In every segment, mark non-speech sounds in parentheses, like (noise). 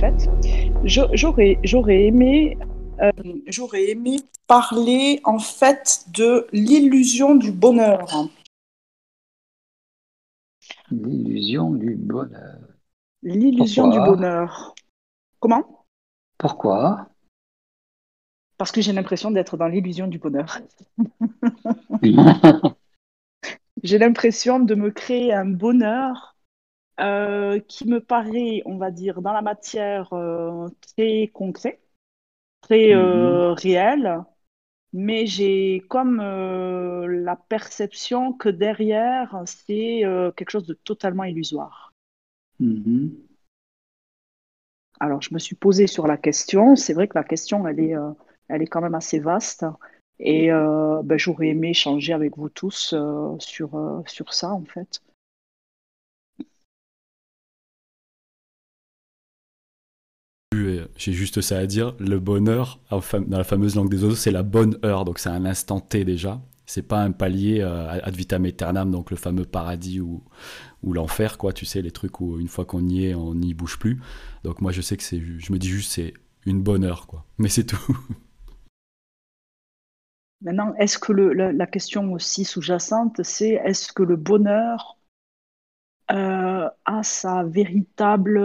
fait. J'aurais, j'aurais aimé, euh, j'aurais aimé parler en fait de l'illusion du bonheur. L'illusion du bonheur. L'illusion du bonheur. Comment? Pourquoi? Parce que j'ai l'impression d'être dans l'illusion du bonheur. (laughs) j'ai l'impression de me créer un bonheur euh, qui me paraît, on va dire, dans la matière euh, très concret, très euh, mhm. réel, mais j'ai comme la perception que derrière, c'est quelque chose de totalement illusoire. Mhm. Alors, je me suis posée sur la question. C'est vrai que la question, elle est, elle est quand même assez vaste. Et ben, j'aurais aimé échanger avec vous tous sur, sur ça, en fait. J'ai juste ça à dire. Le bonheur, dans la fameuse langue des oiseaux, c'est la bonne heure. Donc c'est un instant T déjà. C'est pas un palier euh, ad vitam aeternam, donc le fameux paradis ou, l'enfer, quoi. Tu sais, les trucs où une fois qu'on y est, on n'y bouge plus. Donc moi, je sais que c'est, je me dis juste, c'est une bonne heure, quoi. (laughs) Mais c'est tout. Maintenant, est-ce que la, question aussi sous-jacente, c'est est-ce que le bonheur euh, a sa véritable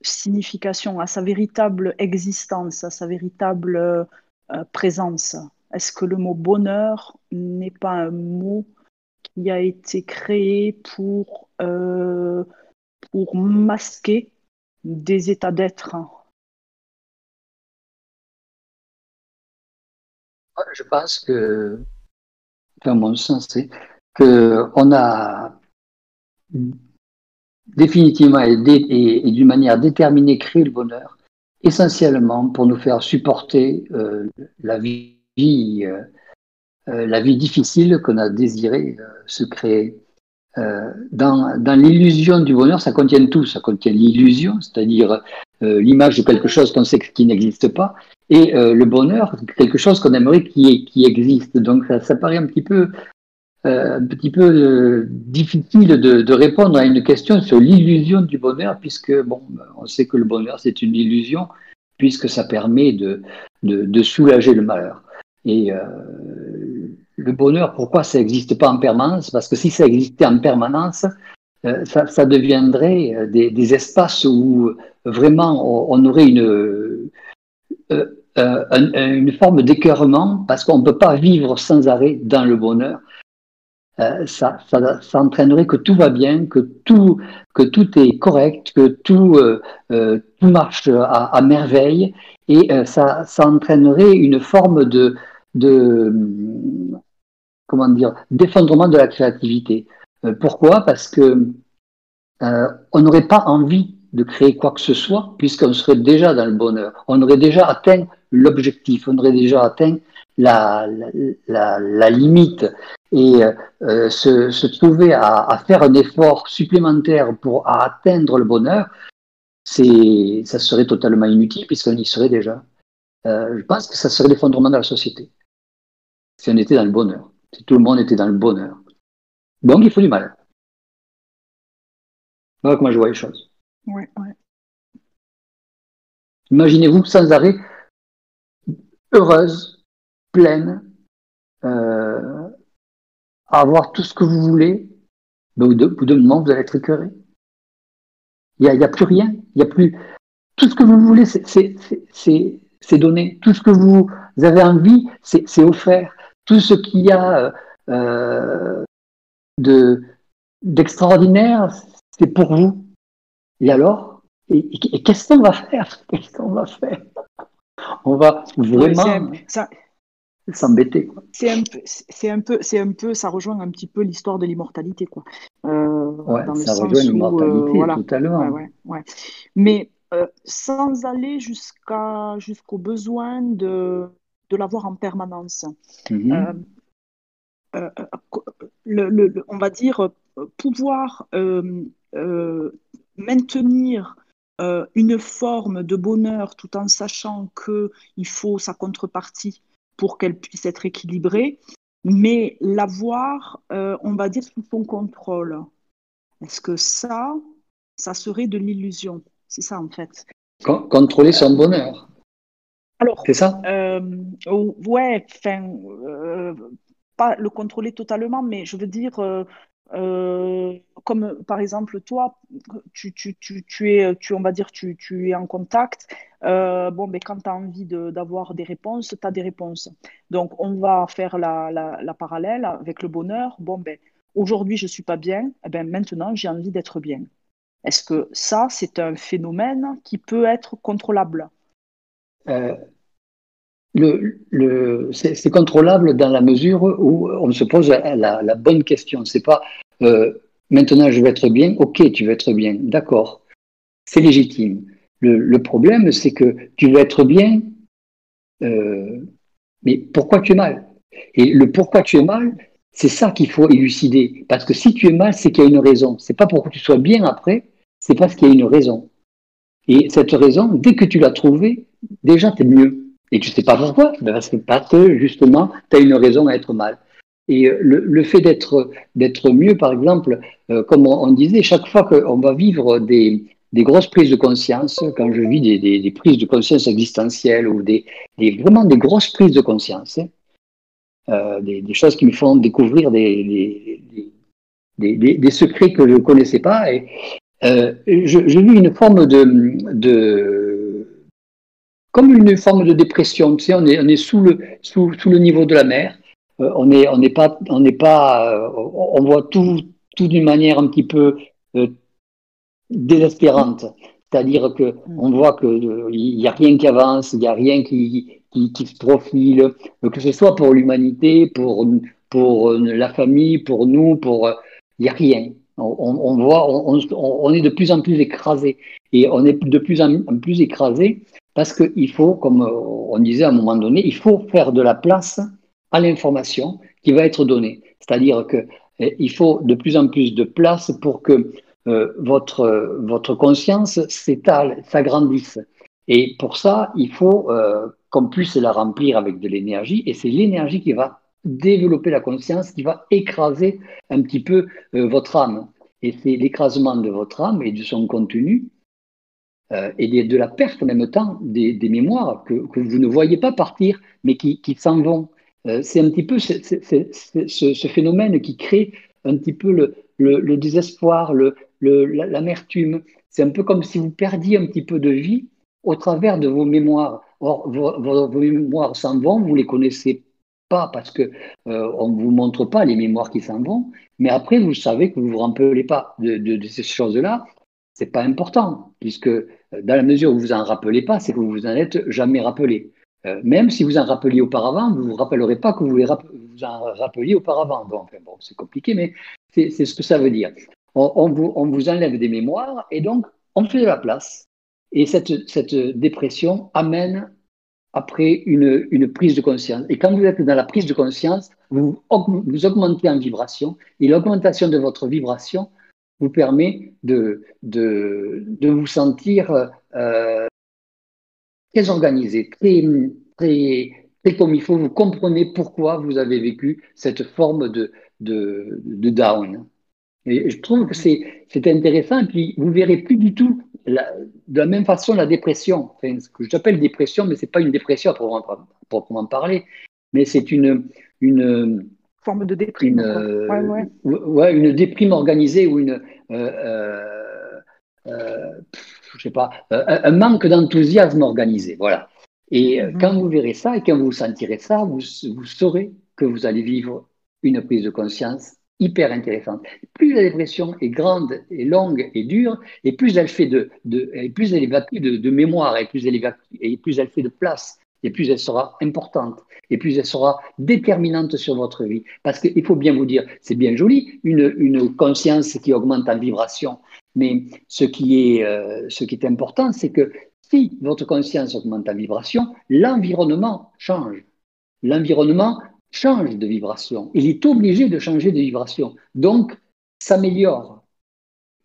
signification, à sa véritable existence, à sa véritable euh, présence. Est-ce que le mot bonheur n'est pas un mot qui a été créé pour, euh, masquer des états d'être? Je pense que, à mon sens, c'est qu'on a définitivement et, d'une manière déterminée créer le bonheur, essentiellement pour nous faire supporter euh, la vie, euh, euh, la vie difficile qu'on a désiré se créer. dans, l'illusion du bonheur, ça contient tout. Ça contient l'illusion, c'est-à-dire l'image de quelque chose qu'on sait qui n'existe pas, et le bonheur, quelque chose qu'on aimerait qui, qui existe. Donc ça, ça paraît un petit peu un petit peu euh, difficile de, répondre à une question sur l'illusion du bonheur, puisque bon, on sait que le bonheur c'est une illusion, puisque ça permet de, de, soulager le malheur. Et euh, le bonheur, pourquoi ça n'existe pas en permanence? Parce que si ça existait en permanence, ça, ça, deviendrait des, des, espaces où vraiment on, aurait une, une forme d'écœurement, parce qu'on ne peut pas vivre sans arrêt dans le bonheur. Euh, ça, ça, ça, entraînerait que tout va bien, que tout, que tout est correct, que tout, euh, euh tout marche à, à, merveille, et euh, ça, ça entraînerait une forme de, de comment dire, d'effondrement de la créativité. pourquoi? Parce que on n'aurait pas envie de créer quoi que ce soit, puisqu'on serait déjà dans le bonheur. On aurait déjà atteint l'objectif, on aurait déjà atteint la, la, la, limite et euh, se, se, trouver à, à, faire un effort supplémentaire pour atteindre le bonheur, c'est, ça serait totalement inutile puisqu'on y serait déjà. Euh, je pense que ça serait l'effondrement de la société si on était dans le bonheur, si tout le monde était dans le bonheur. Donc il faut du mal. Voilà comment je vois les choses. Ouais, ouais. Imaginez-vous sans arrêt heureuse, pleine, euh, à avoir tout ce que vous voulez, mais au bout d'un moment, vous allez être écœuré. Il n'y a, a, plus rien, il n'y a plus. Tout ce que vous voulez, c'est donné. Tout ce que vous avez envie, c'est offert. Tout ce qu'il y a euh, de d'extraordinaire, c'est pour vous. Et alors? Et, qu'est-ce qu'on va faire? (laughs) Qu'est-ce qu'on va faire? On va vraiment s'embêter. C'est un peu, c'est un peu, c'est un peu, ça rejoint un petit peu l'histoire de l'immortalité, quoi. Euh, ça rejoint l'immortalité euh, totalement. Ouais, ouais, Mais euh, sans aller jusqu'à jusqu'au besoin de de l'avoir en permanence. Mhm. Le, le, on va dire pouvoir maintenir une forme de bonheur tout en sachant qu'il faut sa contrepartie pour qu'elle puisse être équilibrée, mais l'avoir, euh, on va dire, sous son contrôle. Est-ce que ça, ça serait de l'illusion? C'est ça en fait. contrôler son bonheur. Alors, c'est ça? euh, Ouais, enfin, euh, pas le contrôler totalement, mais je veux dire, euh, comme par exemple toi, tu, tu, tu, tu, es, tu, on va dire, tu, tu es en contact. bon, mais ben, quand tu as envie d'avoir des réponses, tu as des réponses. Donc, on va faire la, la, la parallèle avec le bonheur. Bon, ben, aujourd'hui, je ne suis pas bien. Eh ben, maintenant, j'ai envie d'être bien. Est-ce que ça, c'est un phénomène qui peut être contrôlable? Euh, le, c'est contrôlable dans la mesure où on se pose la, bonne question. C'est pas euh, maintenant je vais être bien, ok, tu veux être bien, d'accord, c'est légitime. Le, problème, c'est que tu veux être bien, euh, mais pourquoi tu es mal? Et le pourquoi tu es mal, c'est ça qu'il faut élucider. Parce que si tu es mal, c'est qu'il y a une raison. C'est pas pour que tu sois bien après, c'est parce qu'il y a une raison. Et cette raison, dès que tu l'as trouvée, déjà tu es mieux. Et tu sais pas pourquoi, ben, parce que parce que justement, tu as une raison à être mal. Et euh, le, fait d'être d'être mieux, par exemple, euh, comme on, disait, chaque fois qu'on va vivre des, des, grosses prises de conscience, quand je vis des, des, prises de conscience existentielles ou des, vraiment des grosses prises de conscience, hein, euh, des, choses qui me font découvrir des, des, secrets que je ne connaissais pas. Et je, je vis une forme de, de comme une forme de dépression. Tu sais, on est, on est sous, le, sous, sous le niveau de la mer. Euh, on est, on n'est pas, on n'est pas, euh, on voit tout, tout d'une manière un petit peu euh, désespérante. C'est-à-dire que on voit que il n'y a rien qui avance, il n'y a rien qui, qui, qui, se profile, que ce soit pour l'humanité, pour, pour la famille, pour nous, pour, il n'y a rien. On, on voit, on, on, est de plus en plus écrasé et on est de plus en plus écrasé parce qu'il faut, comme euh, on disait à un moment donné, il faut faire de la place à l'information qui va être donnée. C'est-à-dire qu'il eh, faut de plus en plus de place pour que euh, votre, votre conscience s'étale, s'agrandisse. Et pour ça, il faut euh, qu'on puisse la remplir avec de l'énergie, et c'est l'énergie qui va développer la conscience, qui va écraser un petit peu votre âme. Et c'est l'écrasement de votre âme et de son contenu euh, et de, la perte en même temps des, mémoires que, vous ne voyez pas partir, mais qui, s'en vont. Euh, c'est un petit peu ce, phénomène qui crée un petit peu le, désespoir, l'amertume. C'est un peu comme si vous perdiez un petit peu de vie au travers de vos mémoires. Or, vos, mémoires s'en vont, vous ne les connaissez pas parce qu'on euh, ne vous montre pas les mémoires qui s'en vont, mais après, vous savez que vous ne vous rappelez pas de ces choses-là c'est pas important, puisque dans la mesure où vous en rappelez pas, c'est que vous vous en êtes jamais rappelé. Euh, même si vous en rappeliez auparavant, vous ne vous rappellerez pas que vous vous en rappeliez auparavant. Bon, bon c'est compliqué, mais c'est ce que ça veut dire. On, vous, on, vous, enlève des mémoires et donc on fait de la place. Et cette, cette dépression amène après une, une, prise de conscience. Et quand vous êtes dans la prise de conscience, vous augmentez en vibration et l'augmentation de votre vibration vous permet de, de, de vous sentir euh, très organisé, très, très, très comme il faut. Vous comprenez pourquoi vous avez vécu cette forme de, de, de down. Et je trouve que c'est intéressant. Et puis, vous verrez plus du tout de la même façon la dépression. Ce que j'appelle dépression, mais ce n'est pas une dépression à proprement, proprement parler, mais c'est une, une, forme de déprime. Une, ouais, une déprime organisée ou une, euh, euh, euh je sais pas, euh, un manque d'enthousiasme organisé. Voilà. Et mhm. quand vous verrez ça et quand vous sentirez ça, vous, vous saurez que vous allez vivre une prise de conscience hyper intéressante. Plus la dépression est grande et longue et dure, et plus elle fait de, de et plus elle de, de, mémoire, et plus elle et plus elle fait de place et plus elle sera importante, et plus elle sera déterminante sur votre vie. Parce qu'il faut bien vous dire, c'est bien joli, une, conscience qui augmente en vibration, mais ce qui est, euh, ce qui est important, c'est que si votre conscience augmente en vibration, l'environnement change. L'environnement change de vibration. Il est obligé de changer de vibration. Donc, s'améliore.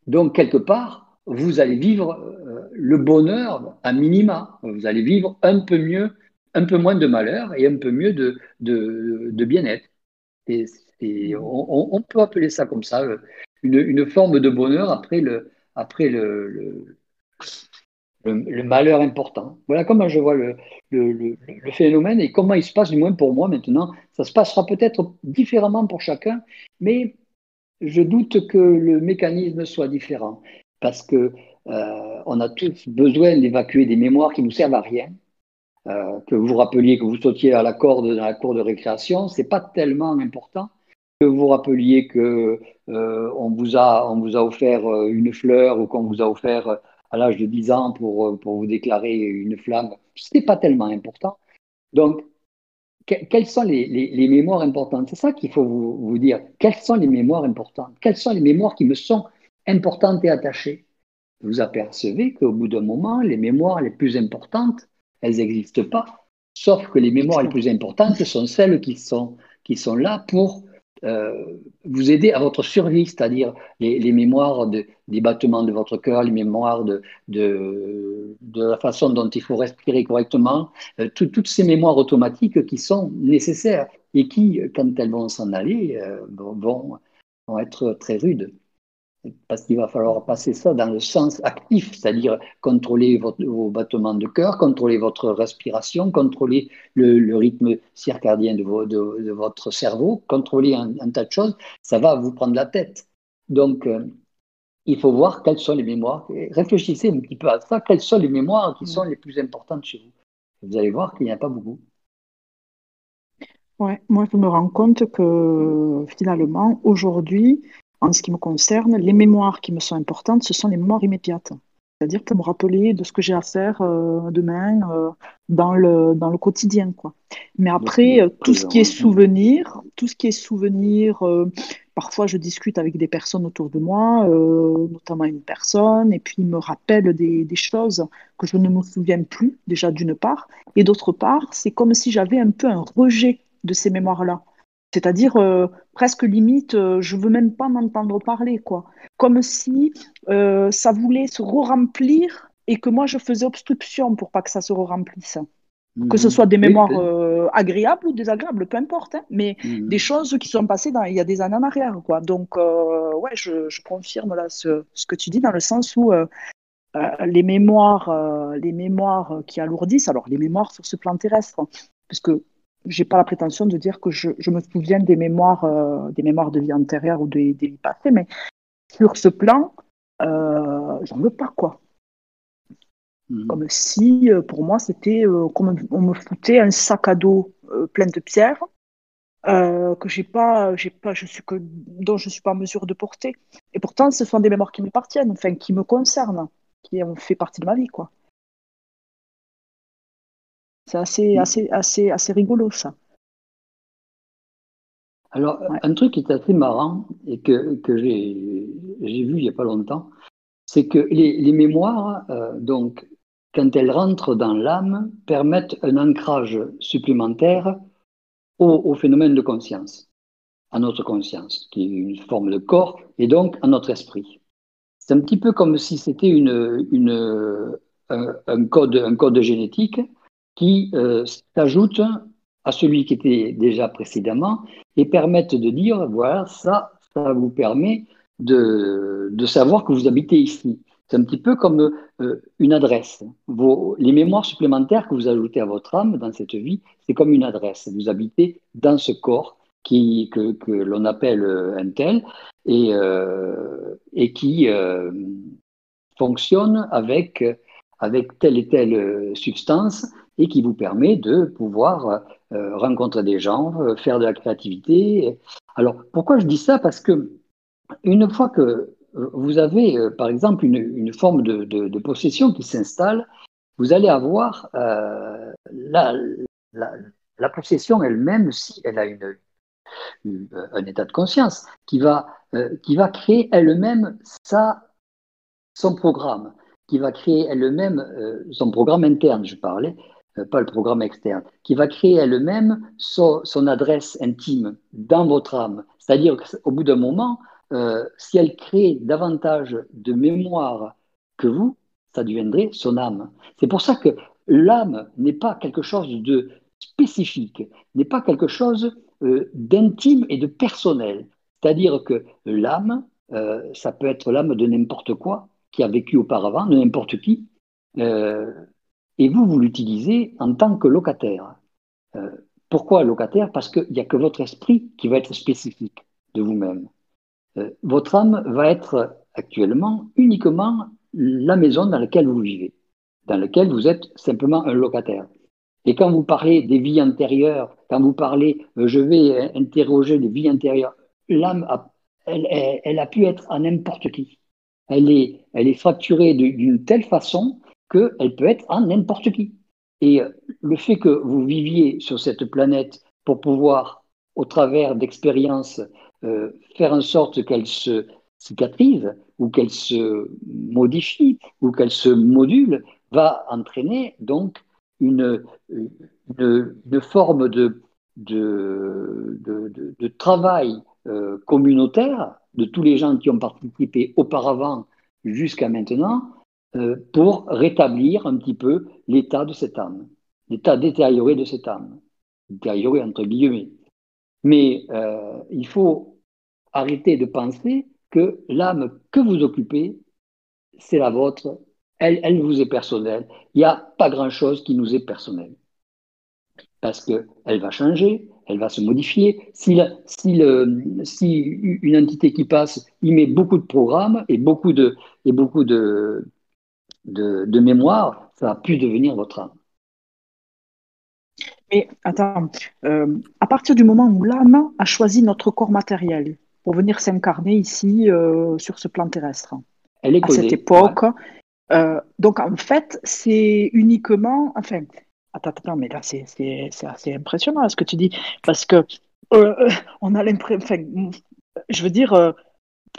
Donc, quelque part, vous allez vivre euh, le bonheur à minima. Vous allez vivre un peu mieux un peu moins de malheur et un peu mieux de, de, bien-être. Et, on, peut appeler ça comme ça, une, une, forme de bonheur après le, après le, le, malheur important. Voilà comment je vois le, le, phénomène et comment il se passe, du moins pour moi maintenant. Ça se passera peut-être différemment pour chacun, mais je doute que le mécanisme soit différent parce que euh, on a tous besoin d'évacuer des mémoires qui nous servent à rien. Euh, que vous rappeliez que vous sautiez à la corde dans la cour de récréation, c'est pas tellement important. Que vous rappeliez que euh, on vous a on vous a offert une fleur ou qu'on vous a offert à l'âge de 10 ans pour, pour vous déclarer une flamme, ce n'est pas tellement important. Donc, quelles sont les, les, mémoires importantes? C'est ça qu'il faut vous, dire. Quelles sont les mémoires importantes? Quelles sont les mémoires qui me sont importantes et attachées Vous apercevez qu'au bout d'un moment, les mémoires les plus importantes, elles n'existent pas. Sauf que les mémoires les plus importantes sont celles qui sont, qui sont là pour euh, vous aider à votre survie, c'est-à-dire les, mémoires des battements de votre cœur, les mémoires de, de, la façon dont il faut respirer correctement, euh, toutes ces mémoires automatiques qui sont nécessaires et qui, quand elles vont s'en aller, euh, vont, vont être très rudes parce qu'il va falloir passer ça dans le sens actif, c'est-à-dire contrôler vos battements de cœur, contrôler votre respiration, contrôler le, rythme circadien de, votre cerveau, contrôler un, tas de choses, ça va vous prendre la tête. Donc, euh, il faut voir quelles sont les mémoires. Réfléchissez un petit peu à ça, quelles sont les mémoires qui sont les plus importantes chez vous? Vous allez voir qu'il n'y en a pas beaucoup. Ouais, moi je me rends compte que finalement, aujourd'hui, en ce qui me concerne, les mémoires qui me sont importantes, ce sont les mémoires immédiates. C'est-à-dire pour me rappeler de ce que j'ai à faire euh, demain euh, dans, le, dans le quotidien. Quoi. Mais après, euh, tout ce qui est souvenir, tout ce qui est souvenir, parfois je discute avec des personnes autour de moi, notamment une personne, et puis il me rappelle des, des choses que je ne me souviens plus, déjà d'une part, et d'autre part, c'est comme si j'avais un peu un rejet de ces mémoires-là. C'est-à-dire euh, presque limite, euh, je veux même pas m'entendre parler, quoi. Comme si euh, ça voulait se re-remplir et que moi je faisais obstruction pour pas que ça se re-remplisse. Que ce mhm. soit des mémoires agréables ou désagréables, peu importe, hein, mais mhm. des choses qui sont passées dans, il y a des années en arrière, quoi. Donc, ouais, je, je, confirme là ce, ce, que tu dis dans le sens où les mémoires, les mémoires qui alourdissent, alors les mémoires sur ce plan terrestre, puisque j'ai pas la prétention de dire que je, je me souviens des mémoires, euh, des mémoires de vie antérieure ou des, des vies passées, mais sur ce plan, euh, j'en veux pas quoi. Mhm. Comme si, euh, pour moi, c'était euh, comme on me foutait un sac à dos plein de pierres que j'ai pas, j'ai pas, je suis que dont je suis pas en mesure de porter. Et pourtant, ce sont des mémoires qui m'appartiennent, enfin qui me concernent, qui ont fait partie de ma vie, quoi. C'est assez, assez, assez, assez rigolo, ça. Alors, un truc qui est assez marrant et que, que j'ai vu il n'y a pas longtemps, c'est que les, les mémoires, euh, donc, quand elles rentrent dans l'âme, permettent un ancrage supplémentaire au, au, phénomène de conscience, à notre conscience, qui est une forme de corps, et donc à notre esprit. C'est un petit peu comme si c'était une, une, un, code, un code génétique qui euh, s'ajoutent à celui qui était déjà précédemment et permettent de dire, voilà, ça, ça vous permet de, de savoir que vous habitez ici. C'est un petit peu comme euh, une adresse. Vos, les mémoires supplémentaires que vous ajoutez à votre âme dans cette vie, c'est comme une adresse. Vous habitez dans ce corps qui, que, que l'on appelle un tel et, euh, et qui euh, fonctionne avec, avec telle et telle substance et qui vous permet de pouvoir euh, rencontrer des gens, euh, faire de la créativité. Alors, pourquoi je dis ça? Parce que une fois que vous avez, euh, par exemple, une, forme de, possession qui s'installe, vous allez avoir la, possession elle-même, si elle a une, un état de conscience, qui va, qui va créer elle-même son programme, qui va créer elle-même son programme interne, je parlais, euh, pas le programme externe, qui va créer elle-même son, adresse intime dans votre âme. C'est-à-dire qu'au bout d'un moment, euh, si elle crée davantage de mémoire que vous, ça deviendrait son âme. C'est pour ça que l'âme n'est pas quelque chose de spécifique, n'est pas quelque chose euh, d'intime et de personnel. C'est-à-dire que l'âme, ça peut être l'âme de n'importe quoi qui a vécu auparavant, de n'importe qui, et vous, vous l'utilisez en tant que locataire. pourquoi locataire? Parce qu'il n'y a que votre esprit qui va être spécifique de vous-même. votre âme va être actuellement uniquement la maison dans laquelle vous vivez, dans laquelle vous êtes simplement un locataire. Et quand vous parlez des vies antérieures, quand vous parlez, euh, je vais interroger les vies antérieures, l'âme, elle, elle, a pu être à n'importe qui. Elle est, elle est fracturée d'une telle façon qu'elle peut être à n'importe qui. Et euh, le fait que vous viviez sur cette planète pour pouvoir, au travers d'expériences, euh, faire en sorte qu'elle se cicatrise ou qu'elle se modifie ou qu'elle se module, va entraîner donc une, forme de, travail euh, communautaire de tous les gens qui ont participé auparavant jusqu'à maintenant euh, pour rétablir un petit peu l'état de cette âme, l'état détérioré de cette âme, détérioré entre guillemets. Mais euh, il faut arrêter de penser que l'âme que vous occupez, c'est la vôtre elle, vous est personnelle. Il n'y a pas grand-chose qui nous est personnel. Parce qu'elle va changer, elle va se modifier. Si, si, une entité qui passe y met beaucoup de programmes et beaucoup de, et beaucoup de, de, mémoire, ça va plus devenir votre âme. Mais attends, euh, à partir du moment où l'âme a choisi notre corps matériel pour venir s'incarner ici euh, sur ce plan terrestre, elle est à cette époque, euh, donc en fait, c'est uniquement, enfin, attends, attends, mais là c'est assez impressionnant ce que tu dis, parce que on a l'impression, je veux dire,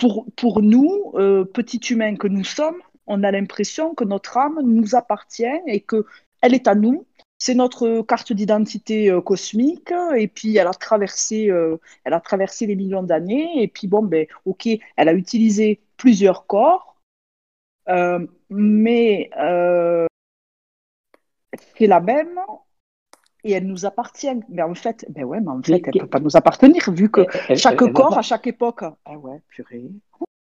pour, pour nous, petits humains que nous sommes, on a l'impression que notre âme nous appartient et que elle est à nous. C'est notre carte d'identité cosmique et puis elle a traversé, elle a traversé les millions d'années et puis bon ben ok, elle a utilisé plusieurs corps euh, mais euh, c'est la même et elle nous appartient. Mais en fait, ben ouais, mais en fait, elle ne peut pas nous appartenir vu que chaque corps, à chaque époque. Ah ouais, purée.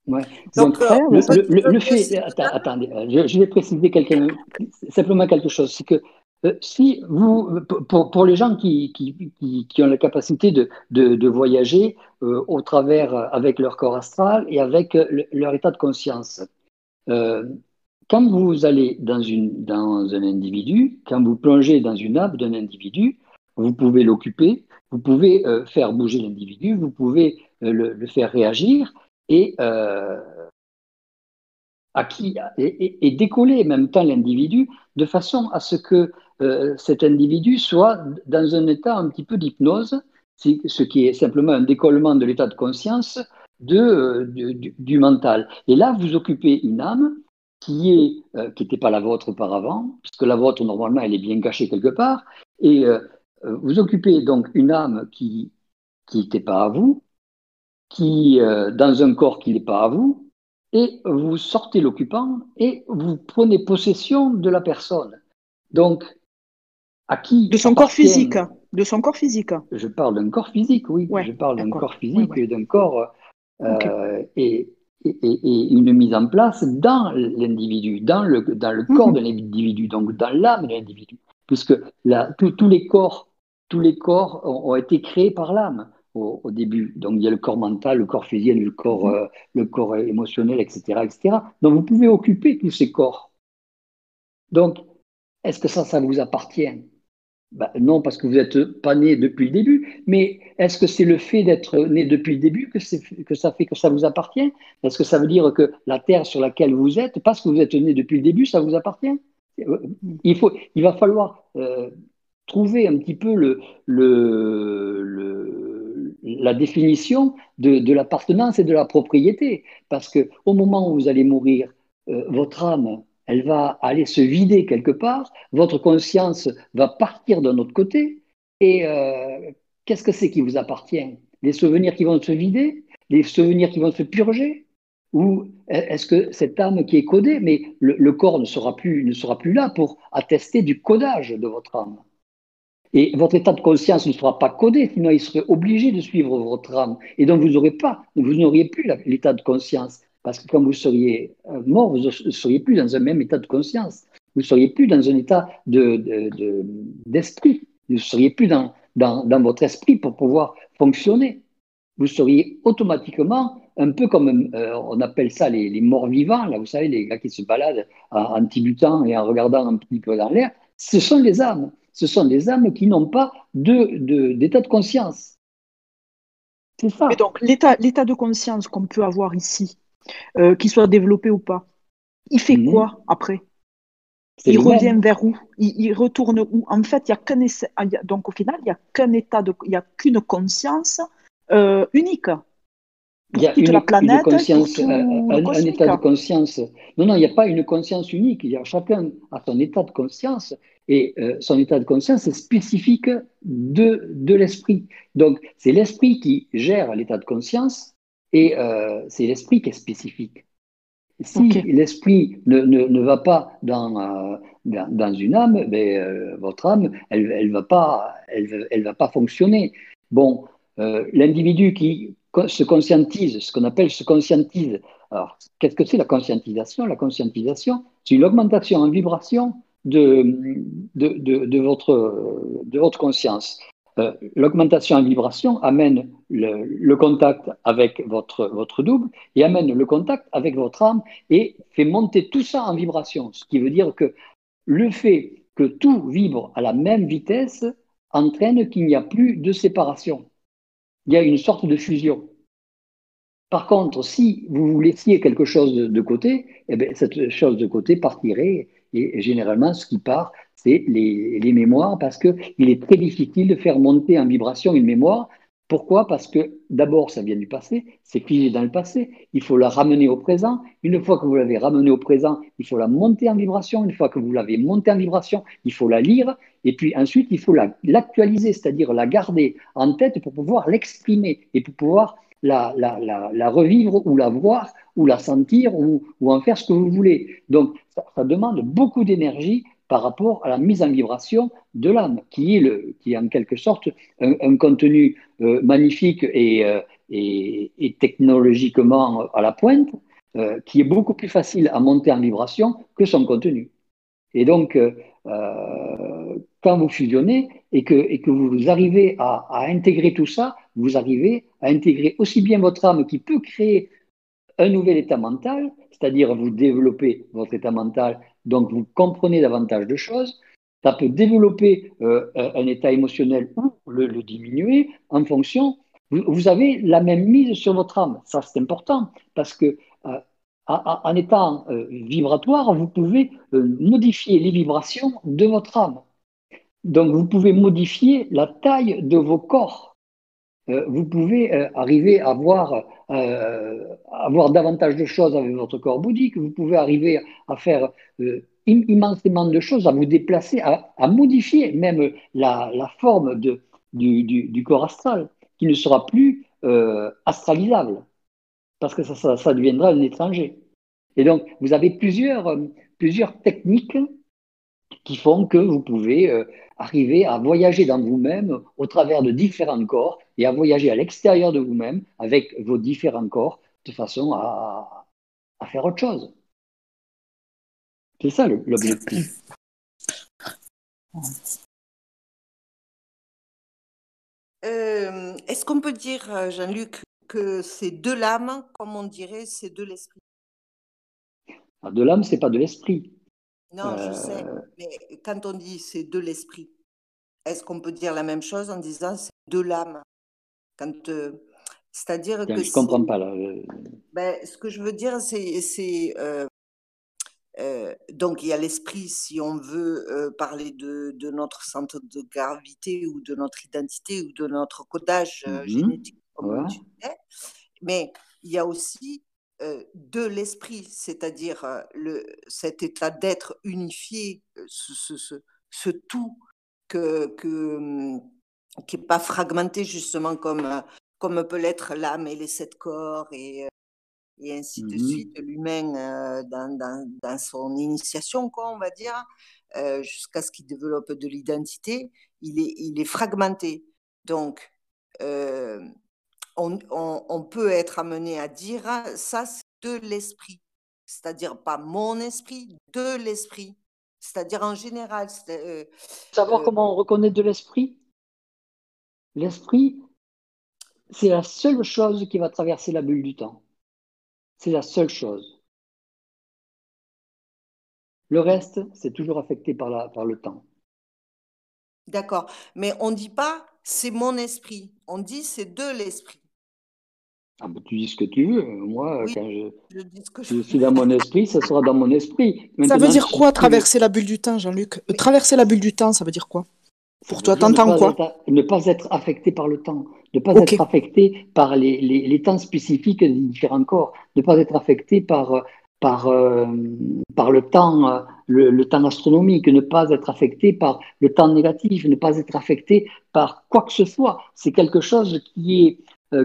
Ouais. Donc, euh, le, fait, attendez, je, vais préciser simplement quelque chose, c'est que si vous, pour, pour, les gens qui, qui, qui, ont la capacité de, de, de voyager au travers avec leur corps astral et avec leur état de conscience, euh, quand vous allez dans, une, dans un individu, quand vous plongez dans une âme d'un individu, vous pouvez l'occuper, vous pouvez euh, faire bouger l'individu, vous pouvez euh, le, faire réagir et, à qui, et, décoller en même temps l'individu de façon à ce que cet individu soit dans un état un petit peu d'hypnose, ce qui est simplement un décollement de l'état de conscience de, euh, du, mental. Et là, vous occupez une âme qui est euh, n'était pas la vôtre auparavant, puisque la vôtre, normalement, elle est bien cachée quelque part, et euh, vous occupez donc une âme qui qui n'était pas à vous, qui dans un corps qui n'est pas à vous, et vous sortez l'occupant et vous prenez possession de la personne. Donc, à qui De son corps physique. De son corps physique. Je parle d'un corps physique, oui. je parle d'un corps physique et d'un corps euh, et, une mise en place dans l'individu, dans le, dans le corps mhm. de l'individu, donc dans l'âme de l'individu, puisque tous les corps, tous les corps ont, été créés par l'âme au, début. Donc il y a le corps mental, le corps physique, le corps, mhm. euh, le corps émotionnel, etc., etc. Donc vous pouvez occuper tous ces corps. Donc, est-ce que ça, ça vous appartient? Bah, non, parce que vous n'êtes pas né depuis le début, mais est-ce que c'est le fait d'être né depuis le début que, que, ça fait que ça vous appartient? Est-ce que ça veut dire que la terre sur laquelle vous êtes, parce que vous êtes né depuis le début, ça vous appartient? Il, faut, il va falloir euh, trouver un petit peu le, le, la définition de, l'appartenance et de la propriété, parce qu'au moment où vous allez mourir, euh, votre âme elle va aller se vider quelque part, votre conscience va partir d'un autre côté, et euh, qu'est-ce que c'est qui vous appartient? Les souvenirs qui vont se vider? Les souvenirs qui vont se purger? Ou est-ce que cette âme qui est codée, mais le, corps ne sera, plus, ne sera plus là pour attester du codage de votre âme? Et votre état de conscience ne sera pas codé, sinon il serait obligé de suivre votre âme. Et donc vous n'aurez pas, vous n'auriez plus l'état de conscience. Parce que quand vous seriez euh, mort, vous ne seriez plus dans un même état de conscience. Vous ne seriez plus dans un état d'esprit. De, vous ne seriez plus dans, dans, dans, votre esprit pour pouvoir fonctionner. Vous seriez automatiquement un peu comme euh, on appelle ça les, morts vivants, là, vous savez, les gars qui se baladent en, en tibutant et en regardant un petit peu dans l'air. Ce sont les âmes. Ce sont des âmes qui n'ont pas d'état de, d'état de conscience. C'est ça. Et donc, l'état de conscience qu'on peut avoir ici, euh, qu'il soit développé ou pas, il fait mmh. quoi après? Il revient vers où? Il, il, retourne où? En fait, il y a qu'un ah, donc au final, il n'y a qu'un état de, il y a qu'une conscience euh, unique. Il y a toute une, la planète, une conscience, euh, un, un, état de conscience. Non, non, il n'y a pas une conscience unique. Il y a chacun a son état de conscience et euh, son état de conscience est spécifique de, de l'esprit. Donc, c'est l'esprit qui gère l'état de conscience et euh, c'est l'esprit qui est spécifique. Si l'esprit ne, ne, ne, va pas dans, euh, dans, dans, une âme, ben, votre âme, elle ne elle va, pas, elle, elle va pas fonctionner. Bon, l'individu qui se conscientise, ce qu'on appelle se conscientise. Alors, qu'est-ce que c'est la conscientisation? La conscientisation, c'est une augmentation en vibration de, de, votre, de votre conscience. Euh, l'augmentation en vibration amène le, le, contact avec votre, votre double et amène le contact avec votre âme et fait monter tout ça en vibration. Ce qui veut dire que le fait que tout vibre à la même vitesse entraîne qu'il n'y a plus de séparation. Il y a une sorte de fusion. Par contre, si vous vous laissiez quelque chose de, côté, eh bien, cette chose de côté partirait et généralement, ce qui part, c'est les, mémoires parce qu'il est très difficile de faire monter en vibration une mémoire. Pourquoi? Parce que d'abord, ça vient du passé, c'est figé dans le passé, il faut la ramener au présent. Une fois que vous l'avez ramenée au présent, il faut la monter en vibration. Une fois que vous l'avez montée en vibration, il faut la lire. Et puis ensuite, il faut l'actualiser, c'est-à-dire la garder en tête pour pouvoir l'exprimer et pour pouvoir la, la, la, revivre ou la voir ou la sentir ou, en faire ce que vous voulez. Donc, ça demande beaucoup d'énergie par rapport à la mise en vibration de l'âme, qui est, le, qui est en quelque sorte un, contenu euh, magnifique et, euh, et, et, technologiquement à la pointe, euh, qui est beaucoup plus facile à monter en vibration que son contenu. Et donc, quand vous fusionnez et que, et que vous arrivez à, à intégrer tout ça, vous arrivez à intégrer aussi bien votre âme qui peut créer un nouvel état mental, c'est-à-dire vous développez votre état mental, donc vous comprenez davantage de choses. Ça peut développer euh, un état émotionnel ou le, diminuer en fonction. Vous, avez la même mise sur votre âme. Ça, c'est important parce que euh, en étant euh, vibratoire, vous pouvez modifier les vibrations de votre âme. Donc, vous pouvez modifier la taille de vos corps vous pouvez euh, arriver à voir, euh, à voir davantage de choses avec votre corps bouddhique, vous pouvez arriver à faire immensément de choses, à vous déplacer, à, modifier même la, forme du, corps astral, qui ne sera plus astralisable, parce que ça, deviendra un étranger. Et donc, vous avez plusieurs techniques qui font que vous pouvez euh, arriver à voyager dans vous-même au travers de différents corps et à voyager à l'extérieur de vous-même avec vos différents corps de façon à, à faire autre chose. C'est ça l'objectif. Euh, Est-ce qu'on peut dire, euh, Jean-Luc, que c'est de l'âme, comme on dirait, c'est de l'esprit? Ah, De l'âme, c'est pas de l'esprit. Non, je sais. Euh, mais quand on dit c'est de l'esprit, est-ce qu'on peut dire la même chose en disant c'est de l'âme? Quand, euh, C'est-à-dire que. Je ne comprends pas là. Ben, ce que je veux dire, c'est. Euh, euh, donc il y a l'esprit, si on veut euh, parler de, de, notre centre de gravité ou de notre identité ou de notre codage mm -hmm. génétique, comme ouais. tu disais. Mais il y a aussi euh, de l'esprit, c'est-à-dire euh, le, cet état d'être unifié, euh, ce, ce, ce, tout que, que, hum, qui n'est pas fragmenté justement comme, comme peut l'être l'âme et les sept corps et, et ainsi de mmh. suite, l'humain dans, dans, dans, son initiation, quoi, on va dire, jusqu'à ce qu'il développe de l'identité, il est, il est fragmenté. Donc, euh, on, on, on, peut être amené à dire ça, c'est de l'esprit. C'est-à-dire pas mon esprit, de l'esprit. C'est-à-dire en général. Euh, Savoir euh, comment on reconnaît de l'esprit L'esprit, c'est la seule chose qui va traverser la bulle du temps. C'est la seule chose. Le reste, c'est toujours affecté par, la, par le temps. D'accord. Mais on ne dit pas c'est mon esprit. On dit c'est de l'esprit. Ah ben, tu dis ce que tu veux. Moi, quand je, suis dans mon esprit, ça sera dans mon esprit. ça veut dire quoi traverser la bulle du temps, Jean-Luc? Traverser la bulle du temps, ça veut dire quoi? Pour toi, t'entends quoi? Ne pas être affecté par le temps, ne pas être affecté par les, les, temps spécifiques des différents corps, ne pas être affecté par, par, euh, par le temps, euh, le, temps astronomique, ne pas être affecté par le temps négatif, ne pas être affecté par quoi que ce soit. C'est quelque chose qui est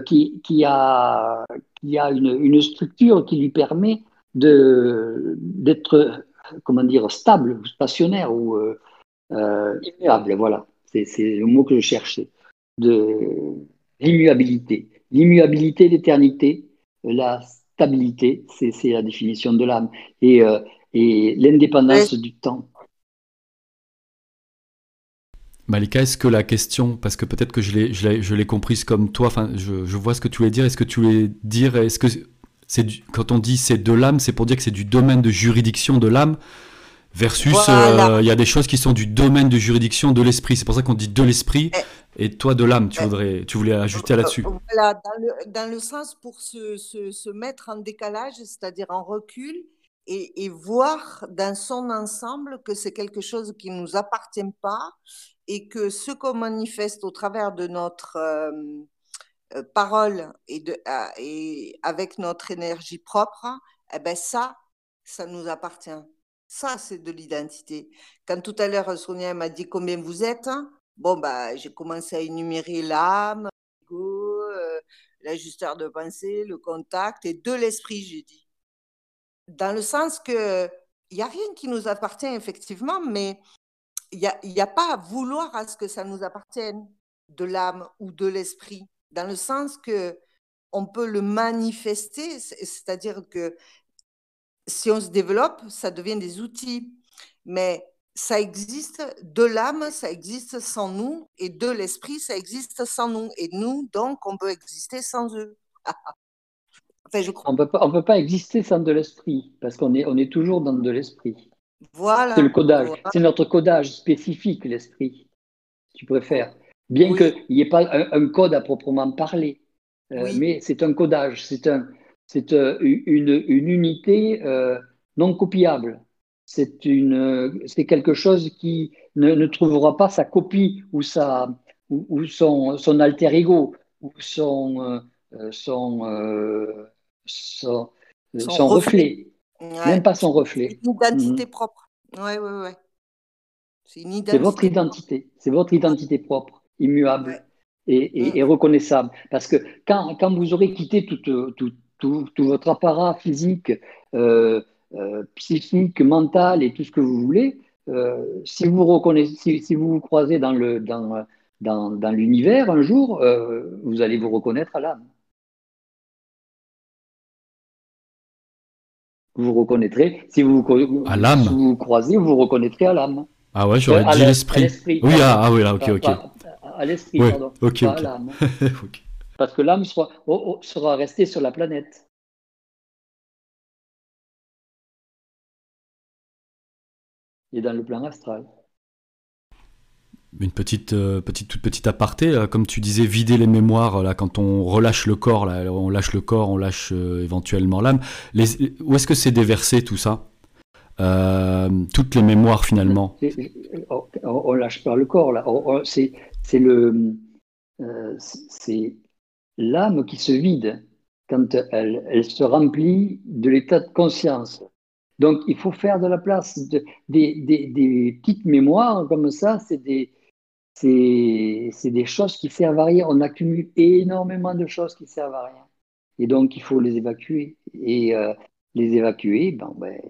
qui, qui, a, qui a une, une, structure qui lui permet d'être comment dire stable, stationnaire ou euh, euh, immuable. Voilà, c'est le mot que je cherchais. De l'immuabilité, l'immuabilité, l'éternité, la stabilité, c'est la définition de l'âme et, et l'indépendance du temps. Malika, est-ce que la question, parce que peut-être que je l'ai comprise comme toi, enfin, je, vois ce que tu voulais dire, est-ce que tu voulais dire, est-ce que c'est quand on dit c'est de l'âme, c'est pour dire que c'est du domaine de juridiction de l'âme versus euh, il y a des choses qui sont du domaine de juridiction de l'esprit. C'est pour ça qu'on dit de l'esprit eh. et toi de l'âme. Tu eh. voudrais, tu voulais ajouter là-dessus. Voilà, dans le, sens pour se mettre en décalage, c'est-à-dire en recul, et, voir dans son ensemble que c'est quelque chose qui ne nous appartient pas et que ce qu'on manifeste au travers de notre euh, euh, parole et, de, et avec notre énergie propre, eh ben ça, ça nous appartient. Ça, c'est de l'identité. Quand tout à l'heure, Sonia m'a dit combien vous êtes, bon, bah, j'ai commencé à énumérer l'âme, l'ego, euh, l'ajusteur de pensée, le contact et de l'esprit, j'ai dit dans le sens que il n'y a rien qui nous appartient effectivement, mais il n'y a, pas à vouloir à ce que ça nous appartienne de l'âme ou de l'esprit, dans le sens que on peut le manifester, c'est-à-dire que si on se développe, ça devient des outils, mais ça existe de l'âme, ça existe sans nous, et de l'esprit, ça existe sans nous, et nous, donc, on peut exister sans eux. (laughs) On ne peut pas exister sans de l'esprit, parce qu'on est, on est toujours dans de l'esprit. Voilà. C'est le codage. C'est notre codage spécifique, l'esprit, tu préfères. Bien qu'il n'y ait pas un, code à proprement parler, euh, mais c'est un codage, c'est un, c'est euh, une, une, unité euh, non copiable. C'est une, c'est quelque chose qui ne, ne, trouvera pas sa copie ou sa, ou, son, son alter ego ou son, son son, reflet. Même pas son reflet. Une identité mhm. propre. Ouais, ouais, ouais. C'est votre identité. C'est votre identité propre, immuable et, mm. reconnaissable. Parce que quand, quand vous aurez quitté tout, tout, tout, tout votre apparat physique, euh, euh, psychique, mental et tout ce que vous voulez, euh, si vous reconnaissez, si, vous vous croisez dans le dans, dans, dans l'univers un jour, vous allez vous reconnaître à l'âme. Vous reconnaîtrez, si vous, à vous croisez, vous reconnaîtrez à l'âme. Ah ouais, j'aurais dit l'esprit. Oui, ah, ah, oui, là, ok, ok. à l'esprit, pardon. (laughs) Ok. Parce que l'âme sera, oh, oh, sera restée sur la planète. Et dans le plan astral une petite, euh, petite, toute petite aparté, comme tu disais, vider les mémoires, là, quand on relâche le corps, là, on lâche le corps, on lâche euh, éventuellement l'âme. où est-ce que c'est déversé tout ça? Euh, Toutes les mémoires finalement On, lâche pas le corps, là. C'est, le, c'est l'âme qui se vide quand elle, elle se remplit de l'état de conscience. Donc, il faut faire de la place. des, des, des, petites mémoires comme ça, c'est des, c'est des choses qui servent à rien. On accumule énormément de choses qui servent à rien. Et donc, il faut les évacuer. Et euh, les évacuer, ben, ben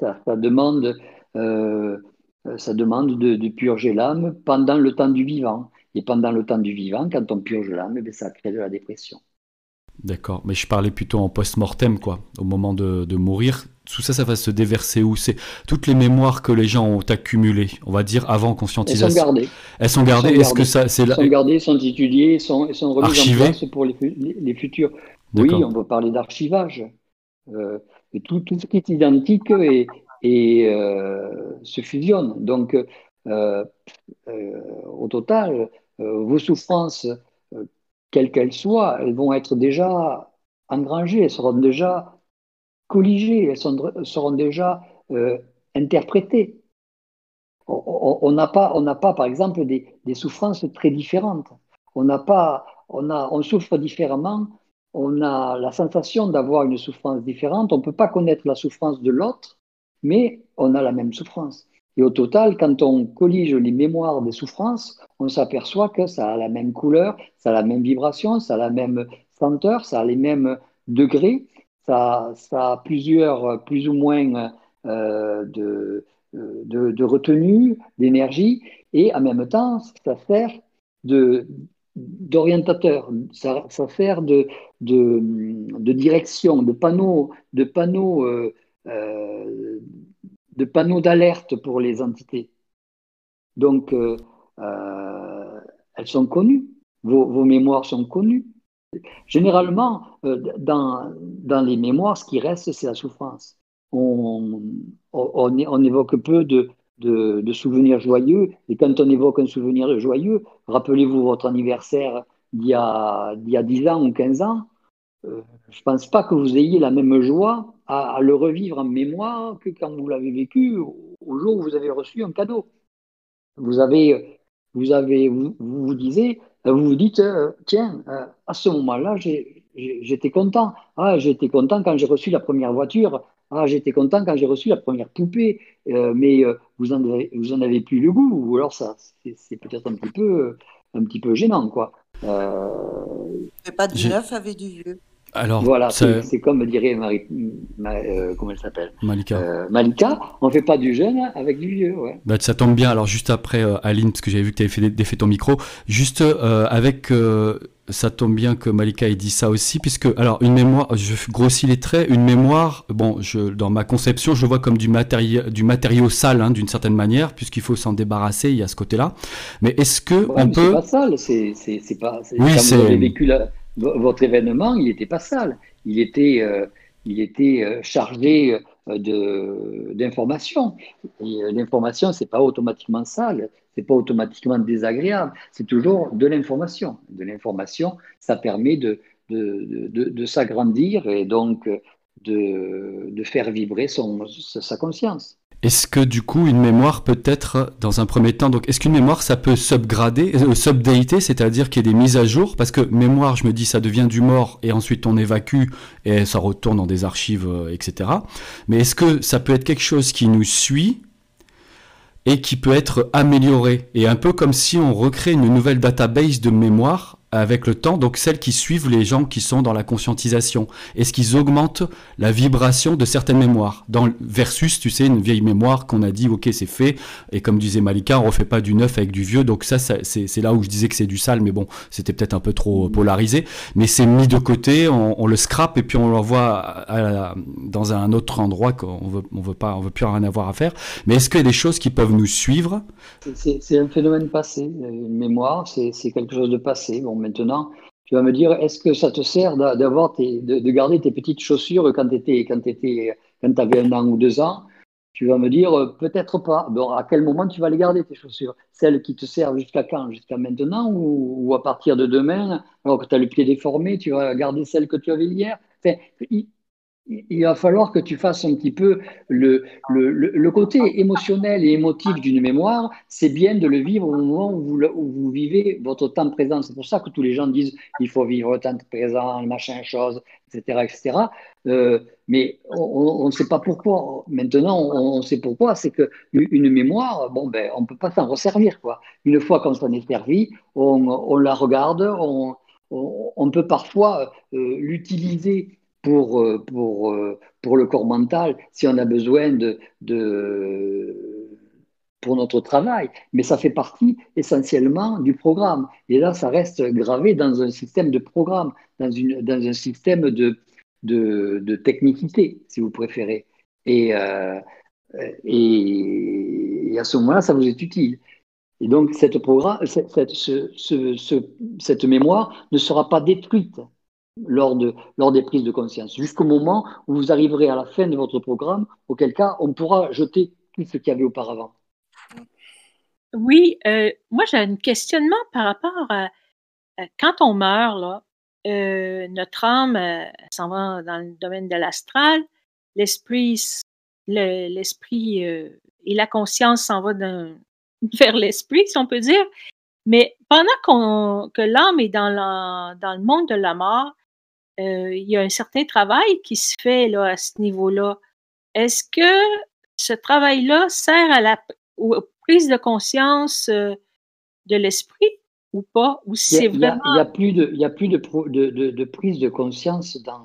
ça, demande, euh, de, purger l'âme pendant le temps du vivant. Et pendant le temps du vivant, quand on purge l'âme, ben, ça crée de la dépression. D'accord, mais je parlais plutôt en post-mortem, quoi, au moment de, de, mourir. Tout ça, ça va se déverser où? C'est toutes les mémoires que les gens ont accumulées, on va dire, avant conscientisation. Elles sont gardées. Elles sont gardées. Est-ce que ça, c'est Elles sont gardées, sont étudiées, sont, sont remises en place pour les, les, futurs. Oui, on peut parler d'archivage. Euh, tout, tout, ce qui est identique et, et euh, se fusionne. Donc, euh, au total, vos souffrances quelles qu'elles soient, elles vont être déjà engrangées, elles seront déjà colligées, elles seront déjà euh, interprétées. On n'a pas, par exemple, des, souffrances très différentes. On, a, on souffre différemment. On a la sensation d'avoir une souffrance différente. On ne peut pas connaître la souffrance de l'autre, mais on a la même souffrance. Et au total, quand on collige les mémoires des souffrances, on s'aperçoit que ça a la même couleur, ça a la même vibration, ça a la même senteur, ça a les mêmes degrés, ça, a plusieurs, plus ou moins euh, de, retenue, d'énergie, et en même temps, ça sert de, d'orientateur, ça, sert de, de, de, direction, de panneau, de panneau euh, euh, de panneaux d'alerte pour les entités. Donc, euh, euh, elles sont connues, vos, mémoires sont connues. Généralement, euh, dans, dans, les mémoires, ce qui reste, c'est la souffrance. On, on, évoque peu de, de, souvenirs joyeux, et quand on évoque un souvenir joyeux, rappelez-vous votre anniversaire d'il y, y a 10 ans ou 15 ans, je ne pense pas que vous ayez la même joie à, le revivre en mémoire que quand vous l'avez vécu au jour où vous avez reçu un cadeau. Vous avez, vous avez, vous vous, disiez, vous vous dites, euh, tiens, euh, à ce moment-là, j'étais content. Ah, j'étais content quand j'ai reçu la première voiture. Ah, j'étais content quand j'ai reçu la première poupée. Euh, mais vous en avez, vous en avez plus le goût. Ou alors ça, c'est peut-être un petit peu, un petit peu gênant, quoi. pas du neuf avec du vieux? Alors, voilà, c'est comme dirait Marie, euh, comment elle s'appelle Malika. Euh, Malika, on ne fait pas du jeune avec du vieux. Ouais. Bah, ça tombe bien. Alors, juste après, euh, Aline, parce que j'avais vu que tu avais fait défait ton micro, juste avec. ça tombe bien que Malika ait dit ça aussi, puisque, alors, une mémoire, je grossis les traits, une mémoire, bon, je, dans ma conception, je le vois comme du, matériel, du matériau sale, hein, d'une certaine manière, puisqu'il faut s'en débarrasser, il y a ce côté-là. Mais est-ce que on peut. C'est pas sale, c'est pas. Oui, c'est. vécu votre événement, il n'était pas sale. Il était, euh, il était euh, chargé euh, d'informations. L'information, ce n'est pas automatiquement sale, ce n'est pas automatiquement désagréable, c'est toujours de l'information. De l'information, ça permet de, s'agrandir et donc de, faire vibrer sa conscience. Est-ce que du coup une mémoire peut être dans un premier temps donc est-ce qu'une mémoire ça peut subgrader euh, subdater c'est-à-dire qu'il y ait des mises à jour? Parce que mémoire je me dis ça devient du mort et ensuite on évacue et ça retourne dans des archives euh, etc mais est-ce que ça peut être quelque chose qui nous suit et qui peut être amélioré? Et un peu comme si on recrée une nouvelle database de mémoire avec le temps, donc celles qui suivent les gens qui sont dans la conscientisation Est-ce qu'ils augmentent la vibration de certaines mémoires Versus, tu sais, une vieille mémoire qu'on a dit, ok, c'est fait, et comme disait Malika, on refait pas du neuf avec du vieux, donc ça, c'est là où je disais que c'est du sale, mais bon, c'était peut-être un peu trop polarisé, mais c'est mis de côté, on, le scrape, et puis on l'envoie dans un autre endroit qu'on veut, on veut pas, on veut plus rien avoir à faire. Mais est-ce qu'il y a des choses qui peuvent nous suivre? C'est un phénomène passé, une mémoire, c'est quelque chose de passé. Bon, maintenant, tu vas me dire, est-ce que ça te sert d'avoir de, de, garder tes petites chaussures quand tu quand avais un an ou deux ans? Tu vas me dire, euh, peut-être pas. Bon, à quel moment tu vas les garder, tes chaussures? Celles qui te servent jusqu'à quand? Jusqu'à maintenant ou, à partir de demain Alors que tu as le pied déformé, tu vas garder celles que tu avais hier? Il va falloir que tu fasses un petit peu le, le, côté émotionnel et émotif d'une mémoire, c'est bien de le vivre au moment où vous, où vous, vivez votre temps présent. C'est pour ça que tous les gens disent il faut vivre le temps présent, machin, chose, etc. etc. Mais on ne sait pas pourquoi. Maintenant, on, sait pourquoi. C'est qu'une mémoire, bon, ben, on ne peut pas s'en resservir. Quoi. Une fois qu'on s'en est servi, on, on la regarde, on, on peut parfois euh, l'utiliser pour, euh, pour, euh, pour le corps mental, si on a besoin de, de, pour notre travail, mais ça fait partie essentiellement du programme. Et là, ça reste gravé dans un système de programme, dans, une, dans un système de, de, technicité, si vous préférez. Et, euh, et, à ce moment-là, ça vous est utile. Et donc, cette, programme, cette, cette mémoire ne sera pas détruite lors, de, lors des prises de conscience, jusqu'au moment où vous arriverez à la fin de votre programme, auquel cas on pourra jeter tout ce qu'il y avait auparavant. Oui, euh, moi j'ai un questionnement par rapport à, quand on meurt, là, euh, notre âme euh, s'en va dans le domaine de l'astral, l'esprit et la conscience s'en va (laughs) vers l'esprit, si on peut dire. Mais pendant que l'âme est dans, dans le monde de la mort, euh, il y a un certain travail qui se fait là, à ce niveau-là. Est-ce que ce travail-là sert à la prise de conscience euh, de l'esprit ou pas? Ou c'est vraiment... Il n'y a, plus, de, y a plus de, de, prise de conscience dans,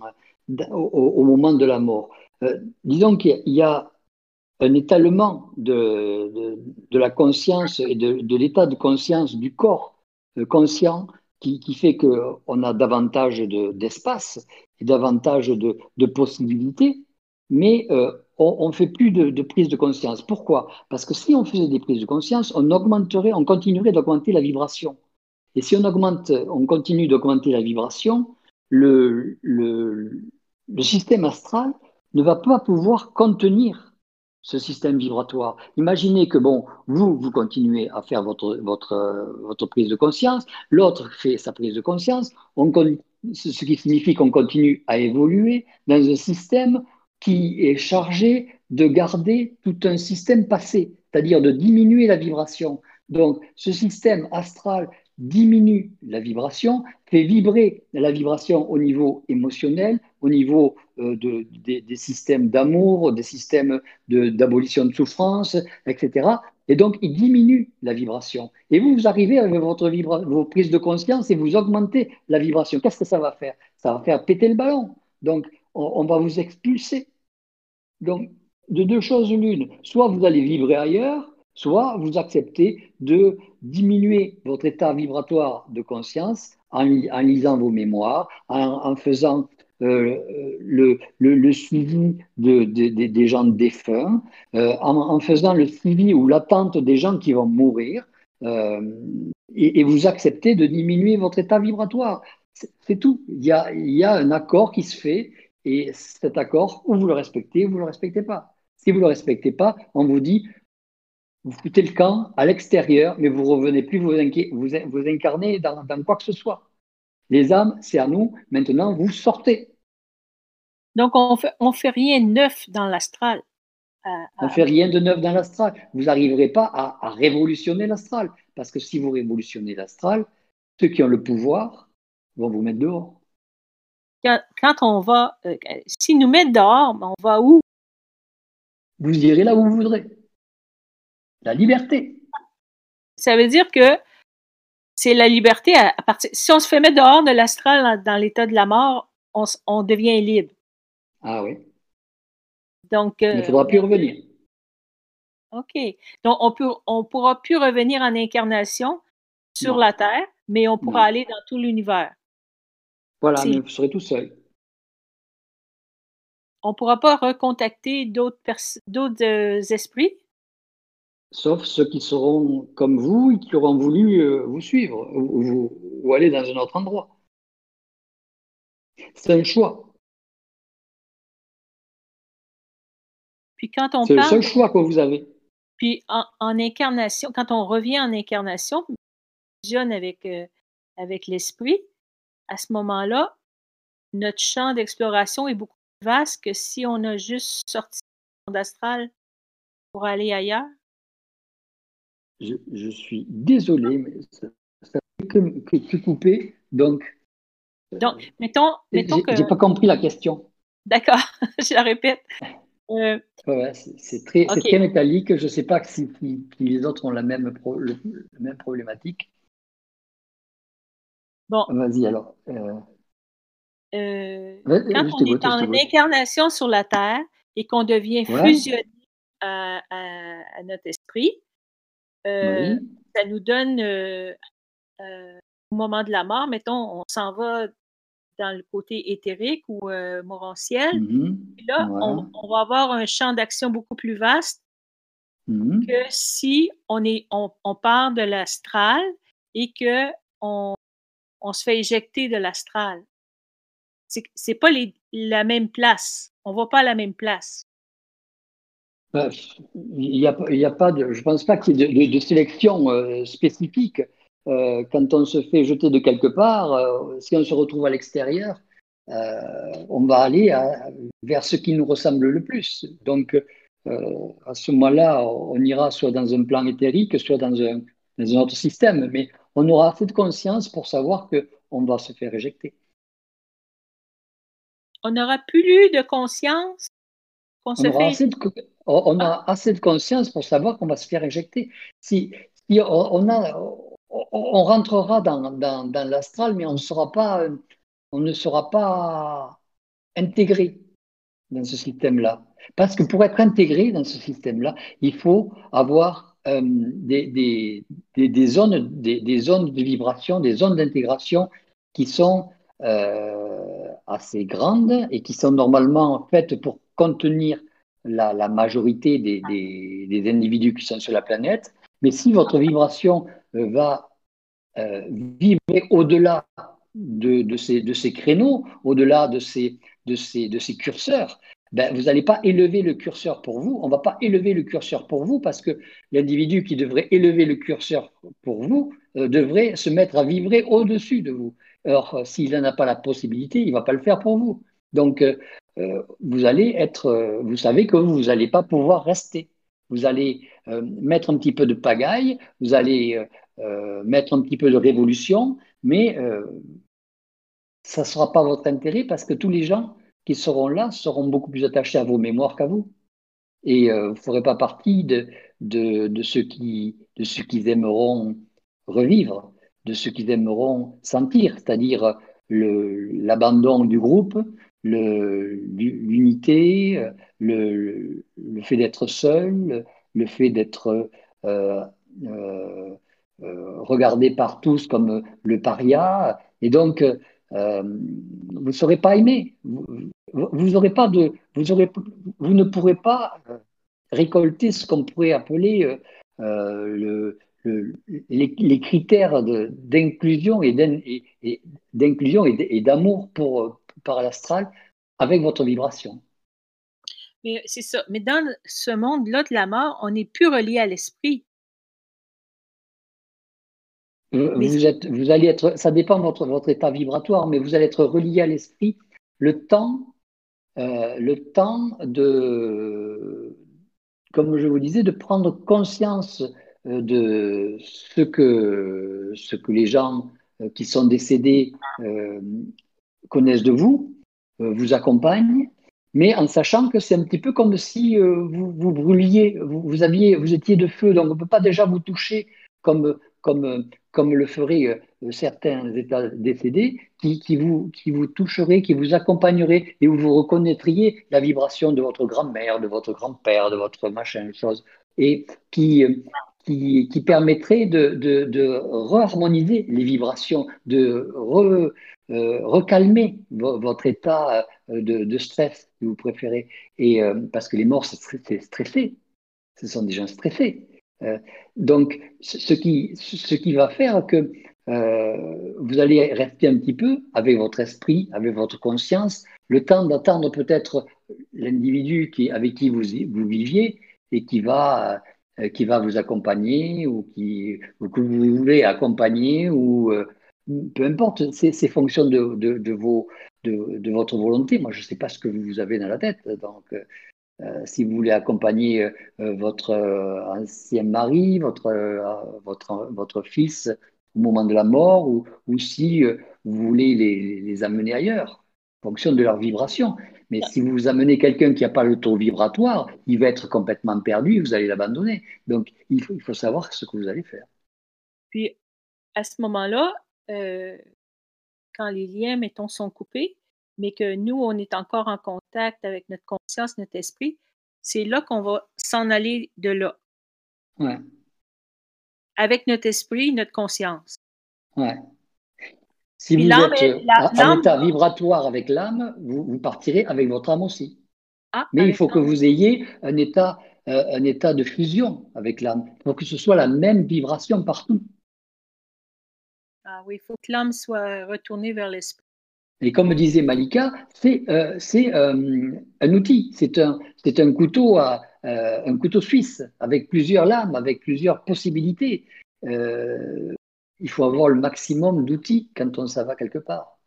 au, moment de la mort. Euh, disons qu'il y a un étalement de, la conscience et de, l'état de conscience du corps conscient qui, fait qu'on a davantage d'espace et davantage de, possibilités, mais euh, on ne fait plus de, prise de conscience. Pourquoi? Parce que si on faisait des prises de conscience, on augmenterait, on continuerait d'augmenter la vibration. Et si on augmente, on continue d'augmenter la vibration, le, le système astral ne va pas pouvoir contenir ce système vibratoire. Imaginez que, bon, vous, vous continuez à faire votre, votre, votre prise de conscience, l'autre fait sa prise de conscience, on, ce qui signifie qu'on continue à évoluer dans un système qui est chargé de garder tout un système passé, c'est-à-dire de diminuer la vibration. Donc, ce système astral diminue la vibration, fait vibrer la vibration au niveau émotionnel, au niveau euh, de, des systèmes d'amour, des systèmes d'abolition de, souffrance, etc. Et donc, il diminue la vibration. Et vous, vous arrivez avec votre vos prises de conscience et vous augmentez la vibration. Qu'est-ce que ça va faire? Ça va faire péter le ballon. Donc, on va vous expulser. Donc, de deux choses l'une. Soit vous allez vibrer ailleurs, soit vous acceptez de diminuer votre état vibratoire de conscience en, lisant vos mémoires, en, faisant euh, le, suivi de, des gens défunts, euh, en, faisant le suivi ou l'attente des gens qui vont mourir, euh, et, vous acceptez de diminuer votre état vibratoire. C'est tout. Il y, a, il y a un accord qui se fait, et cet accord, ou vous le respectez, ou vous ne le respectez pas. Si vous ne le respectez pas, on vous dit vous foutez le camp à l'extérieur, mais vous revenez plus vous, vous, incarner dans, quoi que ce soit. Les âmes, c'est à nous. Maintenant, vous sortez. Donc, on fait, ne fait rien de neuf dans l'astral. On ne fait rien de neuf dans l'astral. Vous n'arriverez pas à, révolutionner l'astral. Parce que si vous révolutionnez l'astral, ceux qui ont le pouvoir vont vous mettre dehors. Quand, on va, euh, si nous mettent dehors, on va où? Vous irez là où vous voudrez la liberté. Ça veut dire que c'est la liberté à, partir. Si on se fait mettre dehors de l'astral dans l'état de la mort, on, devient libre. Ah oui. Donc. Il ne faudra plus revenir. OK. Donc, on ne on pourra plus revenir en incarnation sur la Terre, mais on pourra aller dans tout l'univers. Voilà, mais vous serez tout seul. On ne pourra pas recontacter d'autres euh, esprits sauf ceux qui seront comme vous et qui auront voulu euh, vous suivre ou, aller dans un autre endroit. C'est un choix. Puis quand on C'est le seul choix que vous avez. Puis en, incarnation, quand on revient en incarnation, fusionne avec, euh, avec l'esprit, à ce moment-là, notre champ d'exploration est beaucoup plus vaste que si on a juste sorti d'astral pour aller ailleurs. Je, suis désolé, mais ça, ça que, que, couper. Donc, donc mettons, mettons que. J'ai pas compris la question. D'accord, (laughs) je la répète. Euh, c'est très, très, métallique. Je ne sais pas si, les autres ont la même, le, même problématique. Bon. Vas-y alors. Euh... Euh, quand on est en incarnation sur la Terre et qu'on devient fusionné à, à, notre esprit, euh, ça nous donne, euh, au moment de la mort, mettons, on s'en va dans le côté éthérique ou morantiel. Mhm. là, on, va avoir un champ d'action beaucoup plus vaste mhm. que si on, est, on, part de l'astral et que on, on, se fait éjecter de l'astral. C'est pas les, la même place. On va pas à la même place. Ben, il n'y a, pas je pense pas qu'il y ait de, sélection euh, spécifique. Euh, quand on se fait jeter de quelque part, euh, si on se retrouve à l'extérieur, on va aller vers ce qui nous ressemble le plus. Donc, à ce moment-là, on ira soit dans un plan éthérique, soit dans un, dans un autre système, mais on aura assez de conscience pour savoir qu'on va se faire éjecter. On n'aura plus eu de conscience qu'on se fait on a ah. assez de conscience pour savoir qu'on va se faire éjecter. Si, on, a, on, rentrera dans, dans, l'astral, mais on ne sera pas, on ne sera pas intégré dans ce système-là. Parce que pour être intégré dans ce système-là, il faut avoir euh, des, des, des, zones, des, zones de vibration, des zones d'intégration qui sont euh, assez grandes et qui sont normalement faites pour contenir la, majorité des, individus qui sont sur la planète. Mais si votre vibration euh, va euh, vibrer au-delà de, ces, de, ces, créneaux, au-delà de ces, de, ces, de ces curseurs, ben, vous n'allez pas élever le curseur pour vous. On ne va pas élever le curseur pour vous parce que l'individu qui devrait élever le curseur pour vous euh, devrait se mettre à vibrer au-dessus de vous. Or, s'il n'en a pas la possibilité, il ne va pas le faire pour vous. Donc, euh, vous allez être, euh, vous savez que vous n'allez pas pouvoir rester. Vous allez euh, mettre un petit peu de pagaille, vous allez mettre un petit peu de révolution, mais ça ne sera pas votre intérêt parce que tous les gens qui seront là seront beaucoup plus attachés à vos mémoires qu'à vous. Et vous ne ferez pas partie de, de, de, ceux qui, de ceux qui aimeront revivre, de ceux qui aimeront sentir, c'est-à-dire l'abandon du groupe, l'unité, le, fait d'être seul, le fait d'être euh, euh, euh, regardé par tous comme le paria. Et donc, vous ne serez pas aimé. Vous, vous, pas de, vous, aurez, vous ne pourrez pas récolter ce qu'on pourrait appeler le, les, critères d'inclusion et d'inclusion et d'amour pour, par l'astral avec votre vibration. Mais c'est ça. Mais dans ce monde-là de la mort, on n'est plus relié à l'esprit. Vous, êtes, vous allez être, ça dépend de votre, votre état vibratoire, mais vous allez être relié à l'esprit le temps, euh, le temps de, comme je vous disais, de prendre conscience euh, de ce que, ce que les gens euh, qui sont décédés connaissent de vous, euh, vous accompagnent, mais en sachant que c'est un petit peu comme si euh, vous, vous brûliez, vous, aviez, vous étiez de feu, donc on ne peut pas déjà vous toucher comme, comme, comme le feraient euh, certains états décédés, qui, qui, vous, qui vous toucheraient, qui vous accompagneraient et où vous reconnaîtriez la vibration de votre grand-mère, de votre grand-père, de votre machin, chose, et qui, qui, qui permettrait de, de, de re-harmoniser les vibrations, de re, euh, recalmer votre état euh, de, stress, si vous préférez. Et, euh, parce que les morts, c'est stressé. Ce sont des gens stressés. donc, ce qui, ce qui va faire que vous allez rester un petit peu avec votre esprit, avec votre conscience, le temps d'attendre peut-être l'individu qui, avec qui vous, vous viviez et qui va, qui va vous accompagner ou, qui, que vous voulez accompagner ou peu importe, c'est fonction de, de, de, votre volonté. Moi, je ne sais pas ce que vous avez dans la tête. Donc, euh, si vous voulez accompagner euh, votre euh, ancien mari, votre, votre, votre fils au moment de la mort, ou, ou si vous voulez les, les, amener ailleurs, fonction de leur vibration. Mais si vous amenez quelqu'un qui n'a pas le taux vibratoire, il va être complètement perdu, vous allez l'abandonner. Donc, il faut, il faut savoir ce que vous allez faire. Puis, à ce moment-là, euh, quand les liens, mettons, sont coupés, mais que nous, on est encore en contact avec notre conscience, notre esprit, c'est là qu'on va s'en aller de là. Ouais. avec notre esprit, notre conscience. Ouais. Si vous êtes est- euh, la- l'état vibratoire avec l'âme, vous, vous partirez avec votre âme aussi. Ah, Mais il faut que vous ayez un état, euh, un état de fusion avec l'âme. Il faut que ce soit la même vibration partout. Oui, il faut que l'âme soit retournée vers l'esprit. Et comme disait Malika, c'est euh, c'est, euh, un outil, c'est un, c'est un, couteau à, euh, un couteau suisse avec plusieurs lames, avec plusieurs possibilités. Euh, il faut avoir le maximum d'outils quand on s'en va quelque part.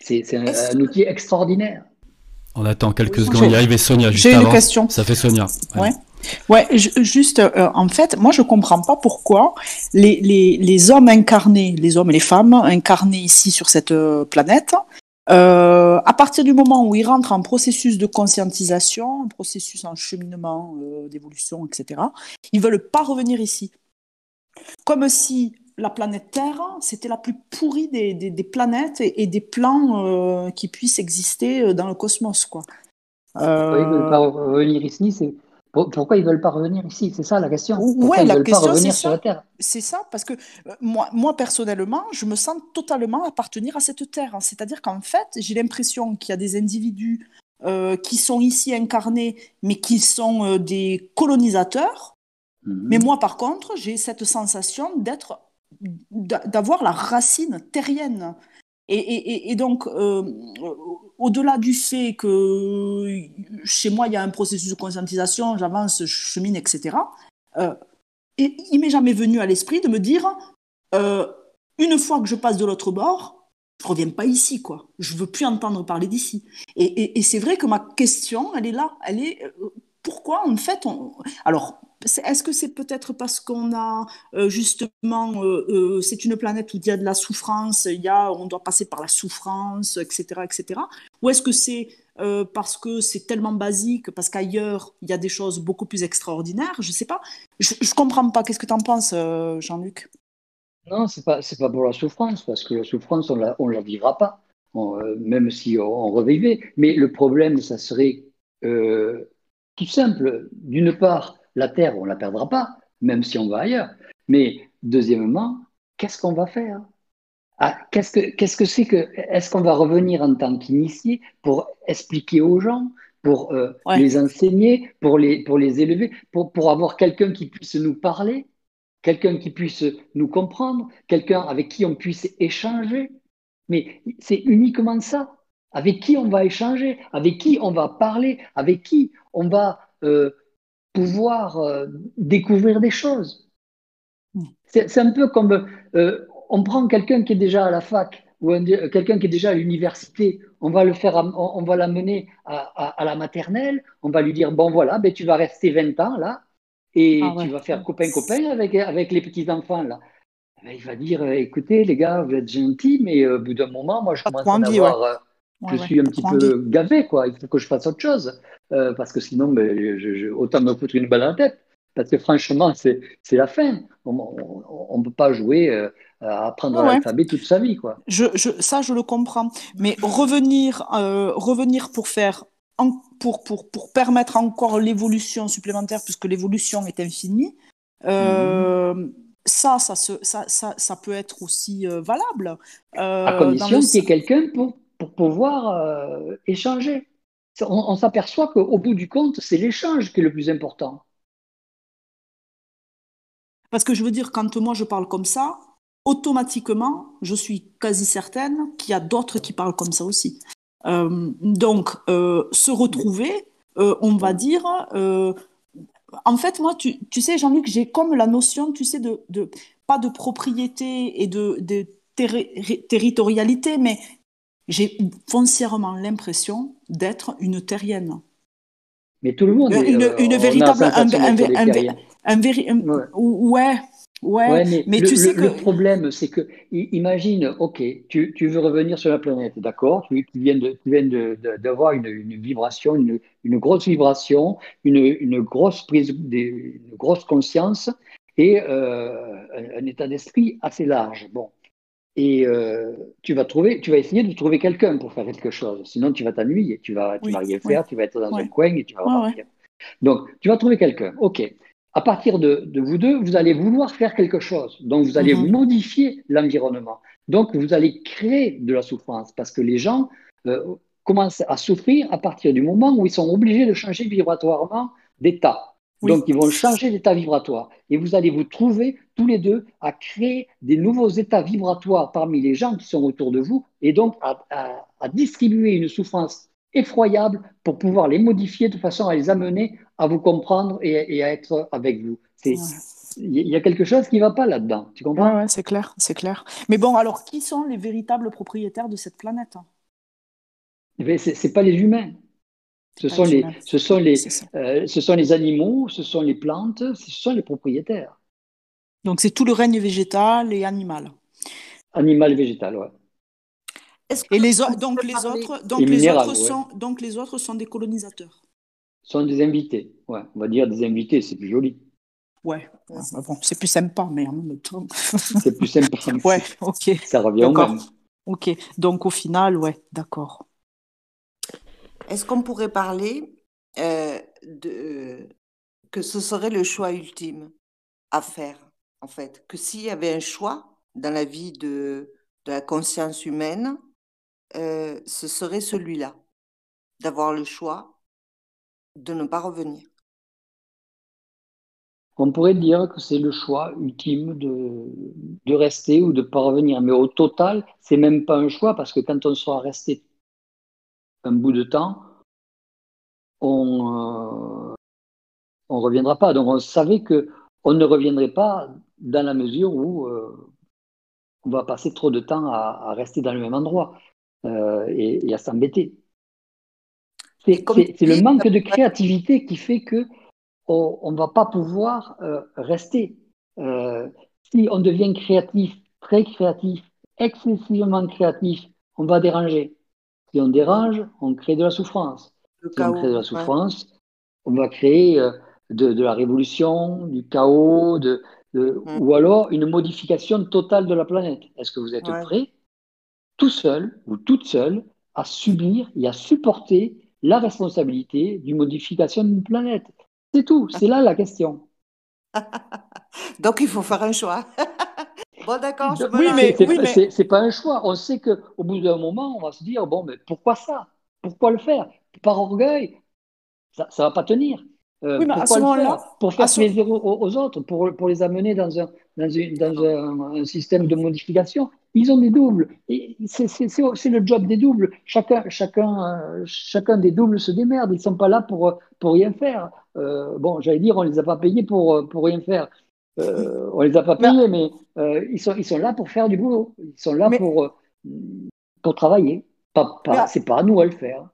C'est c'est un, un outil extraordinaire. On attend quelques Oui, secondes. Il arrive Sonia juste J'ai une question. Ça fait Sonia. Ouais. Ouais, ju- juste, euh, en fait, moi, je comprends pas pourquoi les, les, les hommes incarnés, les hommes et les femmes incarnés ici sur cette euh, planète, euh, à partir du moment où ils rentrent en processus de conscientisation, un processus en cheminement, euh, d'évolution, etc., ils veulent pas revenir ici. Comme si la planète Terre, c'était la plus pourrie des, des, des planètes et, et des plans euh, qui puissent exister euh, dans le cosmos, quoi. Pourquoi ils ne Euh, pas revenir ici c'est- Pourquoi ils veulent pas revenir ici? C'est ça la question. Ouais, Pourquoi ils la veulent pas question, revenir c'est sur ça. la Terre? C'est ça, parce que euh, moi, moi, personnellement, je me sens totalement appartenir à cette terre. C'est-à-dire qu'en fait, j'ai l'impression qu'il y a des individus euh, qui sont ici incarnés, mais qui sont euh, des colonisateurs. Mhm. Mais moi, par contre, j'ai cette sensation d'être, d'a- d'avoir la racine terrienne. Et, et- et- donc, euh, au-delà du fait que chez moi, il y a un processus de conscientisation, j'avance, je chemine, etc., euh, et il m'est jamais venu à l'esprit de me dire, euh, une fois que je passe de l'autre bord, je reviens pas ici, quoi. Je veux plus entendre parler d'ici. Et, et- c'est vrai que ma question, elle est là. Elle est euh, pourquoi en fait. Alors, est-ce que c'est peut-être parce qu'on a euh, justement, euh, euh, c'est une planète où il y a de la souffrance, il y a, on doit passer par la souffrance, etc., etc. Ou est-ce que c'est parce que c'est tellement basique, parce qu'ailleurs il y a des choses beaucoup plus extraordinaires? Je sais pas. Je, je comprends pas. Qu'est-ce que tu en penses, Jean-Luc? Non, c'est pas c'est pas pour la souffrance parce que la souffrance on on la vivra pas, même si on, on revivait. Mais le problème, ça serait tout simple. D'une part, la terre, on la perdra pas, même si on va ailleurs. Mais deuxièmement, qu'est-ce qu'on va faire? Ah, qu'est-ce que qu'est-ce que c'est que Est-ce qu'on va revenir en tant qu'initié pour expliquer aux gens, pour euh, Ouais. les enseigner, pour les pour les élever, pour pour avoir quelqu'un qui puisse nous parler, quelqu'un qui puisse nous comprendre, quelqu'un avec qui on puisse échanger? Mais c'est uniquement ça. Avec qui on va échanger, avec qui on va parler, avec qui on va euh, pouvoir euh, découvrir des choses. C'est un peu comme euh, on prend quelqu'un qui est déjà à la fac ou un- quelqu'un qui est déjà à l'université, on va le faire, on, on va l'amener à, à- à la maternelle, on va lui dire bon voilà, ben, tu vas rester 20 ans là et Ah ouais. tu vas faire copain-copain avec, avec les petits-enfants là. Ben, il va dire euh, écoutez les gars, vous êtes gentils, mais au bout d'un moment, moi je commence à en avoir, Ouais, je ouais, suis un petit peu envie. gavé, quoi. Il faut que je fasse autre chose. Euh, parce que sinon, ben, je, je- autant me foutre une balle à la tête. Parce que franchement, c'est la fin. On ne peut pas jouer euh, à apprendre Ouais, l'alphabet toute sa vie, quoi. Je, je, ça, je le comprends. Mais revenir, euh, revenir pour faire, en- pour, pour, pour permettre encore l'évolution supplémentaire, puisque l'évolution est infinie, euh, ça, ça, se, ça, ça, ça peut être aussi valable. À dans condition qu'il y ait quelqu'un pour, pouvoir euh, échanger. On, s'aperçoit qu'au bout du compte, c'est l'échange qui est le plus important. Parce que je veux dire, quand moi je parle comme ça, automatiquement, je suis quasi certaine qu'il y a d'autres qui parlent comme ça aussi. Euh, donc, euh, se retrouver, on va dire. en fait, moi, tu, tu sais, Jean-Luc, j'ai comme la notion, tu sais, de, de pas de propriété et de, de terri- territorialité, mais j'ai foncièrement l'impression d'être une terrienne. Mais tout le monde est, Une, euh, une véritable. Un, un- Ouais. ouais, ouais, Ouais, mais, mais le, tu sais le- le que. problème, c'est que, imagine, ok, tu, tu veux revenir sur la planète, d'accord, tu, tu viens de, tu viens de, de- d'avoir une, une vibration, une, une grosse vibration, une, une grosse prise, des- une grosse conscience et euh, un, un état d'esprit assez large. Bon, et euh, tu vas trouver, tu vas essayer de trouver quelqu'un pour faire quelque chose, sinon tu vas t'ennuyer, tu vas, tu Oui, vas rien faire, tu vas être dans Ouais. un coin et tu vas repartir. Donc, tu vas trouver quelqu'un, ok. à partir de, vous deux, vous allez vouloir faire quelque chose. Donc, vous allez mhm. modifier l'environnement. Donc, vous allez créer de la souffrance parce que les gens euh, commencent à souffrir à partir du moment où ils sont obligés de changer vibratoirement d'état. Donc, ils vont changer d'état vibratoire. Et vous allez vous trouver tous les deux à créer des nouveaux états vibratoires parmi les gens qui sont autour de vous et donc à distribuer une souffrance effroyable pour pouvoir les modifier de façon à les amener à vous comprendre et, à être avec vous. Il y a quelque chose qui ne va pas là-dedans, tu comprends? Ouais, c'est clair, c'est clair. Mais bon, alors qui sont les véritables propriétaires de cette planète? Eh Ce n'est pas les humains. Ce sont les, ce, sont les, euh, ce sont les animaux, ce sont les plantes, ce sont les propriétaires. Donc c'est tout le règne végétal et animal. Animal et végétal, ouais. Et les donc les autres, donc les autres sont, donc les autres sont des colonisateurs. Sont des invités, ouais. On va dire des invités, c'est plus joli. Ouais, bon, c'est plus sympa, mais en même temps. (laughs) c'est plus sympa. ouais, ok. Ça revient au même. Ok, donc au final, ouais, d'accord. Est-ce qu'on pourrait parler euh, de que ce serait le choix ultime à faire, en fait, que s'il y avait un choix dans la vie de, de la conscience humaine, euh, ce serait celui-là, d'avoir le choix de ne pas revenir. On pourrait dire que c'est le choix ultime de, de rester ou de ne pas revenir. Mais au total, c'est même pas un choix parce que quand on sera resté un bout de temps, on ne euh, reviendra pas. Donc on savait que on ne reviendrait pas dans la mesure où euh, on va passer trop de temps à, rester dans le même endroit euh, et, à s'embêter. C'est le manque de créativité qui fait que on ne va pas pouvoir rester. Si on devient créatif, très créatif, excessivement créatif, on va déranger. Si on dérange, on crée de la souffrance. si on crée de la souffrance, on va créer de, de, la révolution, du chaos, de, Mm. ou alors une modification totale de la planète. Est-ce que vous êtes prêt, tout seul ou toute seule, à subir et à supporter la responsabilité d'une modification d'une planète? C'est tout, c'est là la question. (laughs) Donc il faut faire un choix. (laughs) bon, d'accord. Oui, mais, oui, mais... c'est pas un choix. On sait qu'au bout d'un moment, on va se dire bon, mais pourquoi ça? Pourquoi le faire? Par orgueil Ça ne va pas tenir. Euh, oui, mais à ce moment-là, pour faire plaisir aux, autres, pour, pour les amener dans, un, dans, une, dans un, système de modification, ils ont des doubles. C'est le job des doubles. Chacun, chacun, chacun des doubles se démerde. Ils ne sont pas là pour, pour rien faire. Euh, bon, j'allais dire, on ne les a pas payés pour, pour rien faire. Euh, on ne les a pas payés, mais ils, sont, ils sont là pour faire du boulot. Ils sont là pour, pour travailler. Pas, pas, c'est pas à nous à le faire.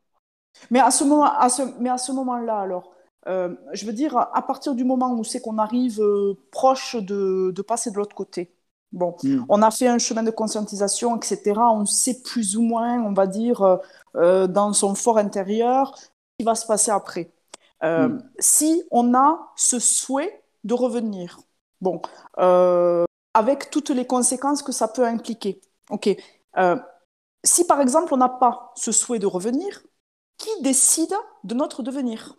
Mais à ce moment, à ce, mais à ce moment-là, alors, euh, je veux dire, à partir du moment où c'est qu'on arrive euh, proche de, passer de l'autre côté, bon, hmm. on a fait un chemin de conscientisation, etc. On sait plus ou moins, on va dire, euh, dans son fort intérieur, ce qui va se passer après. Hmm. Si on a ce souhait de revenir, bon, avec toutes les conséquences que ça peut impliquer. Ok. si par exemple on n'a pas ce souhait de revenir, qui décide de notre devenir?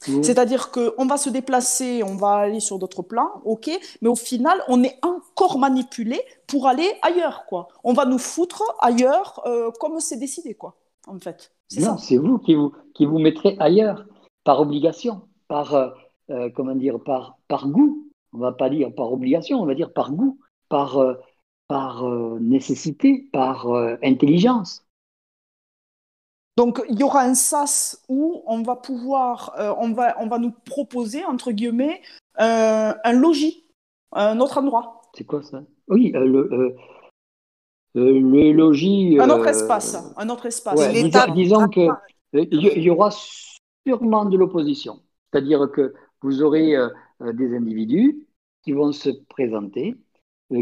C'est-à-dire qu'on va se déplacer, on va aller sur d'autres plans, ok, mais au final, on est encore manipulé pour aller ailleurs, quoi. On va nous foutre ailleurs euh, comme c'est décidé, quoi, en fait. Non, c'est vous qui vous, qui vous mettrez ailleurs, par obligation, par, euh, euh, comment dire, par, par goût. On va pas dire par obligation, on va dire par goût, par, par nécessité, par intelligence. Donc, il y aura un sas où on va pouvoir, euh, on, va, on va nous proposer, entre guillemets, euh, un logis, un autre endroit. C'est quoi ça? Oui, euh, le, le logis. Un autre espace. Un autre espace. disons qu'il y, aura sûrement de l'opposition. C'est-à-dire que vous aurez des individus qui vont se présenter,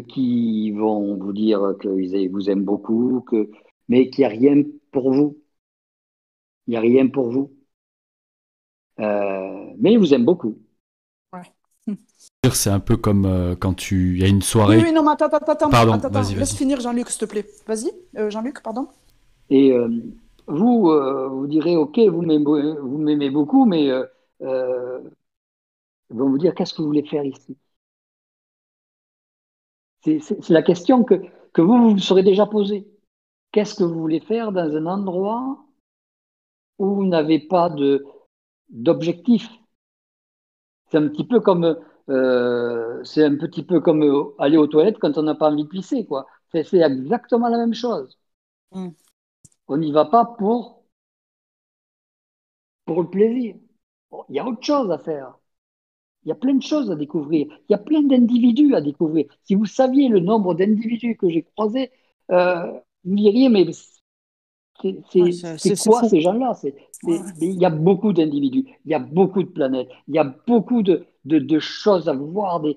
qui vont vous dire qu'ils vous aiment beaucoup, que, mais qu'il n'y a rien pour vous il n'y a rien pour vous. Euh, mais il vous aime beaucoup. Ouais. (laughs) C'est un peu comme euh, quand tu. Il y a une soirée. Oui, oui non, mais attends, attends, attends. Pardon, attends, vas-y, Laisse finir Jean-Luc, s'il te plaît. Vas-y, euh, Jean-Luc, pardon. Et vous, vous direz, ok, vous m'aimez beaucoup, mais vont vous dire qu'est-ce que vous voulez faire ici? C'est la question que, que vous vous serez déjà posée. Qu'est-ce que vous voulez faire dans un endroit où vous n'avez pas d'objectif? C'est un petit peu comme euh, c'est un petit peu comme aller aux toilettes quand on n'a pas envie de pisser, quoi. C'est exactement la même chose. Mm. On n'y va pas pour pour le plaisir. Il y a autre chose à faire. Il y a plein de choses à découvrir. Il y a plein d'individus à découvrir. Si vous saviez le nombre d'individus que j'ai croisés, euh, vous diriez, mais c'est quoi ces gens-là? Il y a beaucoup d'individus, il y a beaucoup de planètes, il y a beaucoup de, de, choses à voir, des,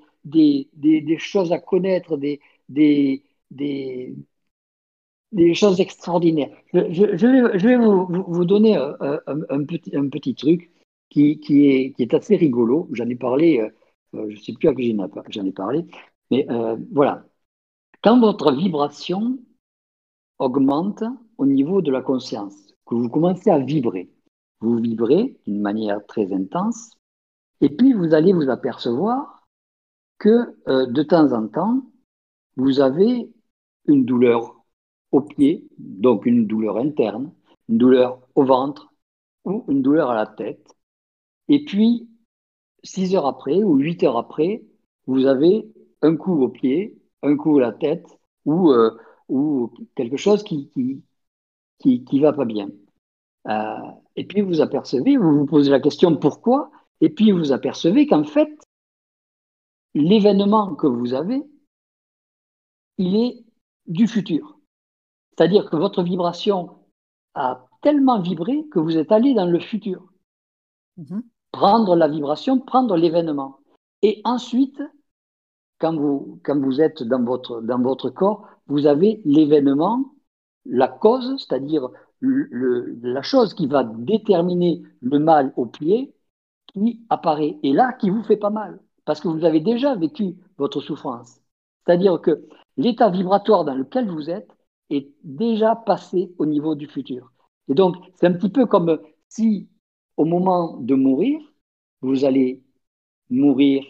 des, des, choses à connaître, des, des, des, choses extraordinaires. Je, je, vais, je vais vous, vous donner un, un, petit, un petit truc qui, qui, est, qui est assez rigolo. J'en ai parlé, euh, euh, je ne sais plus à qui j'en ai parlé, mais euh, voilà. Quand votre vibration augmente au niveau de la conscience, que vous commencez à vibrer, vous vibrez d'une manière très intense, et puis vous allez vous apercevoir que de temps en temps, vous avez une douleur au pied, donc une douleur interne, une douleur au ventre ou une douleur à la tête, et puis, six heures après ou huit heures après, vous avez un coup au pied, un coup à la tête ou, euh, ou quelque chose qui qui, qui, qui va pas bien. Euh, et puis vous apercevez, vous vous posez la question pourquoi, et puis vous apercevez qu'en fait, l'événement que vous avez, il est du futur. C'est-à-dire que votre vibration a tellement vibré que vous êtes allé dans le futur. Mm-hmm prendre la vibration, prendre l'événement. Et ensuite, quand vous, quand vous êtes dans votre, dans votre corps, vous avez l'événement, la cause, c'est-à-dire la chose qui va déterminer le mal au pied, qui apparaît. Et là, qui vous fait pas mal, parce que vous avez déjà vécu votre souffrance. C'est-à-dire que l'état vibratoire dans lequel vous êtes est déjà passé au niveau du futur. Et donc, c'est un petit peu comme si au moment de mourir, vous allez mourir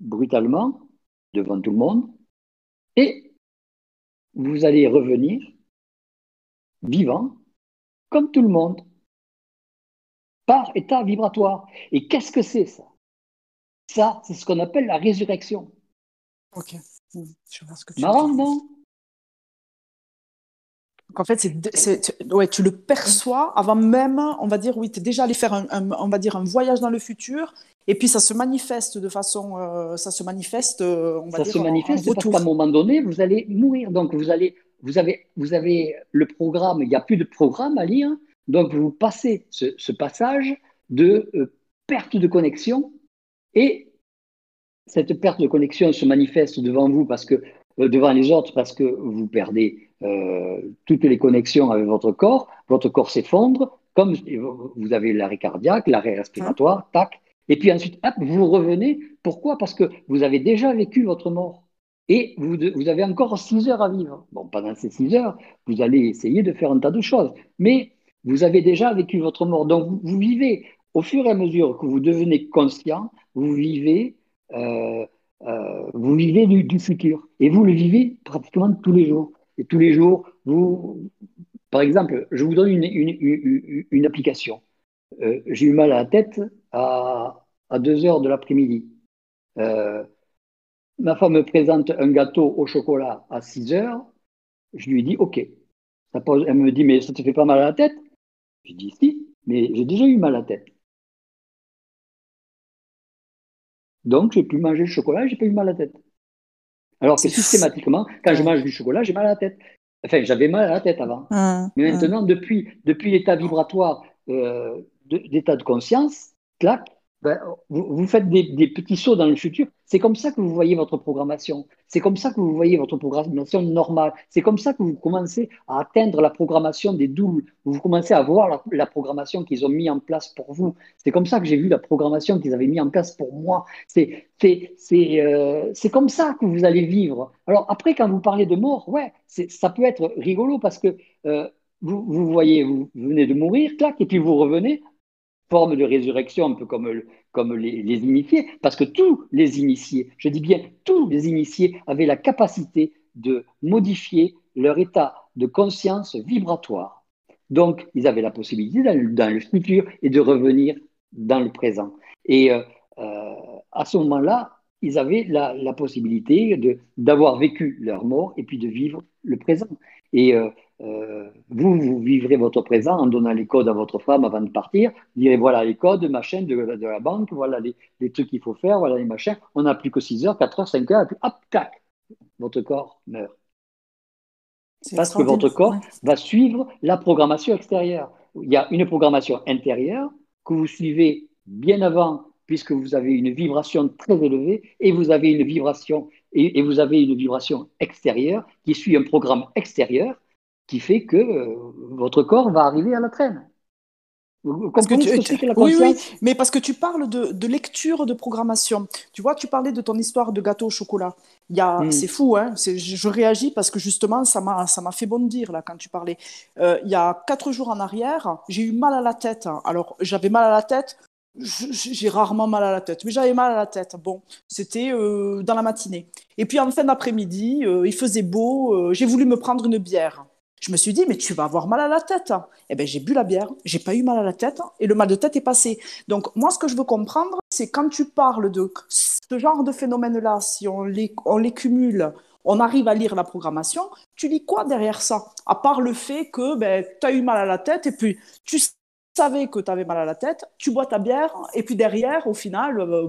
brutalement devant tout le monde et vous allez revenir vivant comme tout le monde par état vibratoire. Et qu'est-ce que c'est ça? Ça, c'est ce qu'on appelle la résurrection. Ok. Je vois ce que tu Marrant, non? En fait, c'est, ouais, tu le perçois avant même, on va dire, oui, tu es déjà allé faire un, on va dire, un voyage dans le futur, et puis ça se manifeste de façon, euh, ça se manifeste, euh, on va ça dire, se manifeste parce qu'à un moment donné, vous allez mourir. Donc vous allez, vous avez, vous avez le programme. Il n'y a plus de programme à lire, donc vous passez ce, passage de euh, perte de connexion, et cette perte de connexion se manifeste devant vous parce que devant les autres parce que vous perdez euh, toutes les connexions avec votre corps, votre corps s'effondre, comme vous avez l'arrêt cardiaque, l'arrêt respiratoire, tac, et puis ensuite, hop, vous revenez. Pourquoi? Parce que vous avez déjà vécu votre mort. Et vous, vous, avez encore six heures à vivre. Bon, pendant ces six heures, vous allez essayer de faire un tas de choses. Mais vous avez déjà vécu votre mort. Donc, vous, vivez, au fur et à mesure que vous devenez conscient, vous vivez, euh, euh, vous vivez du, du, futur. Et vous le vivez pratiquement tous les jours. Et tous les jours, vous, par exemple, je vous donne une, application. Euh, j'ai eu mal à la tête à, à 2 heures de l'après-midi. Euh, ma femme me présente un gâteau au chocolat à 6 heures. Je lui dis OK. Elle me dit Mais ça te fait pas mal à la tête? Je dis Si, mais j'ai déjà eu mal à la tête. Donc, j'ai pu manger le chocolat, j'ai pas eu mal à la tête. Alors que (laughs) systématiquement, quand je mange du chocolat, j'ai mal à la tête. Enfin, j'avais mal à la tête avant. Hum, Mais hum. maintenant, depuis, depuis l'état vibratoire euh, d'état de conscience, clac, ben, vous, faites des, petits sauts dans le futur. C'est comme ça que vous voyez votre programmation. C'est comme ça que vous voyez votre programmation normale. C'est comme ça que vous commencez à atteindre la programmation des doubles. Vous commencez à voir la, programmation qu'ils ont mis en place pour vous. C'est comme ça que j'ai vu la programmation qu'ils avaient mis en place pour moi. C'est euh, comme ça que vous allez vivre. Alors après, quand vous parlez de mort, ouais, ça peut être rigolo parce que euh, vous, vous, voyez, vous venez de mourir, clac, et puis vous revenez forme de résurrection, un peu comme, comme les, initiés, parce que tous les initiés, je dis bien tous les initiés, avaient la capacité de modifier leur état de conscience vibratoire. Donc, ils avaient la possibilité d'aller dans le futur et de revenir dans le présent. Et euh, euh, à ce moment-là, ils avaient la, possibilité d'avoir vécu leur mort et puis de vivre le présent. Et euh, euh, vous, vous vivrez votre présent en donnant les codes à votre femme avant de partir. Vous direz voilà les codes, machin, de, de la banque, voilà les, les trucs qu'il faut faire, voilà les machins. On n'a plus que 6 heures, 4 heures, 5 heures, et puis hop, tac, votre corps meurt. Parce que votre corps va suivre la programmation extérieure. Il y a une programmation intérieure que vous suivez bien avant, puisque vous avez une vibration très élevée, et vous avez une vibration et, vous avez une vibration extérieure qui suit un programme extérieur qui fait que euh, votre corps va arriver à la traîne. Vous comprenez que que la conscience Oui, oui, mais parce que tu parles de, lecture de programmation. Tu vois, tu parlais de ton histoire de gâteau au chocolat. Il hmm. C'est fou, hein je, je, réagis parce que justement, ça m'a fait bondir là, quand tu parlais. Euh, il y a quatre jours en arrière, j'ai eu mal à la tête. Alors, j'avais mal à la tête j'ai rarement mal à la tête, mais j'avais mal à la tête. Bon, c'était euh, dans la matinée. Et puis en fin d'après-midi, euh, il faisait beau, euh, j'ai voulu me prendre une bière. Je me suis dit, mais tu vas avoir mal à la tête. Eh bien, j'ai bu la bière, j'ai pas eu mal à la tête, et le mal de tête est passé. Donc, moi, ce que je veux comprendre, c'est quand tu parles de ce genre de phénomène-là, si on les, cumule, on arrive à lire la programmation, tu lis quoi derrière ça? À part le fait que ben, tu as eu mal à la tête, et puis tu savais que tu avais mal à la tête, tu bois ta bière, et puis derrière, au final, euh,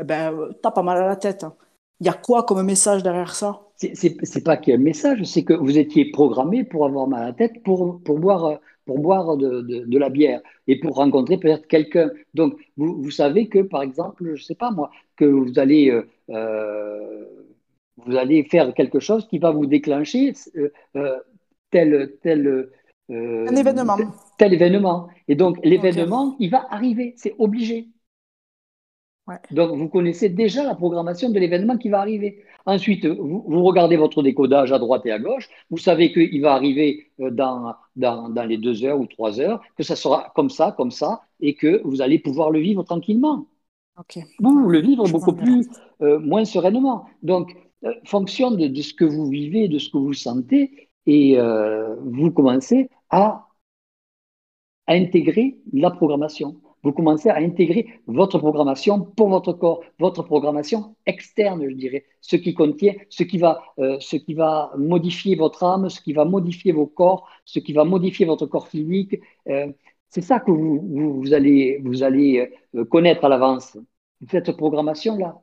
eh ben, tu n'as pas mal à la tête. Il y a quoi comme message derrière ça? C'est pas qu'il y a un message, c'est que vous étiez programmé pour avoir mal à la tête, pour, pour boire, pour boire de, de, la bière et pour rencontrer peut-être quelqu'un. Donc, vous, vous, savez que, par exemple, je ne sais pas moi, que vous allez, euh, euh, vous allez faire quelque chose qui va vous déclencher euh, tel, tel euh, un événement. Tel événement. Et donc, l'événement, il va arriver, c'est obligé. Donc, vous connaissez déjà la programmation de l'événement qui va arriver. Ensuite, vous, regardez votre décodage à droite et à gauche. Vous savez qu'il va arriver euh, dans, dans, dans, les deux heures ou trois heures, que ça sera comme ça, comme ça, et que vous allez pouvoir le vivre tranquillement. Vous le vivre beaucoup plus, euh, moins sereinement. Donc, fonction de, de, ce que vous vivez, de ce que vous sentez, et euh, vous commencez à, intégrer la programmation. Vous commencez à intégrer votre programmation pour votre corps, votre programmation externe, je dirais, ce qui contient, ce qui va, euh, ce qui va modifier votre âme, ce qui va modifier vos corps, ce qui va modifier votre corps physique. Euh, c'est ça que vous, allez, vous allez connaître à l'avance, cette programmation-là.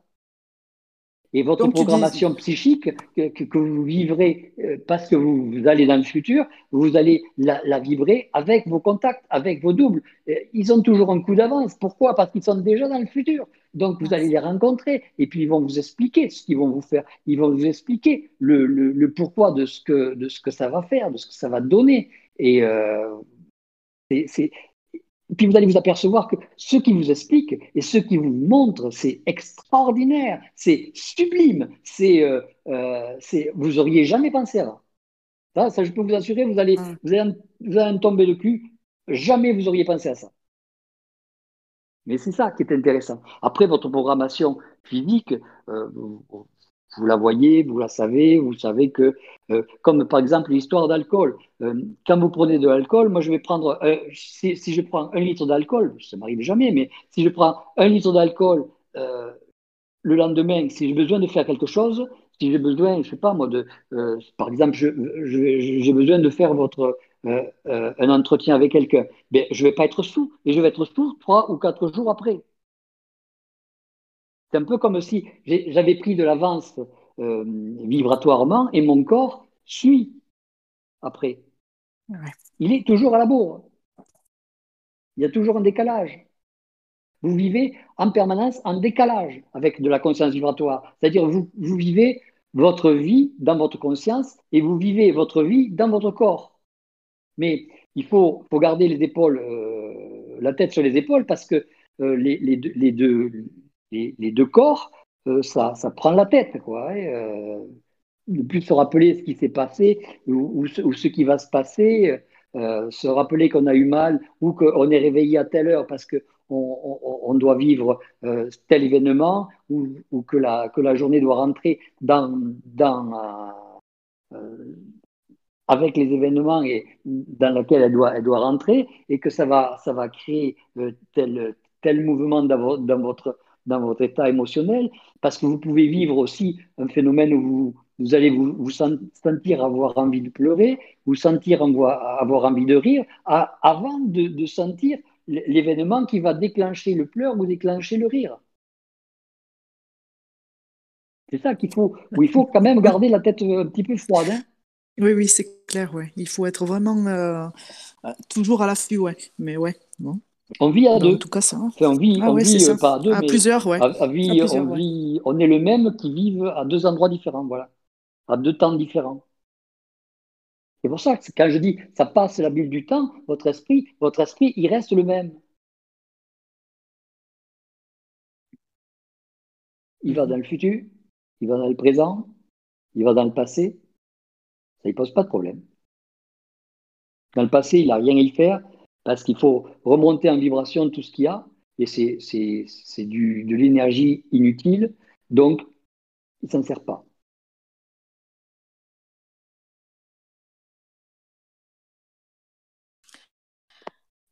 Et votre programmation psychique que, que, vous vivrez euh, parce que vous, allez dans le futur, vous allez la, la, vibrer avec vos contacts, avec vos doubles. Euh, ils ont toujours un coup d'avance. Pourquoi? Parce qu'ils sont déjà dans le futur. Donc vous allez les rencontrer et puis ils vont vous expliquer ce qu'ils vont vous faire. Ils vont vous expliquer le, le, le, pourquoi de ce, que, de ce que ça va faire, de ce que ça va donner. Et euh, c'est puis vous allez vous apercevoir que ce qui vous explique et ce qui vous montre, c'est extraordinaire, c'est sublime, c'est, euh, euh, vous auriez jamais pensé à ça. Ça, je peux vous assurer, vous allez, vous allez, vous allez en tomber le cul, jamais vous auriez pensé à ça. Mais c'est ça qui est intéressant. Après, votre programmation physique, euh, vous la voyez, vous la savez, vous savez que, euh, comme par exemple l'histoire d'alcool, euh, quand vous prenez de l'alcool, moi je vais prendre, euh, si, je prends un litre d'alcool, ça m'arrive jamais, mais si je prends un litre d'alcool le lendemain, si j'ai besoin de faire quelque chose, si j'ai besoin, je sais pas moi, de, par exemple, j'ai besoin de faire votre, un entretien avec quelqu'un, ben, je vais pas être sous, et je vais être sous trois ou quatre jours après. C'est un peu comme si j'avais pris de l'avance euh, vibratoirement et mon corps suit après. Il est toujours à la bourre. Il y a toujours un décalage. Vous vivez en permanence en décalage avec de la conscience vibratoire. C'est-à-dire vous, vous vivez votre vie dans votre conscience et vous vivez votre vie dans votre corps. Mais il faut, faut garder les épaules, euh, la tête sur les épaules parce que euh, les, les, deux, les, deux corps, euh, ça, ça prend la tête. Quoi, euh, ne plus se rappeler ce qui s'est passé ou, ce, qui va se passer, euh, se rappeler qu'on a eu mal ou qu'on est réveillé à telle heure parce qu'on on, doit vivre euh, tel événement ou, que, la, journée doit rentrer dans, euh, avec les événements et, dans lesquels elle doit, rentrer et que ça va, créer tel, mouvement dans votre, dans votre état émotionnel, parce que vous pouvez vivre aussi un phénomène où vous, allez vous, sentir avoir envie de pleurer, vous sentir avoir envie de rire, avant de, sentir l'événement qui va déclencher le pleur ou déclencher le rire. C'est ça qu'il faut, il faut quand même garder la tête un petit peu froide. Hein. oui, oui, c'est clair, ouais. Il faut être vraiment euh, toujours à l'affût, ouais. Mais ouais, bon. On vit à deux. En tout cas, ça. on vit, ah on vit pas à deux, à plusieurs, ouais. À, vie, on, vit, on est le même qui vivent à deux endroits différents, voilà, à deux temps différents. C'est pour ça que quand je dis ça passe la bulle du temps, votre esprit, votre esprit, il reste le même. Il va dans le futur, il va dans le présent, il va dans le passé. Ça ne pose pas de problème. Dans le passé, il n'a rien à y faire parce qu'il faut remonter en vibration tout ce qu'il y a, et c'est de l'énergie inutile, donc il ne s'en sert pas.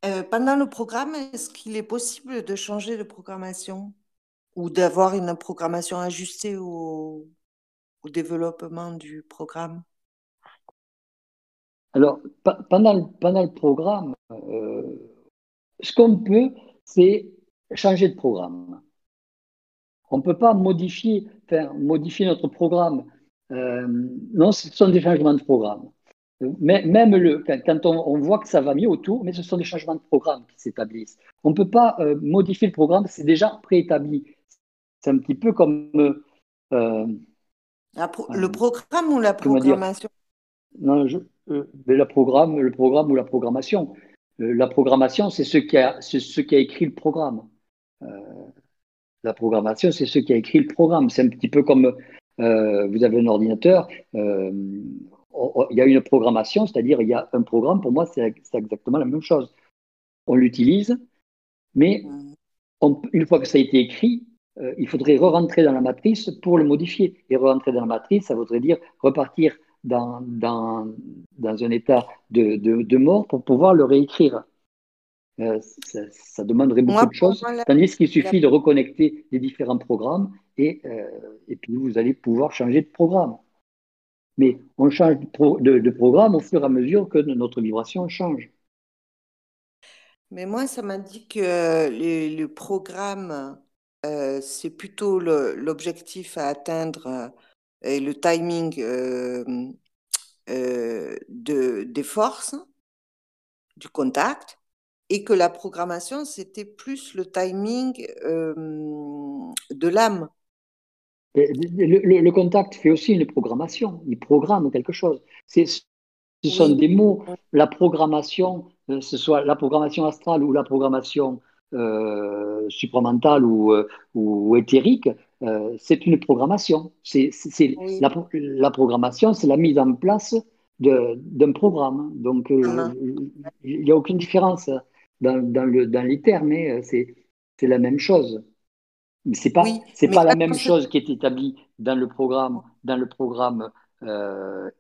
Euh, pendant le programme, est-ce qu'il est possible de changer de programmation ou d'avoir une programmation ajustée au, développement du programme? Alors, pendant, pendant le programme, euh, ce qu'on peut, c'est changer de programme. On ne peut pas modifier, faire, modifier notre programme. Euh, non, ce sont des changements de programme. Même le, quand on, voit que ça va mieux autour, mais ce sont des changements de programme qui s'établissent. On ne peut pas euh, modifier le programme, c'est déjà préétabli. C'est un petit peu comme. le programme ou la programmation? Non, je, le, programme, le programme ou la programmation. Euh, la programmation, c'est ce, qui a, écrit le programme. Euh, la programmation, c'est ce qui a écrit le programme. C'est un petit peu comme euh, vous avez un ordinateur, il y a une programmation, c'est-à-dire il y a un programme, pour moi, c'est exactement la même chose. On l'utilise, mais une fois que ça a été écrit, il faudrait re-rentrer dans la matrice pour le modifier. Et re-rentrer dans la matrice, ça voudrait dire repartir dans, dans, dans un état de, de, mort pour pouvoir le réécrire. Euh, ça, demanderait beaucoup de choses, tandis qu'il suffit de reconnecter les différents programmes et, euh, et puis vous allez pouvoir changer de programme. Mais on change de, de, programme au fur et à mesure que notre vibration change. Mais moi, ça m'indique que le, le programme, euh, c'est plutôt l'objectif à atteindre et le timing euh, euh, de, des forces, du contact, et que la programmation, c'était plus le timing euh, de l'âme. Le, contact fait aussi une programmation, il programme quelque chose. Ce sont des mots. La programmation, ce soit la programmation astrale ou la programmation supramentale ou, ou éthérique, euh, c'est une programmation. C'est, la, programmation, c'est la mise en place d'un programme. Donc, euh, ah. il n'y a aucune différence dans, le, dans les termes, mais euh, c'est, la même chose. Mais c'est pas, c'est pas la même chose qui est établie dans le programme, dans le programme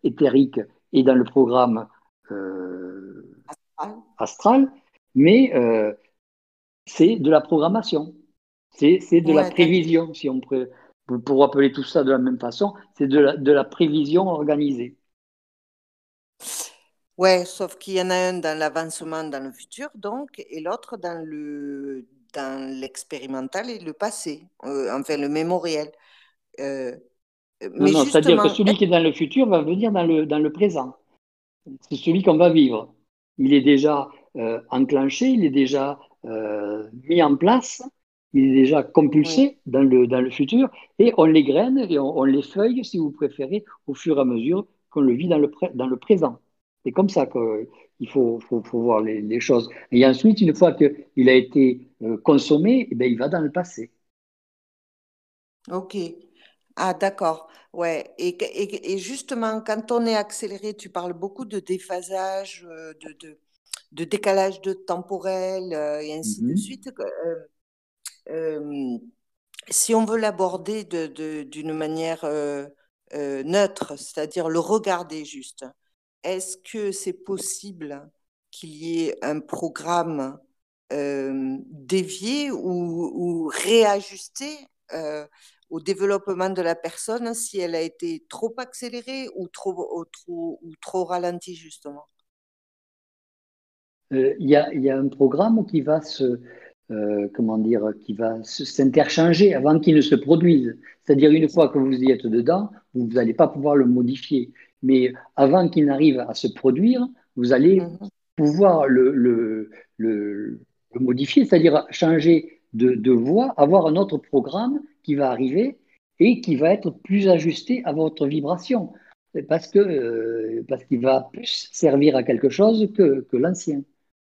éthérique et dans le programme astral. astral. mais c'est de la programmation. C'est de la prévision, si on peut, pour appeler tout ça de la même façon, c'est de la, de la prévision organisée. Ouais, sauf qu'il y en a un dans l'avancement dans le futur, donc, et l'autre dans le dans l'expérimental et le passé, euh, enfin le mémoriel. Euh, non, non c'est-à-dire que celui qui est dans le futur va venir dans le, dans le présent. C'est celui qu'on va vivre. Il est déjà euh, enclenché, il est déjà mis en place, il est déjà compulsé dans, le, dans le futur, et on les graine et on, les feuille, si vous préférez, au fur et à mesure qu'on le vit dans le, dans le présent. C'est comme ça qu'il faut, faut, faut, voir les, choses. Et ensuite, une fois qu'il a été euh, consommé, eh bien, il va dans le passé. Ok. Ah, d'accord. Ouais. Et, et, et, justement, quand on est accéléré, tu parles beaucoup de déphasage, euh, de, de de décalage de temporel et ainsi de Mhm. suite. Si on veut l'aborder d'une manière neutre, c'est-à-dire le regarder juste, est-ce que c'est possible qu'il y ait un programme dévié ou, réajusté au développement de la personne si elle a été trop accélérée ou trop, ou trop, ou ralentie, justement? Il y, a, un programme qui va se, euh, comment dire, qui va s'interchanger avant qu'il ne se produise. C'est-à-dire une fois que vous y êtes dedans, vous n'allez pas pouvoir le modifier. Mais avant qu'il n'arrive à se produire, vous allez mmh. pouvoir le, le, le, le modifier, c'est-à-dire changer de, de voie, avoir un autre programme qui va arriver et qui va être plus ajusté à votre vibration, parce que euh, parce qu'il va plus servir à quelque chose que, que l'ancien.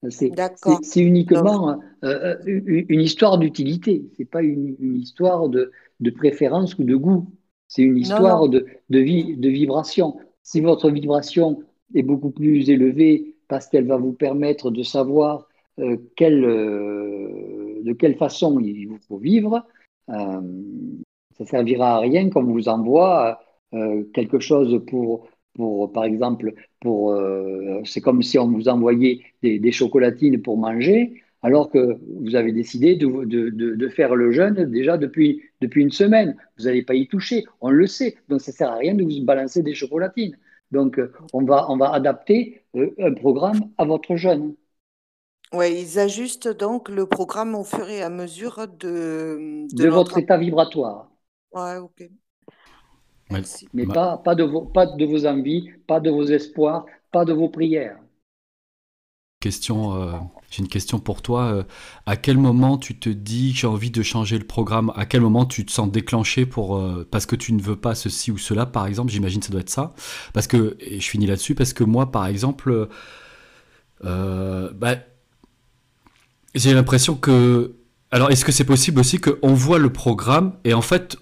C'est uniquement euh, une histoire d'utilité, c'est pas une, une, histoire de, de, préférence ou de goût. C'est une histoire non, non. De, de, vie, de vibration. Si votre vibration est beaucoup plus élevée parce qu'elle va vous permettre de savoir euh, quelle, euh, de quelle façon il vous faut vivre, euh, ça servira à rien qu'on vous envoie euh, quelque chose pour, pour, par exemple, pour, euh, c'est comme si on vous envoyait des, des, chocolatines pour manger, alors que vous avez décidé de, de, de, de faire le jeûne déjà depuis, depuis une semaine. Vous n'allez pas y toucher, on le sait. Donc ça ne sert à rien de vous balancer des chocolatines. Donc on va, on va adapter euh, un programme à votre jeûne. Oui, ils ajustent donc le programme au fur et à mesure de, de, votre état vibratoire. Ouais, ok. Mais pas, pas, de vos, pas de vos envies, pas de vos espoirs, pas de vos prières. Question, euh, j'ai une question pour toi. Euh, à quel moment tu te dis j'ai envie de changer le programme À quel moment tu te sens déclenché pour euh, parce que tu ne veux pas ceci ou cela, par exemple J'imagine que ça doit être ça. Parce que et je finis là-dessus parce que moi, par exemple, bah, j'ai l'impression que. Alors, est-ce que c'est possible aussi qu'on voit le programme et en fait,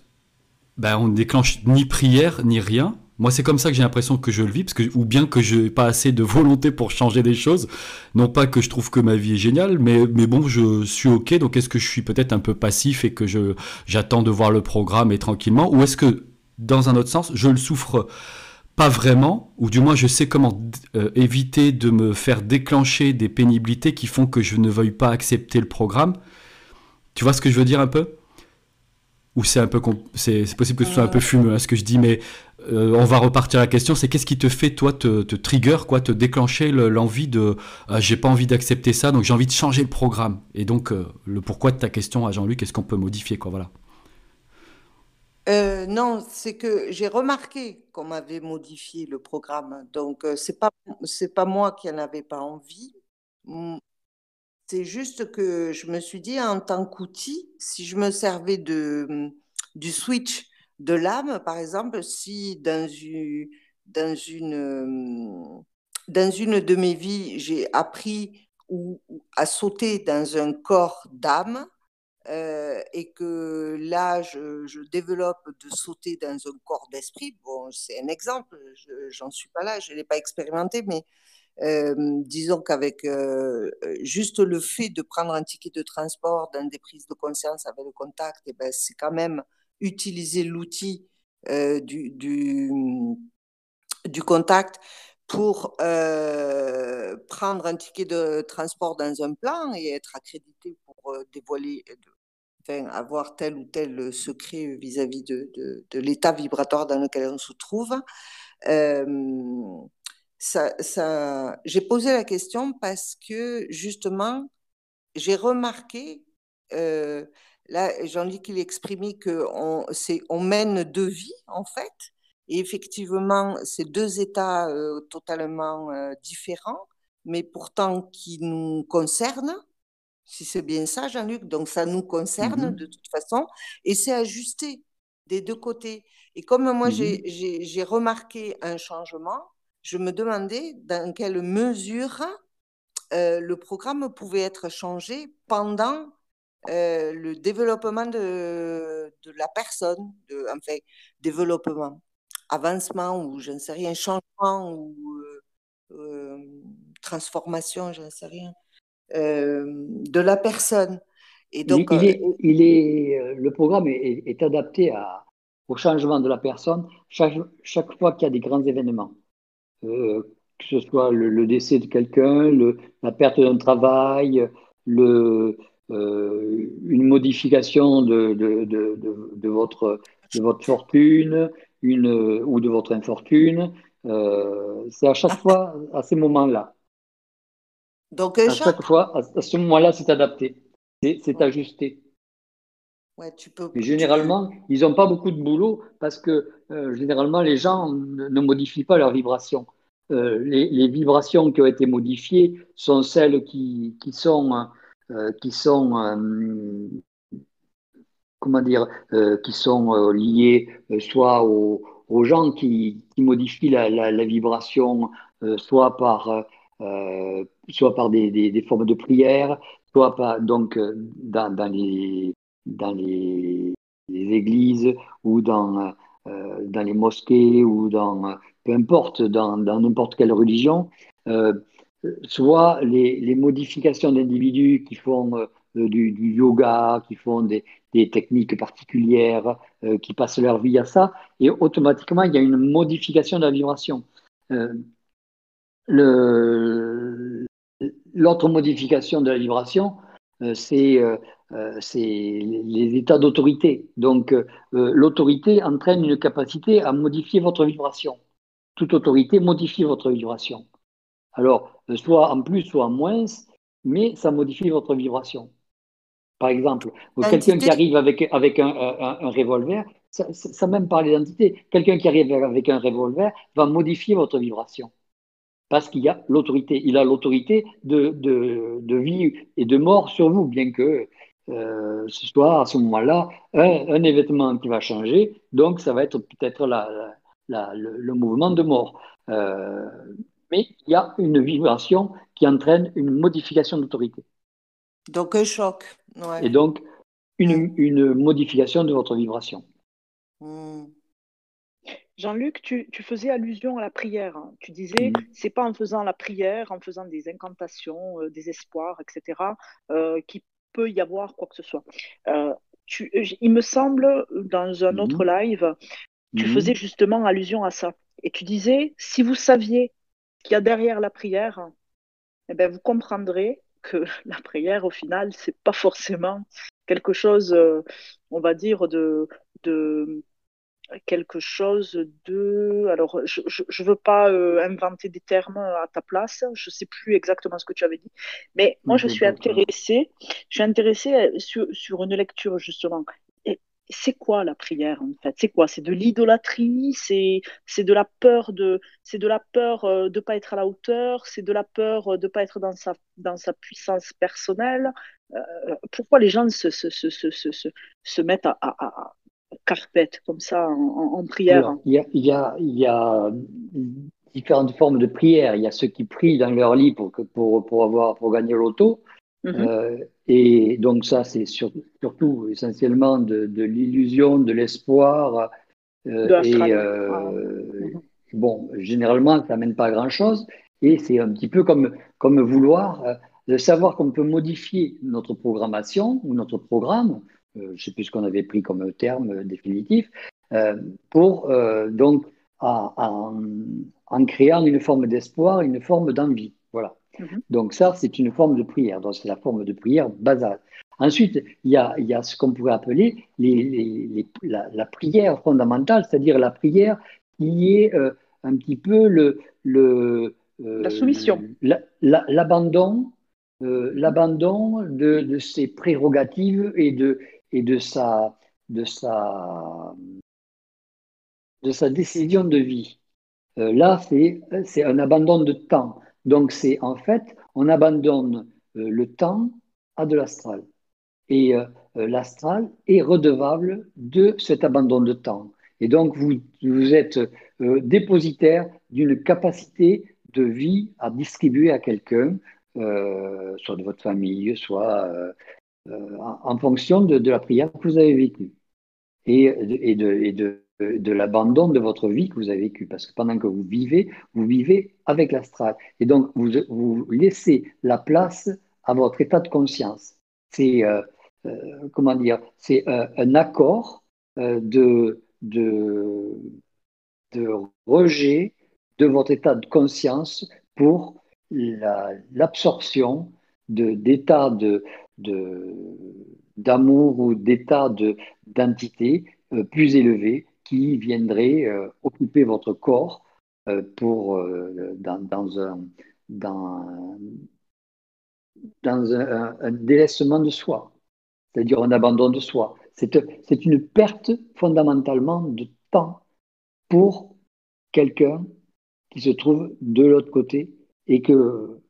ben, on ne déclenche ni prière ni rien Moi, c'est comme ça que j'ai l'impression que je le vis, parce que, ou bien que je n'ai pas assez de volonté pour changer des choses. Non pas que je trouve que ma vie est géniale, mais, mais bon, je suis OK. Donc, est-ce que je suis peut-être un peu passif et que je, j'attends de voir le programme et tranquillement? Ou est-ce que, dans un autre sens, je le souffre pas vraiment, ou du moins je sais comment euh, éviter de me faire déclencher des pénibilités qui font que je ne veuille pas accepter le programme? Tu vois ce que je veux dire un peu? Ou c'est un peu c'est possible que ce soit un peu fumeux hein, ce que je dis, mais euh, on va repartir à la question. C'est qu'est-ce qui te fait toi te, trigger, quoi, te déclencher l'envie de euh, j'ai pas envie d'accepter ça, donc j'ai envie de changer le programme. Et donc euh, le pourquoi de ta question à Jean-Luc, est-ce qu'on peut modifier, quoi, voilà. Euh, non, c'est que j'ai remarqué qu'on m'avait modifié le programme. Donc, c'est pas pas moi qui en avais pas envie. C'est juste que je me suis dit, en tant qu'outil, si je me servais de, du switch de l'âme, par exemple, si dans une, dans une, dans une de mes vies, j'ai appris ou, à sauter dans un corps d'âme, euh, et que là, je, je, développe de sauter dans un corps d'esprit. Bon, c'est un exemple, j'en suis pas là, je ne l'ai pas expérimenté, mais disons qu'avec juste le fait de prendre un ticket de transport dans des prises de conscience avec le contact, et ben, c'est quand même utiliser l'outil du, du, du, contact pour prendre un ticket de transport dans un plan et être accrédité pour dévoiler, avoir tel ou tel secret vis-à-vis de, de l'état vibratoire dans lequel on se trouve. Ça, ça, j'ai posé la question parce que justement, j'ai remarqué, euh, là, Jean-Luc il exprimait qu'on on mène deux vies en fait, et effectivement, c'est deux états euh, totalement euh, différents, mais pourtant qui nous concernent si c'est bien ça, Jean-Luc. Donc, ça nous concerne Mhm. de toute façon et c'est ajusté des deux côtés. Et comme moi, j'ai j'ai remarqué un changement, je me demandais dans quelle mesure euh, le programme pouvait être changé pendant euh, le développement de, de la personne, de, enfin, développement, avancement ou je ne sais rien, changement ou euh, transformation, je ne sais rien, de la personne. Et donc, il, est, il est, le programme est, adapté à, au changement de la personne chaque, chaque fois qu'il y a des grands événements. Que ce soit le, décès de quelqu'un, la perte d'un travail, le, une modification de, de, de, de, votre, de votre fortune une, ou de votre infortune. Euh, c'est à chaque ah. fois à ces moments-là. Donc, à chaque fois, à, ce moment-là, c'est adapté, c'est ajusté. Ouais, tu peux, généralement, ils n'ont pas beaucoup de boulot parce que euh, généralement, les gens ne, modifient pas leurs vibrations. Euh, les, les, vibrations qui ont été modifiées sont celles qui, qui sont, qui sont comment dire, euh, qui sont euh, euh, soit aux, gens qui, modifient la, vibration, soit par, soit par des, formes de prière, soit par, donc dans, les, dans les, églises ou dans, dans les mosquées ou dans, peu importe, dans n'importe quelle religion, soit les, les modifications d'individus qui font euh, du, yoga, qui font des, techniques particulières, euh, qui passent leur vie à ça, et automatiquement, il y a une modification de la vibration. Euh, l'autre modification de la vibration, c'est les états d'autorité. Donc, l'autorité entraîne une capacité à modifier votre vibration. Toute autorité modifie votre vibration. Alors, soit en plus, soit en moins, mais ça modifie votre vibration. Par exemple, quelqu'un qui arrive avec, avec un, un, revolver, ça, même par l'identité, quelqu'un qui arrive avec un revolver va modifier votre vibration. Parce qu'il y a l'autorité. Il a l'autorité de, de, de, vie et de mort sur vous, bien que euh, ce soit à ce moment-là un, un, événement qui va changer. Donc, ça va être peut-être la, la, le, mouvement de mort. Euh, mais il y a une vibration qui entraîne une modification d'autorité. Donc un choc. Et donc une, une, modification de votre vibration. Hmm. Jean-Luc, tu, tu, faisais allusion à la prière. Hein. Tu disais, ce c'est pas en faisant la prière, en faisant des incantations, euh, des espoirs, etc., euh, qu'il peut y avoir quoi que ce soit. Euh, tu, il me semble, dans un autre hmm. live, tu hmm. faisais justement allusion à ça. Et tu disais, si vous saviez qu'il y a derrière la prière, eh ben, vous comprendrez que (laughs) la prière, au final, c'est pas forcément quelque chose, on va dire, de, de quelque chose de. Alors, je ne veux pas euh, inventer des termes à ta place, je ne sais plus exactement ce que tu avais dit, mais moi, je suis intéressée, je suis intéressée euh, sur, sur une lecture, justement. C'est quoi la prière en fait? C'est quoi? C'est de l'idolâtrie, c'est c'est de la peur de c'est de la peur euh, de pas être à la hauteur, c'est de la peur euh, de pas être dans sa dans sa puissance personnelle? Euh, pourquoi les gens se se, se, se, se, se mettent à, à, à, carpette comme ça en, prière Il y a, il y, a, il y a différentes formes de prière. Il y a ceux qui prient dans leur lit pour pour pour avoir pour gagner l'auto. Mm-hmm. Et donc ça, c'est surtout essentiellement de, l'illusion, de l'espoir. Euh, et euh, ah. bon, généralement, ça n'amène pas à grand-chose. Et c'est un petit peu comme, comme vouloir euh, de savoir qu'on peut modifier notre programmation ou notre programme, je ne sais plus ce qu'on avait pris comme terme définitif, pour donc en, en créant une forme d'espoir, une forme d'envie. Voilà. Mhm. Donc ça, c'est une forme de prière. Donc c'est la forme de prière basale. Ensuite, il y a, il y a ce qu'on pourrait appeler les, la, prière fondamentale, c'est-à-dire la prière qui est euh, un petit peu le, le euh, la soumission, l'abandon, euh, l'abandon de, de, ses prérogatives et de et de sa de sa de sa décision de vie. là, c'est c'est un abandon de temps. Donc, c'est en fait, on abandonne euh, le temps à de l'astral. Et euh, euh, l'astral est redevable de cet abandon de temps. Et donc, vous, vous êtes dépositaire d'une capacité de vie à distribuer à quelqu'un, soit de votre famille, soit en, fonction de, la prière que vous avez vécue et, de, l'abandon de votre vie que vous avez vécu. Parce que pendant que vous vivez, vous vivez avec l'astral. Et donc, vous, laissez la place à votre état de conscience. C'est, euh, euh, comment dire, c'est un accord de rejet de votre état de conscience pour l'absorption d'états de, d'amour ou d'états d'entité euh, plus élevés qui viendraient euh, occuper votre corps euh, pour, dans, dans, un, dans, dans un, un, délaissement de soi, c'est-à-dire un abandon de soi. C'est une perte fondamentalement de temps pour quelqu'un qui se trouve de l'autre côté et que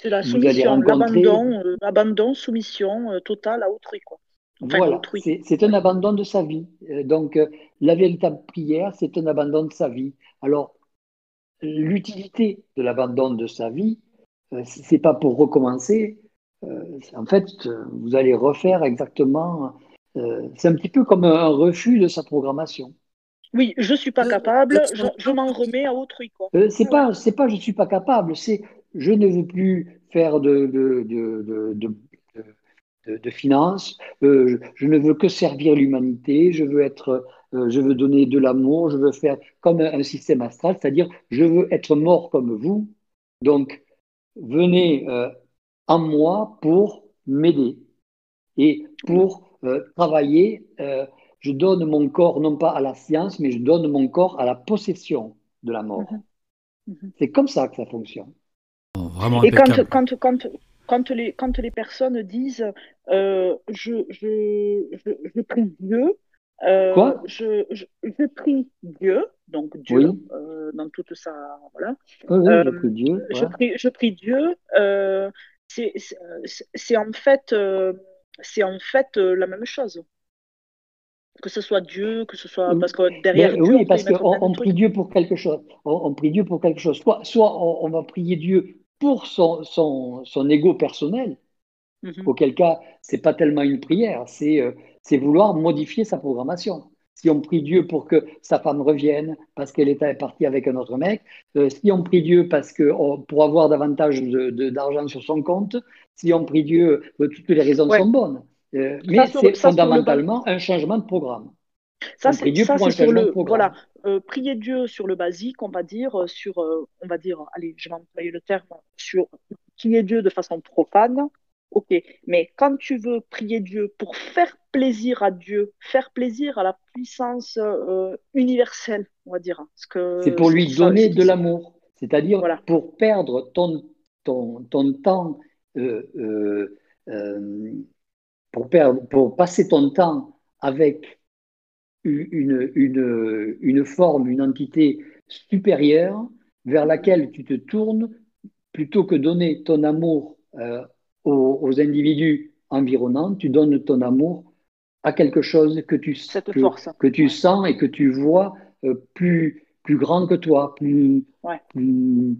c'est la soumission, l'abandon, euh, l'abandon, soumission euh, totale à autrui. Quoi. voilà, c'est un abandon de sa vie. Euh, donc, la véritable prière, c'est un abandon de sa vie. Alors, l'utilité de l'abandon de sa vie, c'est pas pour recommencer. en fait, vous allez refaire exactement. c'est un petit peu comme un refus de sa programmation. Oui, je suis pas capable, je, m'en remets à autrui. Quoi. c'est pas, c'est pas je suis pas capable, c'est je ne veux plus faire de, de, de, de finances, euh, je ne veux que servir l'humanité, je veux être, euh, je veux donner de l'amour, je veux faire comme un, système astral, c'est-à-dire je veux être mort comme vous. Donc venez euh, en moi pour m'aider et pour travailler. je donne mon corps non pas à la science, mais je donne mon corps à la possession de la mort. Mhm. Mhm. C'est comme ça que ça fonctionne. Et quand, quand, quand, quand, les, quand les personnes disent euh, je, je, je, prie Dieu, euh, Quoi? je, je, prie Dieu, donc Dieu, euh, dans toute sa. Voilà. Oui, je prie Dieu. Je, prie, je prie Dieu. c'est en fait, c'est en fait la même chose que ce soit Dieu, que ce soit parce que derrière Dieu, oui, parce qu'on on prie Dieu pour quelque chose. On, prie Dieu pour quelque chose. Soit, soit on, va prier Dieu pour son, son, son ego personnel, mhm. auquel cas, c'est pas tellement une prière, euh, c'est vouloir modifier sa programmation. Si on prie Dieu pour que sa femme revienne parce qu'elle est partie avec un autre mec, euh, si on prie Dieu parce que oh, pour avoir davantage d'argent de, sur son compte, si on prie Dieu, euh, toutes les raisons sont bonnes. Mais c'est fondamentalement un changement de programme. Ça, c'est sur le voilà, euh, prier Dieu sur le basique, on va dire, euh, sur, euh, on va dire, allez, je vais employer le terme, sur prier Dieu de façon profane, ok. Mais quand tu veux prier Dieu pour faire plaisir à Dieu, faire plaisir à la puissance universelle, on va dire. C'est pour lui donner de l'amour, c'est-à-dire pour perdre ton, ton, ton temps, pour, perdre, pour passer ton temps avec une, une, une, forme, une entité supérieure vers laquelle tu te tournes plutôt que donner ton amour euh, aux, individus environnants, tu donnes ton amour à quelque chose que tu, que, que, tu sens et que tu vois euh, plus, plus grand que toi, plus, plus,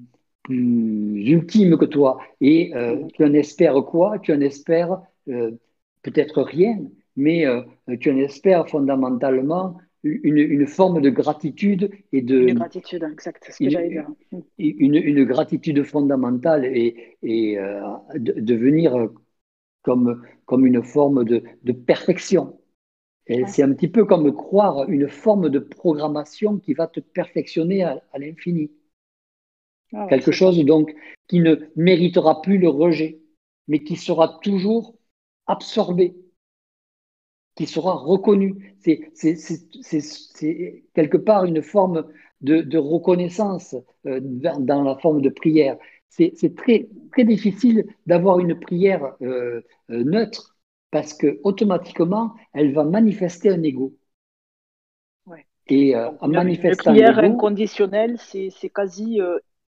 ultime que toi. Et euh, tu en espères quoi? Tu en espères peut-être rien, mais euh, tu en espères fondamentalement une, une, forme de gratitude et de. Une gratitude, exact, c'est ce que j'allais dire. Une, une, gratitude fondamentale et, et euh, de, devenir comme, comme une forme de, de perfection. C'est un petit peu comme croire une forme de programmation qui va te perfectionner à, l'infini. Ah Quelque chose donc qui ne méritera plus le rejet, mais qui sera toujours absorbé qui sera reconnu. C'est quelque part une forme de, reconnaissance euh, dans, la forme de prière. C'est très, très difficile d'avoir une prière euh, euh, neutre parce que automatiquement, elle va manifester un ego. Et en manifestant une prière inconditionnelle, c'est quasi,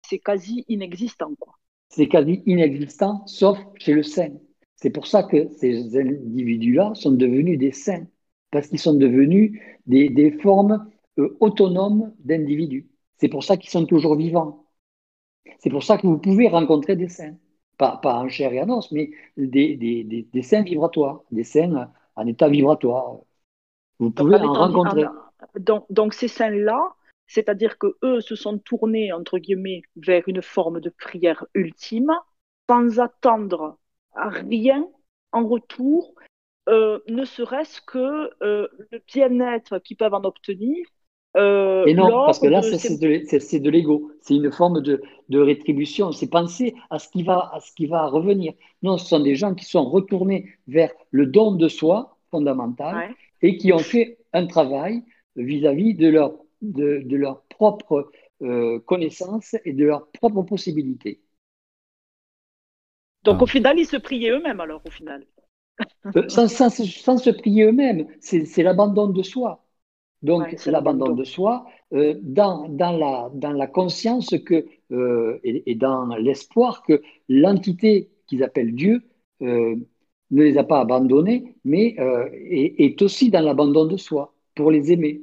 c'est quasi inexistant. C'est quasi inexistant, sauf chez le saint. C'est pour ça que ces individus-là sont devenus des saints, parce qu'ils sont devenus des, formes euh, autonomes d'individus. C'est pour ça qu'ils sont toujours vivants. C'est pour ça que vous pouvez rencontrer des saints, pas, en chair et en os, mais des, saints vibratoires, des saints en état vibratoire. Vous pouvez en, rencontrer. donc, donc ces saints-là, c'est-à-dire que eux se sont tournés, entre guillemets, vers une forme de prière ultime, sans attendre rien en retour, euh, ne serait-ce que euh, le bien-être qu'ils peuvent en obtenir. Euh, Et non, parce que là, c'est de, l'ego. C'est une forme de, rétribution. C'est penser à ce, qui va, à ce qui va revenir. Non, ce sont des gens qui sont retournés vers le don de soi fondamental et qui ont fait un travail vis-à-vis de leur, de, leur propre connaissance et de leurs propres possibilités. Donc ah. au final, ils se priaient eux-mêmes alors, au final. Euh, sans, se prier eux-mêmes, c'est l'abandon de soi. Donc c'est l'abandon de soi euh, dans, dans, la, dans la conscience que, euh, et, dans l'espoir que l'entité qu'ils appellent Dieu ne les a pas abandonnés, mais est aussi dans l'abandon de soi pour les aimer.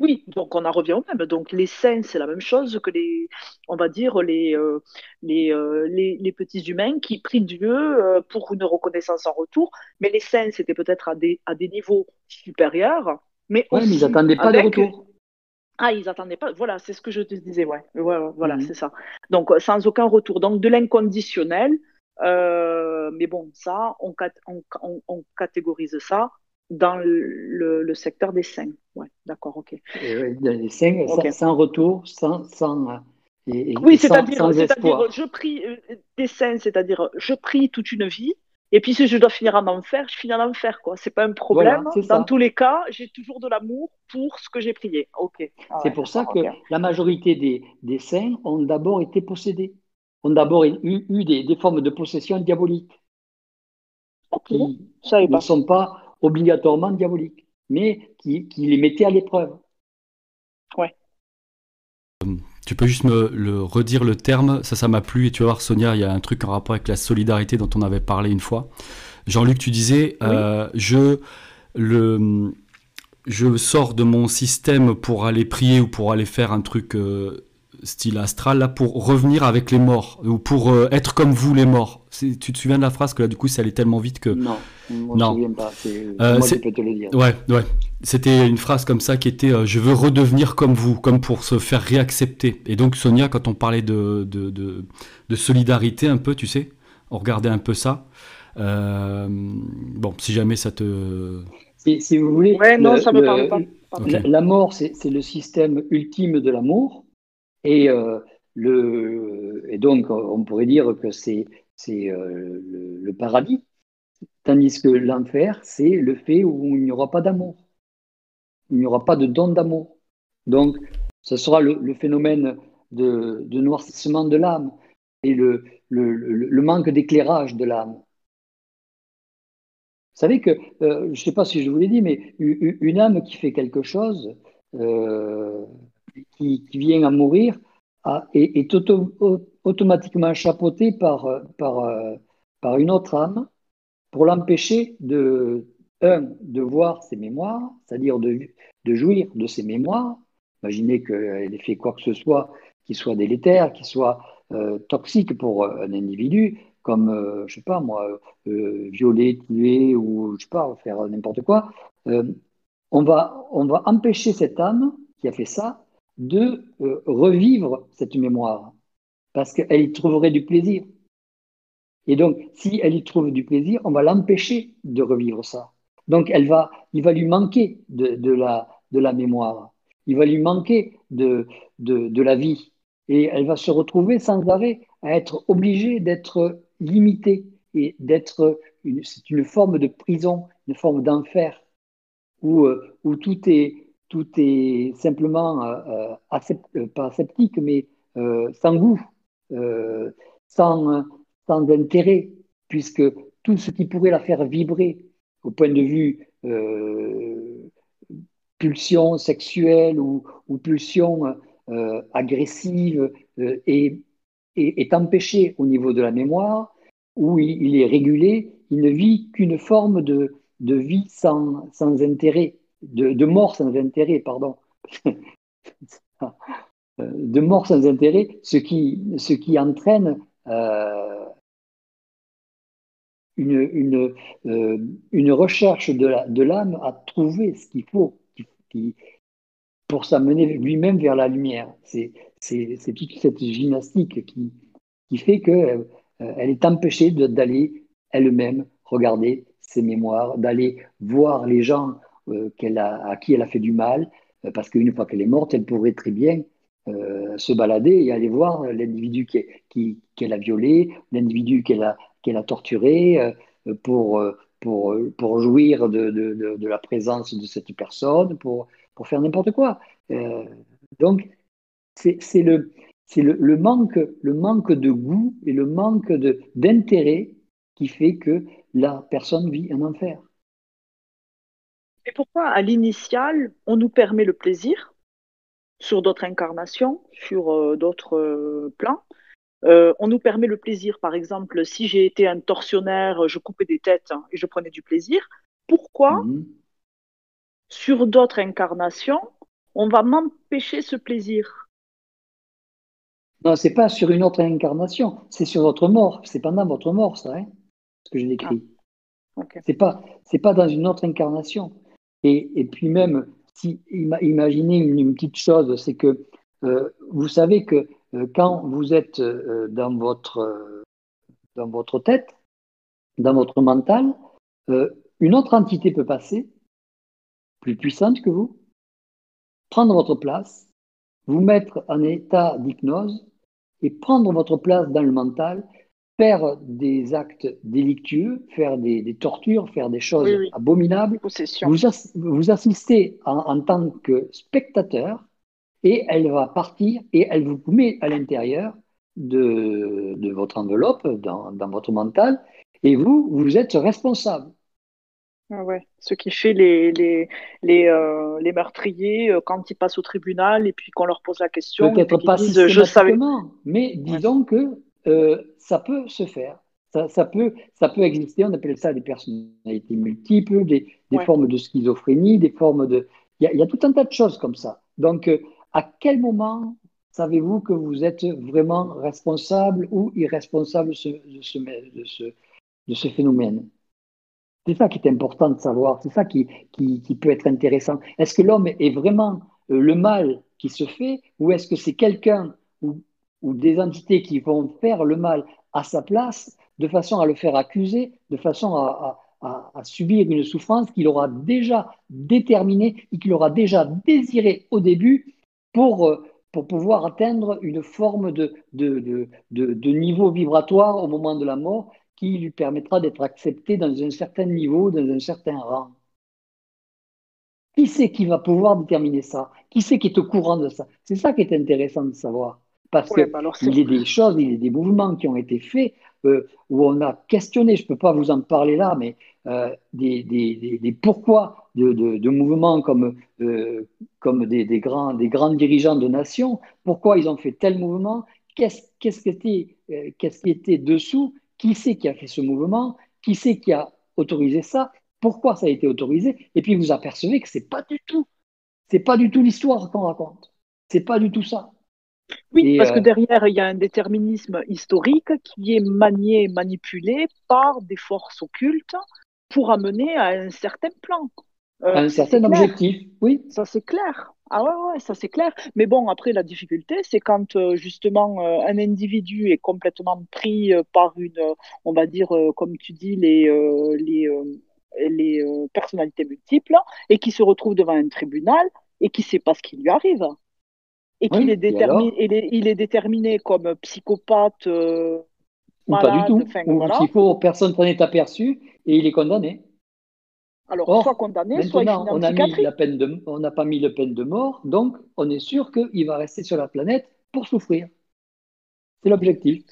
Oui, donc on en revient au même. Donc les saints, c'est la même chose que les, on va dire, les, euh, euh, les, les, petits humains qui prient Dieu euh, pour une reconnaissance en retour. Mais les saints, c'était peut-être à des, à des niveaux supérieurs. Mais, mais ils n'attendaient pas de retour. Ah, ils n'attendaient pas. Voilà, c'est ce que je te disais. Ouais, voilà, mhm. c'est ça. Donc sans aucun retour. Donc de l'inconditionnel. mais bon, ça, on, on, on catégorise ça dans le, secteur des saints. Ouais, d'accord, ok. dans les saints, sans, retour, sans. sans oui, c'est-à-dire, je prie euh, des saints, c'est-à-dire, je prie toute une vie, et puis si je dois finir en enfer, je finis en enfer, quoi. C'est pas un problème. Dans tous les cas, j'ai toujours de l'amour pour ce que j'ai prié. Ok. Ah c'est pour ça que la majorité des, des saints ont d'abord été possédés, ont d'abord eu, eu des, des, formes de possession diabolique. Ok. ça ne sont pas obligatoirement diaboliques, mais qui, les mettait à l'épreuve. Ouais. Tu peux juste me le redire le terme, ça ça m'a plu et tu vas voir Sonia, il y a un truc en rapport avec la solidarité dont on avait parlé une fois. Jean-Luc, tu disais, euh, je le je sors de mon système pour aller prier ou pour aller faire un truc euh, style astral là pour revenir avec les morts ou pour euh, être comme vous les morts. Tu te souviens de la phrase que là du coup ça allait tellement vite que non, je ne me souviens pas. Euh, moi, je peux te le dire. Ouais, ouais. C'était une phrase comme ça qui était euh, je veux redevenir comme vous, comme pour se faire réaccepter. Et donc Sonia, quand on parlait de, de, de, solidarité un peu, tu sais, on regardait un peu ça. bon, si jamais ça te si, vous voulez, ouais, non, ça me parle pas. La, mort, c'est le système ultime de l'amour. Et, euh, le, et donc, on pourrait dire que c'est euh, le, paradis, tandis que l'enfer, c'est le fait où il n'y aura pas d'amour. Il n'y aura pas de don d'amour. Donc, ce sera le, phénomène de, noircissement de l'âme et le, le manque d'éclairage de l'âme. Vous savez que, euh, je ne sais pas si je vous l'ai dit, mais une âme qui fait quelque chose, qui, vient à mourir est, automatiquement chapeauté par, par, par une autre âme pour l'empêcher de, un, de voir ses mémoires, c'est-à-dire de, de jouir de ses mémoires. Imaginez qu'elle ait fait quoi que ce soit qui soit délétère, qui soit euh, toxique pour un individu, comme, euh, je sais pas moi, euh, violer, tuer ou, je sais pas, faire n'importe quoi. on, va, on va empêcher cette âme qui a fait ça de euh, revivre cette mémoire, parce qu'elle y trouverait du plaisir. Et donc, si elle y trouve du plaisir, on va l'empêcher de revivre ça. Donc, elle va, il va lui manquer de, la, de la mémoire, il va lui manquer de, de, la vie, et elle va se retrouver sans arrêt à être obligée d'être limitée et d'être, c'est une forme de prison, une forme d'enfer, où, euh, où tout est tout est simplement, euh, euh, euh, pas sceptique, mais sans goût, sans, intérêt, puisque tout ce qui pourrait la faire vibrer au point de vue pulsion sexuelle ou, pulsion agressive est, empêché au niveau de la mémoire, où il, est régulé, il ne vit qu'une forme de, vie sans intérêt de, mort sans intérêt, pardon, (laughs) de mort sans intérêt, ce qui, ce qui entraîne euh, une, une, euh, une, recherche de l'âme à trouver ce qu'il faut, qui, pour s'amener lui-même vers la lumière. C'est toute cette gymnastique qui, qui fait qu'elle euh, elle est empêchée d'aller elle-même regarder ses mémoires, d'aller voir les gens euh, a, à qui elle a fait du mal, euh, parce qu'une fois qu'elle est morte, elle pourrait très bien se balader et aller voir l'individu qu'elle qui, a violé, l'individu qu'elle a, qu'elle a torturé, pour, pour, pour jouir de, de, de, la présence de cette personne, pour, pour faire n'importe quoi. donc, c'est le, le, le, manque, le manque de goût et le manque d'intérêt qui fait que la personne vit un enfer. Et pourquoi à l'initial, on nous permet le plaisir sur d'autres incarnations, sur euh, d'autres euh, plans? Euh, On nous permet le plaisir, par exemple, si j'ai été un tortionnaire, je coupais des têtes hein, et je prenais du plaisir. Pourquoi? Mhm. sur d'autres incarnations, on va m'empêcher ce plaisir non, c'est pas sur une autre incarnation, c'est sur votre mort. C'est pendant votre mort, ça, hein, ce que j'ai décrit. Ah, c'est pas, c'est pas dans une autre incarnation. Et, puis même, si imaginez une, petite chose, c'est que euh, vous savez que euh, quand vous êtes euh, dans votre dans votre tête, dans votre mental, une autre entité peut passer, plus puissante que vous, prendre votre place, vous mettre en état d'hypnose et prendre votre place dans le mental, faire des actes délictueux, faire des, tortures, faire des choses abominables. Vous, vous, assistez en, tant que spectateur et elle va partir et elle vous met à l'intérieur de, votre enveloppe, dans, votre mental, et vous, vous êtes responsable. Ah ouais. Ce qui fait les, les, les, euh, les meurtriers euh, quand ils passent au tribunal et puis qu'on leur pose la question. Peut-être pas disent, je savais. mais disons que euh, ça peut se faire. Ça, ça, peut, ça peut exister. On appelle ça des personnalités multiples, des, des formes de schizophrénie, des formes de. Il y, a, tout un tas de choses comme ça. Donc, à quel moment savez-vous que vous êtes vraiment responsable ou irresponsable de ce, de ce, de ce, de ce phénomène? C'est ça qui est important de savoir, c'est ça qui, qui, peut être intéressant. Est-ce que l'homme est vraiment euh, le mal qui se fait ou est-ce que c'est quelqu'un ou, ou, des entités qui vont faire le mal à sa place de façon à le faire accuser, de façon à, subir une souffrance qu'il aura déjà déterminée et qu'il aura déjà désirée au début pour, euh, pour pouvoir atteindre une forme de, de, de, de niveau vibratoire au moment de la mort qui lui permettra d'être accepté dans un certain niveau, dans un certain rang. Qui c'est qui va pouvoir déterminer ça? Qui c'est qui est au courant de ça? C'est ça qui est intéressant de savoir. Parce qu'il bah y a des choses, il y a des mouvements qui ont été faits euh, où on a questionné, je ne peux pas vous en parler là, mais euh, des, des, des, pourquoi de, de, mouvements comme, euh, comme des, grands, des grands dirigeants de nations, pourquoi ils ont fait tel mouvement, qu'est-ce qui, était, qui était dessous qui c'est qui a fait ce mouvement, qui c'est qui a autorisé ça, pourquoi ça a été autorisé, et puis vous apercevez que c'est pas du tout, c'est pas du tout l'histoire qu'on raconte, c'est pas du tout ça. Oui, parce que euh, derrière, il y a un déterminisme historique qui est manié, manipulé par des forces occultes pour amener à un certain plan. Euh, un certain objectif, oui. Ça, c'est clair. Ah ouais, ouais ça c'est clair. Mais bon, après, la difficulté, c'est quand euh, justement euh, un individu est complètement pris euh, par une, on va dire, comme tu dis, les, les, les personnalités multiples et qui se retrouve devant un tribunal et qui ne sait pas ce qui lui arrive. Et qu'il est, déterminé, il est, il est déterminé comme psychopathe. Ou pas du tout. Ou voilà. personne s'en est aperçu et il est condamné. Alors, soit condamné, soit il on a mis la peine de, on n'a pas mis la peine de mort, donc on est sûr qu'il va rester sur la planète pour souffrir. C'est l'objectif.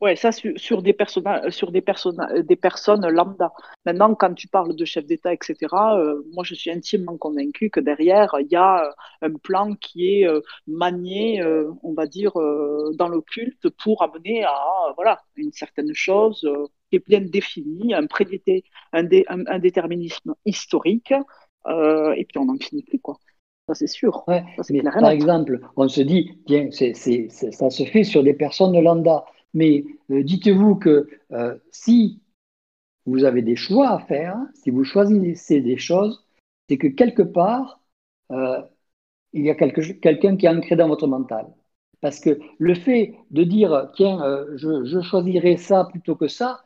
Ouais, ça sur, des personnes, sur des personnes, des personnes lambda. Maintenant, quand tu parles de chef d'État, etc., euh, moi je suis intimement convaincu que derrière il y a euh, un plan qui est euh, manié, on va dire, dans l'occulte pour amener à voilà une certaine chose qui est bien définie, un, prédité, un, un, déterminisme historique, et puis on n'en finit plus quoi. Ça, c'est sûr. par exemple, on se dit, tiens, ça se fait sur des personnes lambda. Mais euh, dites-vous que euh, si vous avez des choix à faire, si vous choisissez des choses, c'est que quelque part, euh, il y a quelqu'un qui est ancré dans votre mental. Parce que le fait de dire, tiens, je, je, choisirai ça plutôt que ça,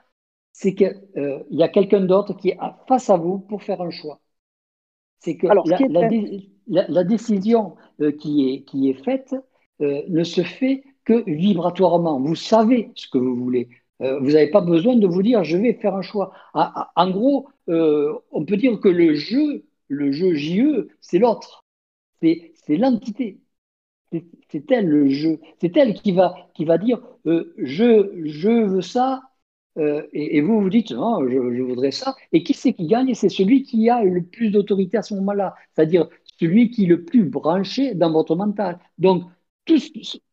c'est qu'il y a quelqu'un d'autre qui est face à vous pour faire un choix. C'est que la, la, décision qui, est, qui est faite ne se fait vibratoirement. Vous savez ce que vous voulez. Euh, vous n'avez pas besoin de vous dire je vais faire un choix. Ah, ah, en gros, euh, on peut dire que le jeu, le jeu JE, c'est l'autre. C'est l'entité. C'est elle le jeu. C'est elle qui va, qui va dire euh, je, je veux ça. Et, vous vous dites non, je, je voudrais ça. Et qui c'est qui gagne? C'est celui qui a le plus d'autorité à ce moment-là. C'est-à-dire celui qui est le plus branché dans votre mental. Donc,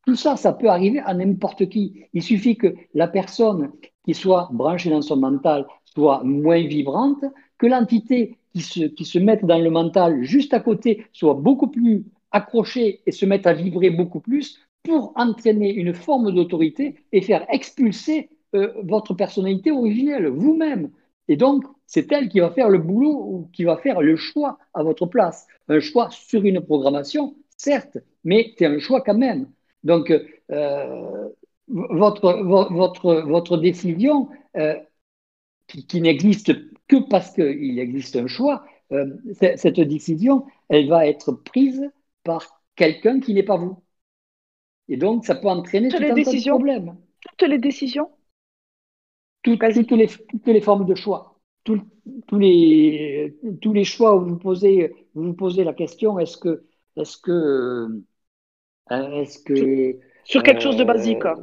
tout, ça, ça peut arriver à n'importe qui. Il suffit que la personne qui soit branchée dans son mental soit moins vibrante, que l'entité qui se, qui se mette dans le mental juste à côté soit beaucoup plus accrochée et se mette à vibrer beaucoup plus pour entraîner une forme d'autorité et faire expulser euh, votre personnalité originelle, vous-même. Et donc, c'est elle qui va faire le boulot ou qui va faire le choix à votre place. Un choix sur une programmation, certes, mais c'est un choix quand même. Donc, euh, votre, votre, votre décision, euh, qui, n'existe que parce qu'il existe un choix, euh, cette décision, elle va être prise par quelqu'un qui n'est pas vous. Et donc, ça peut entraîner toutes tout les un décisions, de problèmes. Toutes les décisions toutes, toutes, les, toutes les formes de choix. tous, les, tous les choix où vous posez, vous, vous posez la question est-ce que est-ce que. Euh, est-ce que. Sur, quelque chose de euh, basique. Hein.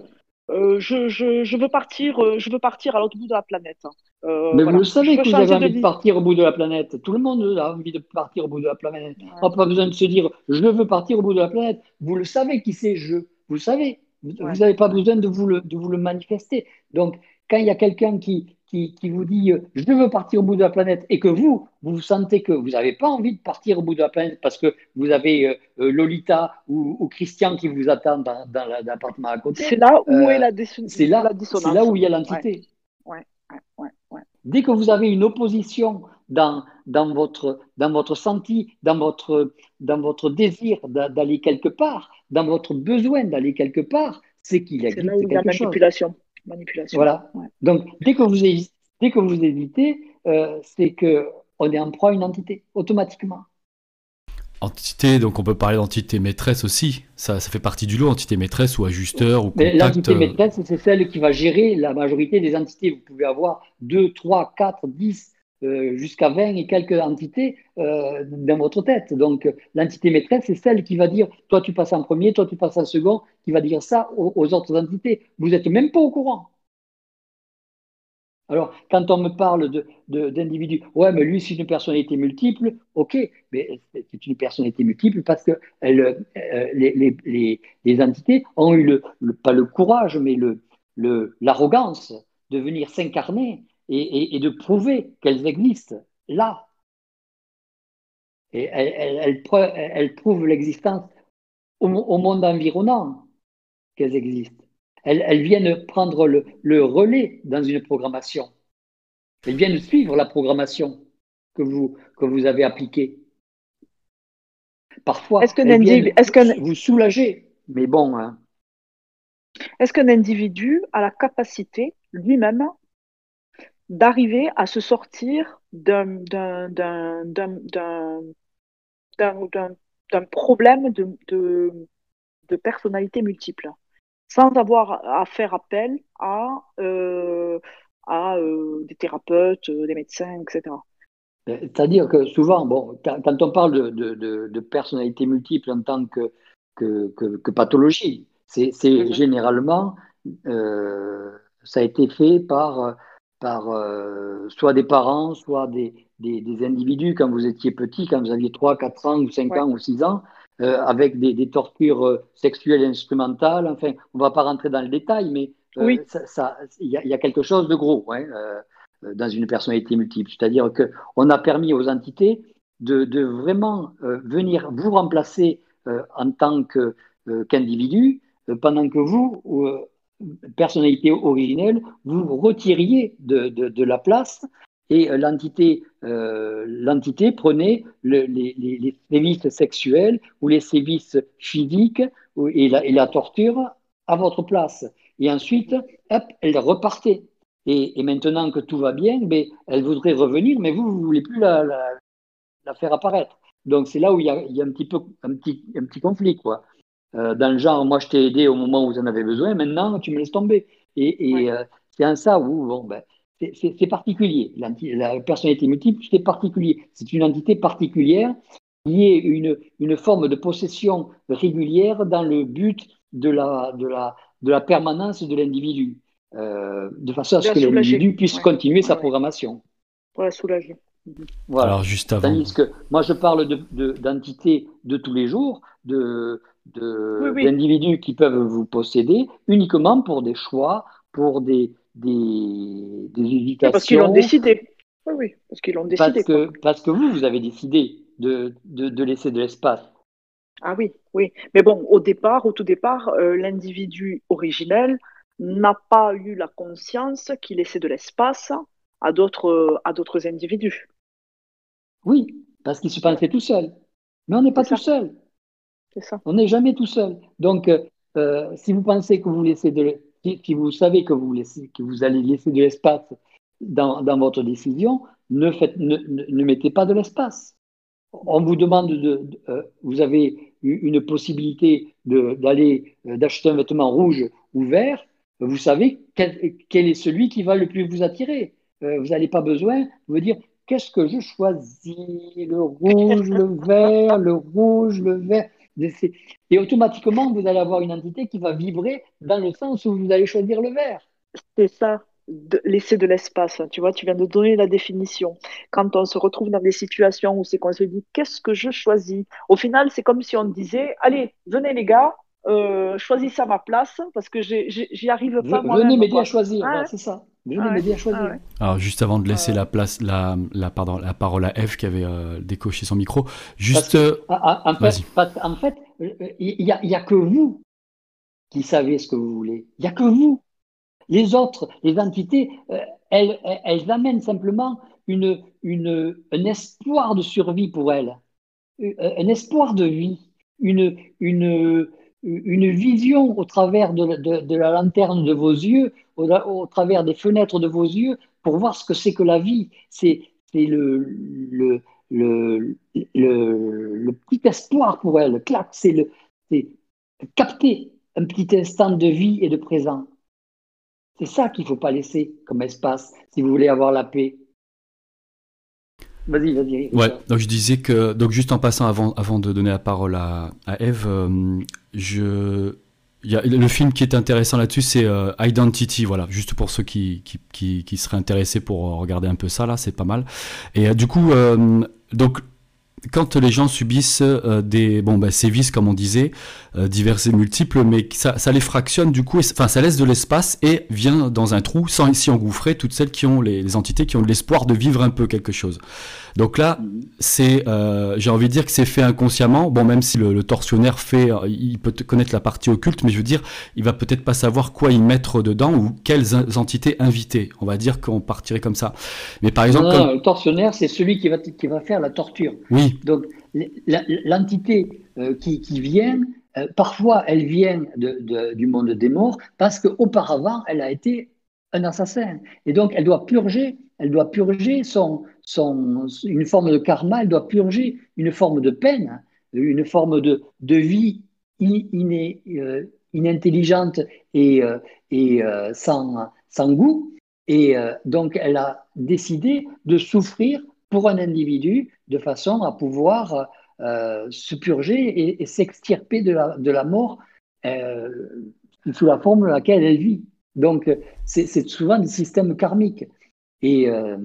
Euh, je, je, je, veux partir, je veux partir à l'autre bout de la planète. Euh, mais vous le savez que vous avez envie de, partir au bout de la planète. Tout le monde a envie de partir au bout de la planète. On n'a pas besoin de se dire je veux partir au bout de la planète. Vous le savez qui c'est je. Vous le savez. Vous n'avez pas besoin de vous, le, de vous le manifester. Donc, quand il y a quelqu'un qui, qui, vous dit euh, je veux partir au bout de la planète et que vous, vous sentez que vous n'avez pas envie de partir au bout de la planète parce que vous avez euh, euh, Lolita ou, Christian qui vous attend dans, l'appartement à côté. C'est là où est la, c'est là, C'est là où il y a l'entité. Dès que vous avez une opposition dans, dans, votre, dans votre senti, dans votre, dans votre désir d'aller quelque part, dans votre besoin d'aller quelque part, c'est qu'il existe là où il y a manipulation manipulation. Voilà. Donc, dès que vous, dès que vous euh, c'est qu'on est en proie à une entité, automatiquement. Entité, donc on peut parler d'entité maîtresse aussi. Ça, ça fait partie du lot, entité maîtresse ou ajusteur ou contact. L'entité euh. maîtresse, c'est celle qui va gérer la majorité des entités. Vous pouvez avoir 2, 3, 4, 10, jusqu'à 20 et quelques entités euh, dans votre tête. Donc l'entité maîtresse, c'est celle qui va dire, toi tu passes en premier, toi tu passes en second, qui va dire ça aux, autres entités. Vous n'êtes même pas au courant. Alors, quand on me parle d'individus, de, ouais, mais lui, c'est une personnalité multiple, ok, mais c'est une personnalité multiple parce que euh, les, entités ont eu, pas le courage, mais l'arrogance de venir s'incarner et, de prouver qu'elles existent là. Et elles, elles, prouvent l'existence au, monde environnant qu'elles existent. Elles, viennent prendre le, relais dans une programmation. Elles viennent suivre la programmation que vous, que vous avez appliquée. Parfois, est-ce est vous soulager, mais bon. Hein. Est-ce qu'un individu a la capacité lui-même d'arriver à se sortir d'un problème de, de, de, personnalité multiple, sans avoir à faire appel à, euh, à euh, des thérapeutes, euh, des médecins, etc. C'est-à-dire que souvent, bon, quand, on parle de, de, personnalité multiple en tant que, que, que, pathologie, c'est mm-hmm. généralement, ça a été fait par par euh, soit des parents, soit des, des, individus quand vous étiez petit, quand vous aviez 3, 4 ans ou 5 ans ou 6 ans, euh, avec des, des, tortures euh, sexuelles instrumentales. Enfin, on ne va pas rentrer dans le détail, mais il ça, y, a, y, a quelque chose de gros hein, dans une personnalité multiple. C'est-à-dire qu'on a permis aux entités de, de vraiment venir vous remplacer en tant qu'individu, pendant que vous, personnalité originelle, vous retiriez de, la place et l'entité, l'entité prenait les, sévices sexuels ou les sévices physiques et la, et la torture à votre place. Et ensuite, elle repartait. Et, maintenant que tout va bien, mais elle voudrait revenir, mais vous, vous ne voulez plus la, faire apparaître. Donc c'est là où il y, a, un petit peu un petit, un petit conflit, quoi. Euh, dans le genre, moi je t'ai aidé au moment où vous en avez besoin, maintenant tu me laisses tomber. Et, euh, c'est un ça où bon, ben, c'est particulier. La personnalité multiple, c'est particulier. C'est une entité particulière qui est une, une forme de possession régulière dans le but de la, de la, de la permanence de l'individu, euh, de façon à ce que l'individu puisse continuer sa programmation. Pour la soulager. Voilà. Alors juste avant. Tandis que moi je parle d'entités de, de, tous les jours, de d'individus qui peuvent vous posséder uniquement pour des choix, pour des, des, des hésitations. parce qu'ils l'ont décidé. Oui, oui, parce qu'ils l'ont décidé. Parce que, parce que vous, vous avez décidé de, de, de laisser de l'espace. Ah oui, oui. Mais bon, au départ, au tout départ, euh, l'individu originel n'a pas eu la conscience qu'il laissait de l'espace à d'autres à d'autres individus. Oui, parce qu'il se pensait tout seul. Mais on n'est pas tout seul. On n'est jamais tout seul. Donc, euh, si vous pensez que vous laissez de, si vous savez que vous laissez, que vous allez laisser de l'espace dans, votre décision, ne, mettez pas de l'espace on vous demande de, euh, vous avez une possibilité d'aller euh, d'acheter un vêtement rouge ou vert, vous savez quel, est celui qui va le plus vous attirer. Euh, vous n'avez pas besoin de vous dire qu'est-ce que je choisis, le rouge, le vert, le rouge, le vert. Et automatiquement, vous allez avoir une entité qui va vibrer dans le sens où vous allez choisir le vert. C'est ça laisser de l'espace. Tu vois, tu viens de donner la définition. Quand on se retrouve dans des situations où c'est qu'on se dit qu'est-ce que je choisis? Au final, c'est comme si on disait allez, venez les gars, euh, choisissez à ma place parce que j'y arrive pas. Venez m'aider à choisir, c'est ça. Venez m'aider à choisir. Alors juste avant de laisser la place, la, la, pardon, la parole à Eve qui avait euh, décoché son micro, juste. Ah, ah, en, fait, il n'y a, y a que vous qui savez ce que vous voulez. Il n'y a que vous. Les autres, les entités, euh, elles, elles, amènent simplement une, une, un espoir de survie pour elles, euh, un espoir de vie, une, une, une vision au travers de, la lanterne de vos yeux, au, travers des fenêtres de vos yeux, pour voir ce que c'est que la vie. C'est le, le, le, le, petit espoir pour elles. Clac, c'est capter un petit instant de vie et de présent. C'est ça qu'il ne faut pas laisser comme espace si vous voulez avoir la paix. Vas-y, vas-y. Ouais, donc je disais que, donc juste en passant avant, avant de donner la parole à, à Eve, euh, je, le film qui est intéressant là-dessus, c'est euh, Identity, voilà, juste pour ceux qui, qui, qui, seraient intéressés pour regarder un peu ça, là, c'est pas mal. Et euh, du coup, donc quand les gens subissent euh, des bon bah, sévices comme on disait euh, divers et multiples mais ça, ça les fractionne du coup enfin ça laisse de l'espace et vient dans un trou sans ici engouffrer toutes celles qui ont les, les entités qui ont l'espoir de vivre un peu quelque chose donc là, c'est, euh, j'ai envie de dire que c'est fait inconsciemment. Bon, même si le, tortionnaire fait, euh, il peut connaître la partie occulte, mais je veux dire, il va peut-être pas savoir quoi y mettre dedans ou quelles entités inviter. On va dire qu'on partirait comme ça. Mais par exemple, le tortionnaire, c'est celui qui va qui va faire la torture. Oui. Donc l'entité euh, qui, qui vient, parfois elle vient de, du monde des morts parce qu'auparavant elle a été un assassin et donc elle doit purger elle doit purger son, une forme de karma, elle doit purger une forme de peine, une forme de, vie euh, inintelligente et, euh, euh, sans, goût. Et donc, elle a décidé de souffrir pour un individu de façon à pouvoir se purger et, s'extirper de la, de la mort sous la forme dans laquelle elle vit. Donc, c'est souvent des systèmes karmiques et euh,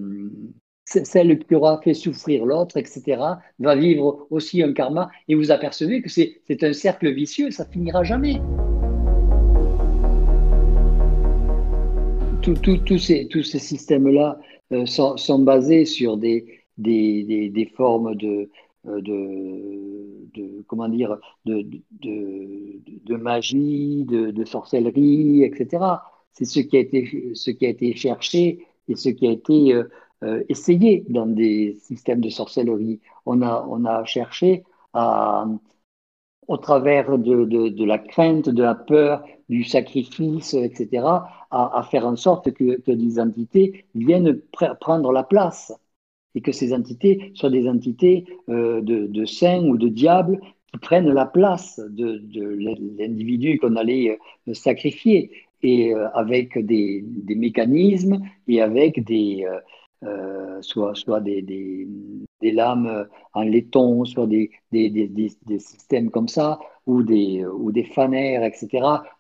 celle qui aura fait souffrir l'autre, etc., va vivre aussi un karma. Et vous apercevez que c'est un cercle vicieux, ça finira jamais. Tous ces, tous ces systèmes-là euh, sont, sont, basés sur des, des, des, formes de, de, comment dire, de, de, magie, de, sorcellerie, etc. C'est ce qui a été, ce qui a été cherché et ce qui a été essayé dans des systèmes de sorcellerie. On a, on a cherché à, au travers de, de, la crainte, de la peur, du sacrifice, etc., à, faire en sorte que, que, des entités viennent prendre la place et que ces entités soient des entités euh, de, de, saints ou de diables qui prennent la place de, l'individu qu'on allait euh, sacrifier. Et euh, avec des, mécanismes et avec des, soit, soit des, lames en laiton, soit des, des, systèmes comme ça, ou des, ou des fanères, etc.,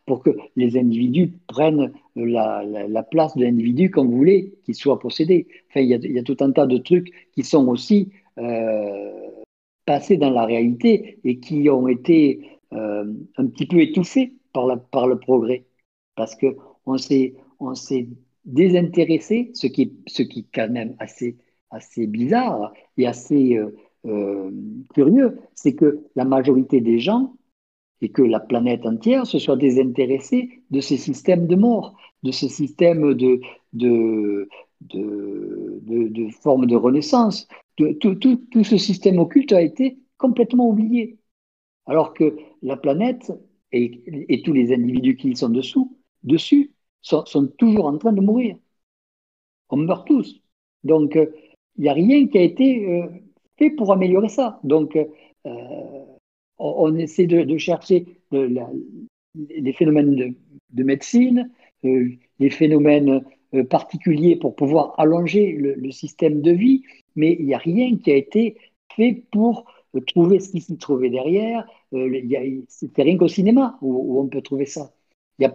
pour que les individus prennent la, la, place de l'individu comme vous voulez qu'il soit possédé. Enfin, il y, a, il y, a, tout un tas de trucs qui sont aussi euh, passés dans la réalité et qui ont été euh, un petit peu étouffés par, la, par le progrès. Parce qu'on s'est on s'est désintéressé, ce qui ce qui est quand même assez, assez bizarre et assez euh, curieux, c'est que la majorité des gens et que la planète entière se soit désintéressée de ces systèmes de mort, de ces systèmes de, de, de, de, de renaissance. tout, tout, tout ce système occulte a été complètement oublié. Alors que la planète et, et tous les individus qui y sont dessous, dessus sont, toujours en train de mourir. On meurt tous. Donc, il euh, n'y a rien qui a été euh, fait pour améliorer ça. Donc, euh, on, essaie de, chercher les phénomènes de, médecine, les phénomènes particuliers pour pouvoir allonger le, système de vie, mais il n'y a rien qui a été fait pour trouver ce qui s'y trouvait derrière. C'est rien qu'au cinéma où, on peut trouver ça. Il n'y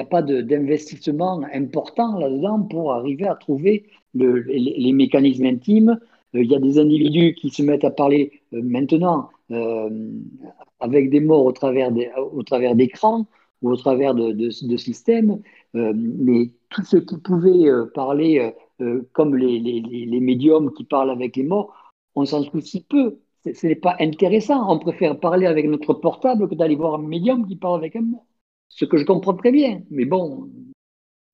a pas de, d'investissement important là-dedans pour arriver à trouver le, les, mécanismes intimes. Euh, il y a des individus qui se mettent à parler euh, maintenant euh, avec des morts au travers d'écrans ou au travers de, systèmes, mais tous ceux qui pouvaient parler comme les, les, les, médiums qui parlent avec les morts, on s'en soucie peu. Ce n'est pas intéressant. On préfère parler avec notre portable que d'aller voir un médium qui parle avec un mort. Ce que je comprends très bien. Mais bon,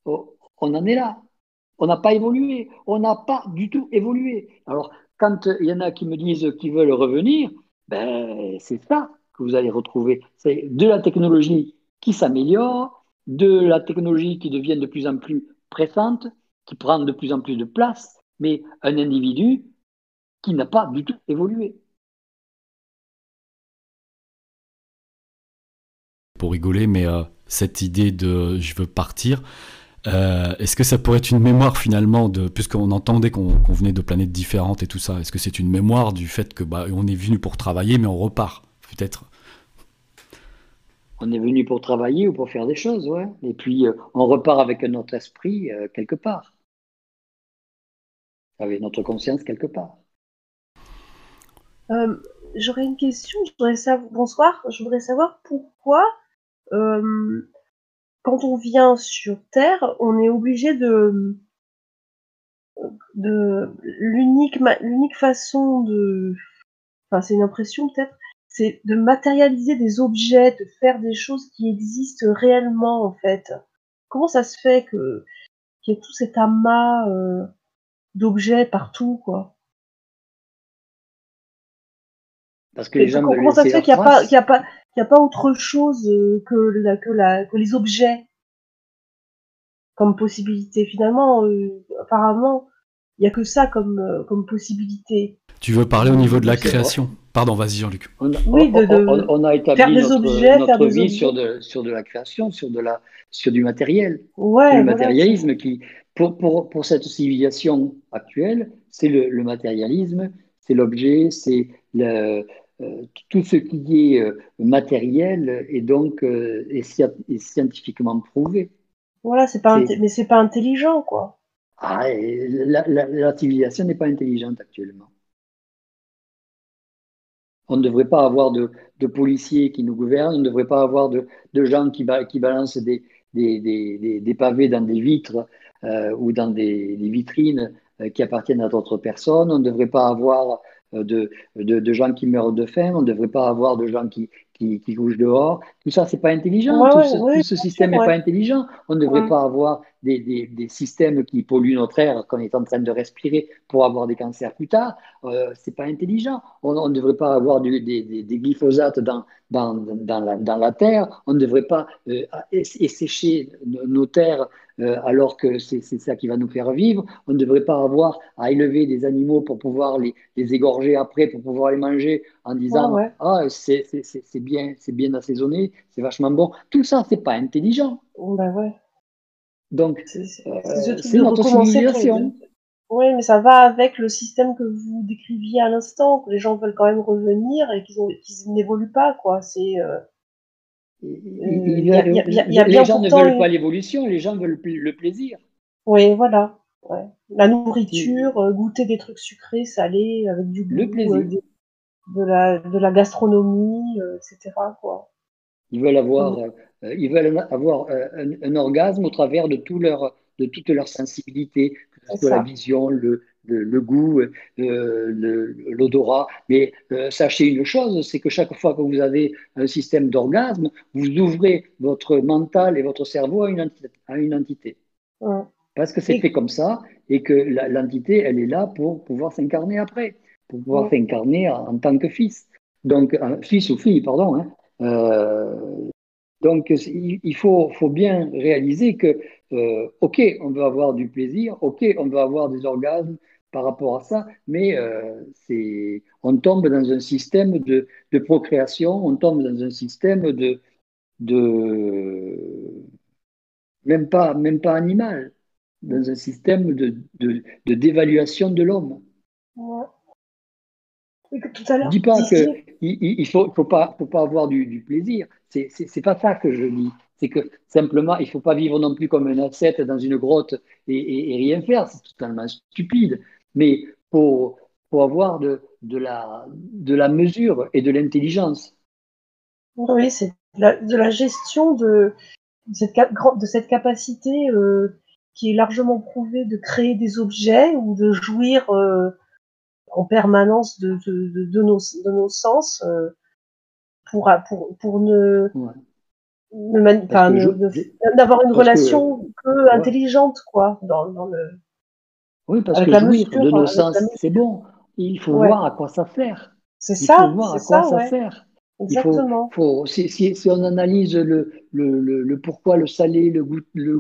oh, on en est là. On n'a pas évolué. On n'a pas du tout évolué. Alors, quand il y en a qui me disent qu'ils veulent revenir, ben, c'est ça que vous allez retrouver. C'est de la technologie qui s'améliore, de la technologie qui devient de plus en plus pressante, qui prend de plus en plus de place, mais un individu qui n'a pas du tout évolué. pour rigoler, mais euh, cette idée de je veux partir, euh, est-ce que ça pourrait être une mémoire finalement de, puisqu'on entendait qu'on venait de planètes différentes et tout ça, est-ce que c'est une mémoire du fait que bah, on est venu pour travailler, mais on repart peut-être? On est venu pour travailler ou pour faire des choses, ouais. Et puis euh, on repart avec notre esprit quelque part, avec notre conscience quelque part. J'aurais une question. Je voudrais savoir, bonsoir. Je voudrais savoir pourquoi euh, quand on vient sur Terre, on est obligé de, de l'unique l'unique façon de, enfin c'est une impression peut-être, c'est de matérialiser des objets, de faire des choses qui existent réellement en fait. Comment ça se fait que qu'il y ait tout cet amas euh, d'objets partout quoi? Parce que les gens comment ça se fait qu'il n'y a pas il n'y a pas autre chose euh, que, la, que, la, que les objets comme possibilité. Finalement, euh, apparemment, il n'y a que ça comme, euh, comme possibilité. Tu veux parler au niveau de la création? Pardon, vas-y Jean-Luc. On, oui, de, on, a établi notre, objets, notre vie sur de, sur de la création, sur, de la, sur du matériel. Ouais, le matérialisme qui, pour, pour, pour, cette civilisation actuelle, c'est le, le matérialisme, c'est l'objet, c'est le, euh, tout ce qui est euh, matériel est donc euh, est, scientifiquement prouvé. Voilà, c'est pas mais c'est pas intelligent quoi. Ah, la, civilisation n'est pas intelligente actuellement. On ne devrait pas avoir de, policiers qui nous gouvernent, on ne devrait pas avoir de, gens qui, qui balancent des, des, pavés dans des vitres ou dans des, vitrines qui appartiennent à d'autres personnes. On ne devrait pas avoir euh, de, de, gens qui meurent de faim, on ne devrait pas avoir de gens qui, qui, qui couchent dehors. Tout ça, c'est pas intelligent. Ouais, tout, ce, ouais, tout ce bien système n'est pas intelligent. On ne devrait Ouais. pas avoir des, des, des systèmes qui polluent notre air qu'on est en train de respirer pour avoir des cancers plus tard. Euh, c'est pas intelligent. On ne devrait pas avoir du- des, des, glyphosates dans, dans, dans, la, dans la terre. On ne devrait pas euh, ess- assécher nos terres euh, alors que c'est ça qui va nous faire vivre. On ne devrait pas avoir à élever des animaux pour pouvoir les, les égorger après, pour pouvoir les manger en disant ah c'est bien, c'est bien assaisonné, c'est vachement bon. Tout ça, c'est pas intelligent. Bah ouais. Donc C'est euh, ce notre civilisation. Oui, mais ça va avec le système que vous décriviez à l'instant, que les gens veulent quand même revenir et qu'ils n'évoluent pas, quoi. C'est euh, les gens ne veulent pas l'évolution, les gens veulent le plaisir. Oui, voilà. Ouais. La nourriture, euh, goûter des trucs sucrés, salés, avec du Le goût, plaisir. euh, des- de, la, de la gastronomie, euh, etc. Quoi. Ils veulent avoir, Mm. euh, ils veulent avoir euh, un, un orgasme au travers de, tout leur, de toute leur sensibilité, que ce soit la vision, le, le, le goût, euh, l'odorat. Mais euh, sachez une chose, c'est que chaque fois que vous avez un système d'orgasme, vous ouvrez votre mental et votre cerveau à une entité. À une entité. Ouais. Parce que c'est fait comme ça et que l'entité, elle est là pour pouvoir s'incarner après, pour pouvoir Ouais. s'incarner en, en tant que fils. Donc, un fils ou fille, pardon. hein. Euh, donc, il il faut, faut bien réaliser que, euh, OK, on veut avoir du plaisir, OK, on veut avoir des orgasmes par rapport à ça, mais euh, c'est, on tombe dans un système de, de procréation, on tombe dans un système de, de même pas, même pas animal, dans un système de, de, de dévaluation de l'homme. Ouais. Que tout à Je l'heure, dis pas que il, il faut, faut pas, faut pas avoir du, du plaisir. C'est, c'est, pas ça que je dis. C'est que simplement, il faut pas vivre non plus comme un ascète dans une grotte et, et- et rien faire. C'est totalement stupide. Mais faut, faut avoir de, de la, de la mesure et de l'intelligence. Oui, c'est de la, de la gestion de, de cette, cap- grand- de cette capacité euh, qui est largement prouvée de créer des objets ou de jouir euh, en permanence de, de, nos, de nos sens euh, pour, a- pour, pour ne, Ouais. ne d'avoir une que- relation que intelligente quoi dans, dans le Oui, parce Avec que la jouir mesure, de nos sens, c'est bon. Il faut Ouais. voir à quoi ça sert. c'est Il ça faut voir à quoi ça sert. Il faut, exactement faut si, si, si on analyse le, le, le, le pourquoi, le salé, le goût, le,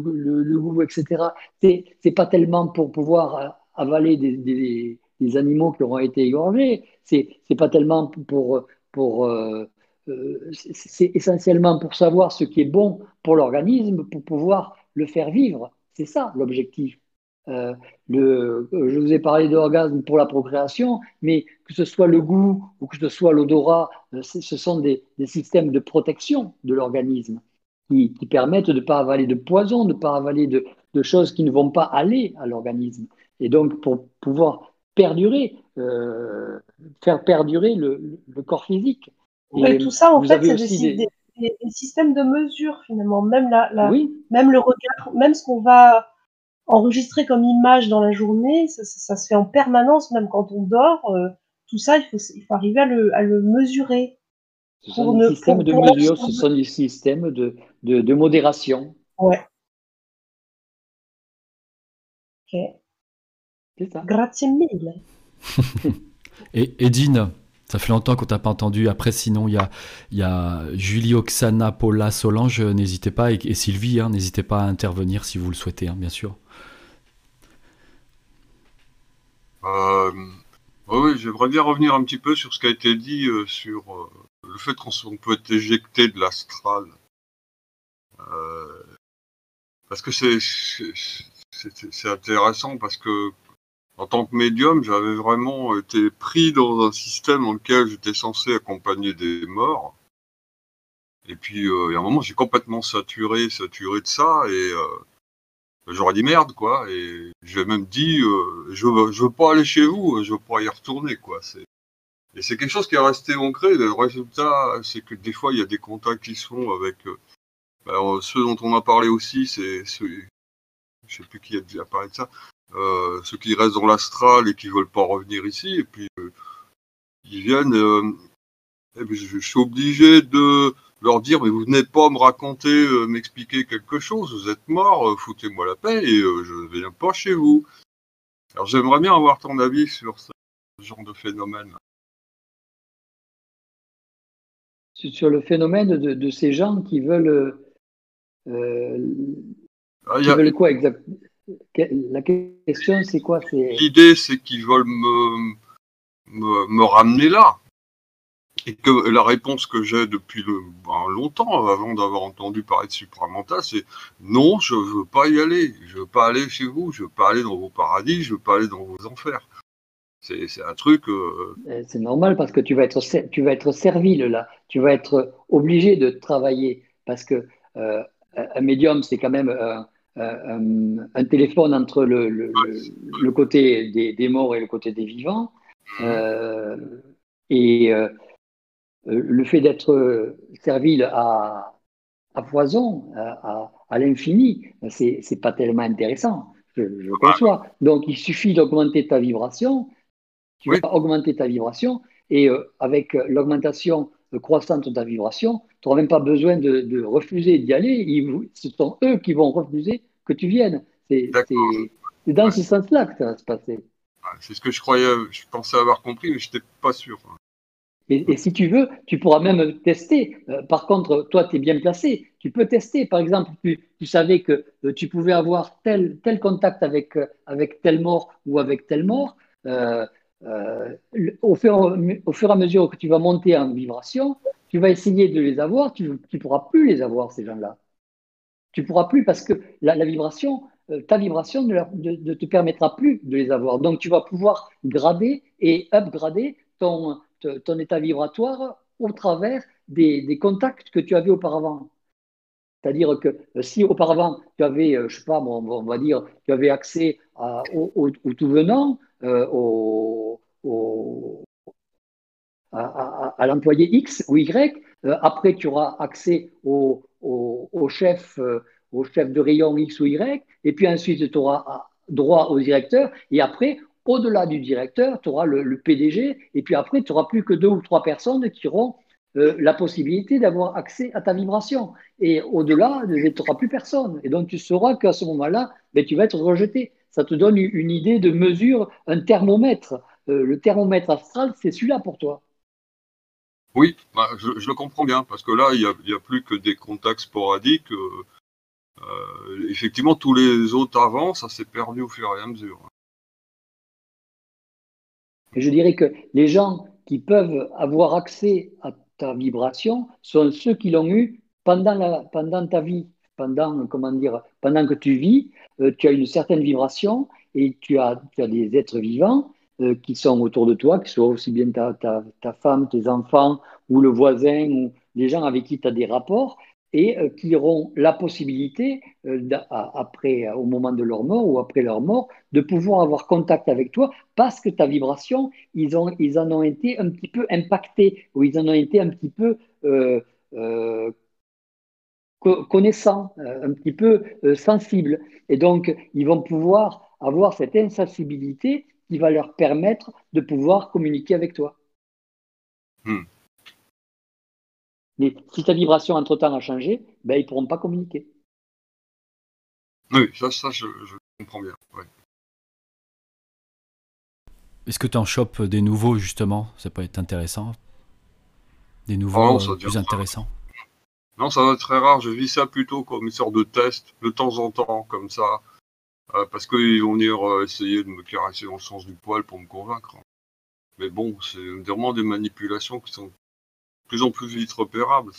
goût etc., c'est, c'est pas tellement pour pouvoir euh, avaler des, des, des animaux qui auront été égorgés, c'est, c'est pas tellement pour, pour euh, euh, c'est, essentiellement pour savoir ce qui est bon pour l'organisme, pour pouvoir le faire vivre. C'est ça l'objectif. Euh, le, je vous ai parlé d'orgasme pour la procréation, mais que ce soit le goût ou que ce soit l'odorat, euh, ce sont des, des systèmes de protection de l'organisme qui, qui permettent de ne pas avaler de poison, de ne pas avaler de, de choses qui ne vont pas aller à l'organisme. Et donc, pour pouvoir perdurer, euh, faire perdurer le, le corps physique. Et tout ça en fait c'est des, systèmes de mesure finalement même la, la Oui, même le regard, même ce qu'on va enregistrer comme image dans la journée, ça, ça- ça se fait en permanence, même quand on dort. euh, tout ça, il faut, il faut arriver à le, à le mesurer. ce sont des systèmes de mesure, ce sont des systèmes de, de, de modération. Ouais. C'est ça. Grazie mille. (laughs) Et Edine, ça fait longtemps qu'on t'a pas entendu. Après, sinon, il y a, il y a Julie, Oksana, Paula, Solange. N'hésitez pas. Et, et Sylvie, hein, n'hésitez pas à intervenir si vous le souhaitez, hein, bien sûr. Euh, oui, j'aimerais bien revenir un petit peu sur ce qui a été dit euh, sur euh, le fait qu'on peut être éjecté de l'astral. Euh, parce que c'est intéressant parce que en tant que médium, j'avais vraiment été pris dans un système dans lequel j'étais censé accompagner des morts. Et puis, euh, il y a un moment, j'ai complètement saturé, saturé de ça, et euh, j'aurais dit merde, quoi. Et j'ai même dit, euh, je, veux, je veux pas aller chez vous, je veux pas y retourner, quoi. Et c'est quelque chose qui est resté ancré. Le résultat, c'est que des fois, il y a des contacts qui se font avec euh, bah, ceux dont on a parlé aussi, c'est ceux, je sais plus qui a déjà parlé de ça, ceux qui restent dans l'astral et qui veulent pas revenir ici. Et puis, euh, ils viennent, euh, eh ben, je, je suis obligé de leur dire, mais vous venez pas me raconter, euh, m'expliquer quelque chose, vous êtes mort, euh, foutez-moi la paix et euh, je ne viens pas chez vous. Alors j'aimerais bien avoir ton avis sur ce genre de phénomène. Sur le phénomène de, de ces gens qui veulent. euh, Ah, qui a- veulent quoi exactement La question, c'est quoi L'idée, c'est qu'ils veulent me, me, me ramener là. Et que la réponse que j'ai depuis le, ben, longtemps, avant d'avoir entendu parler de supramental, c'est non, je veux pas y aller. Je veux pas aller chez vous. Je veux pas aller dans vos paradis. Je veux pas aller dans vos enfers. C'est un truc. euh, Euh, C'est normal parce que tu vas être tu vas être servile là. Tu vas être obligé de travailler parce que euh, un médium c'est quand même un, un- un téléphone entre le, le, côté des, des morts et le côté des vivants. Euh, et euh, euh, le fait d'être servile à, à foison, à, à- à l'infini, c'est c'est pas tellement intéressant. Je, je conçois. Donc il suffit d'augmenter ta vibration tu Oui. vas augmenter ta vibration et euh, avec euh, l'augmentation euh, croissante de ta vibration, tu n'auras même pas besoin de, de refuser d'y aller. Ils- ce sont eux qui vont refuser que tu viennes. C'est dans ce sens-là que ça va se passer. c'est ce que je croyais, je pensais avoir compris, mais je n'étais pas sûr. Et, et si tu veux, tu pourras même tester. Euh, par contre, toi, tu es bien placé. Tu peux tester. Par exemple, tu, tu savais que euh, tu pouvais avoir tel, tel contact avec, euh, avec tel mort ou avec tel mort. Euh, au, fur, au fur et à mesure que tu vas monter en vibration, tu vas essayer de les avoir. Tu ne pourras plus les avoir, ces gens-là. Tu pourras plus parce que la, vibration, euh, ta vibration ne, ne- ne te permettra plus de les avoir. Donc, tu vas pouvoir grader et upgrader ton, ton état vibratoire au travers des, contacts que tu avais auparavant. C'est-à-dire que euh, si auparavant tu avais, je sais pas, on va dire, tu avais accès à- au tout venant, euh, au, à, l'employé X ou Y, euh, après tu auras accès au, au- chef, euh, au chef de rayon X ou Y, et puis ensuite tu auras droit au directeur, et après, au-delà du directeur, tu auras le, PDG, et puis après, tu n'auras plus que deux ou trois personnes qui auront la possibilité d'avoir accès à ta vibration. Et au-delà, tu n'auras plus personne. Et donc, tu sauras qu'à ce moment-là, ben, tu vas être rejeté. Ça te donne une idée de mesure, un thermomètre. Euh, le thermomètre astral, c'est celui-là pour toi. Oui, bah, je, je le comprends bien, parce que là, il n'y a, plus que des contacts sporadiques. euh, euh, effectivement, tous les autres avant, ça s'est perdu au fur et à mesure. Et je dirais que les gens qui peuvent avoir accès à ta vibration sont ceux qui l'ont eu pendant, la, pendant ta vie, pendant, comment dire, pendant que tu vis, euh, tu as une certaine vibration et tu as, tu as des êtres vivants euh, qui sont autour de toi, qui soient aussi bien ta, ta, ta femme, tes enfants ou le voisin ou les gens avec qui tu as des rapports et euh, qui auront la possibilité, après, au moment de leur mort ou après leur mort, de pouvoir avoir contact avec toi parce que ta vibration, ils, ont, ils en ont été un petit peu impactés ou ils en ont été un petit peu connaissants, euh, un petit peu euh, sensibles. Et donc, ils vont pouvoir avoir cette insensibilité qui va leur permettre de pouvoir communiquer avec toi. Hmm. Mais si ta vibration entre-temps a changé, ben, ils ne pourront pas communiquer. Oui, ça, ça je, je comprends bien. ouais. Est-ce que tu en chopes des nouveaux, justement? Ça peut être intéressant. Des nouveaux Ah non, ça euh, plus intéressants. Non, ça va être très rare. Je vis ça plutôt comme une sorte de test, de temps en temps, comme ça. Euh, parce qu'ils vont venir euh, essayer de me caresser dans le sens du poil pour me convaincre. Mais bon, c'est vraiment des manipulations qui sont de plus en plus vite repérables.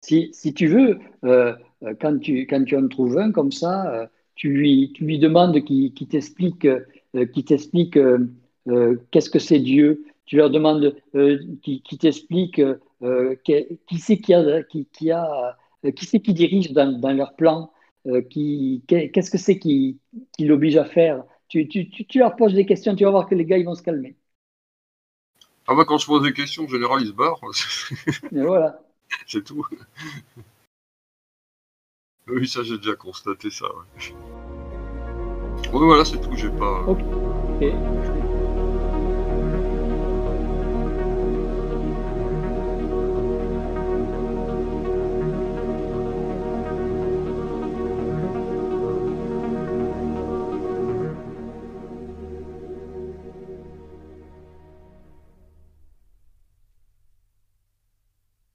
Si, si tu veux, euh, quand, tu, quand tu en trouves un comme ça, tu, lui, tu lui demandes qu'il t'explique qu'est-ce que c'est Dieu. Tu leur demandes euh, qu'il qu'il t'explique euh, qui, qui c'est qui, a, qui, qui, a, euh, qui, c'est qui dirige dans, dans leur plan, euh, qui, qu'est-ce que c'est qui, qui l'oblige à faire? Tu, tu, tu, tu leur poses des questions, tu vas voir que les gars ils vont se calmer. Ah bah quand je pose des questions, en général, ils se barrent. (laughs) Et voilà. c'est tout. oui, ça, j'ai déjà constaté ça. Ouais. Oui, voilà, c'est tout. J'ai pas. Ok.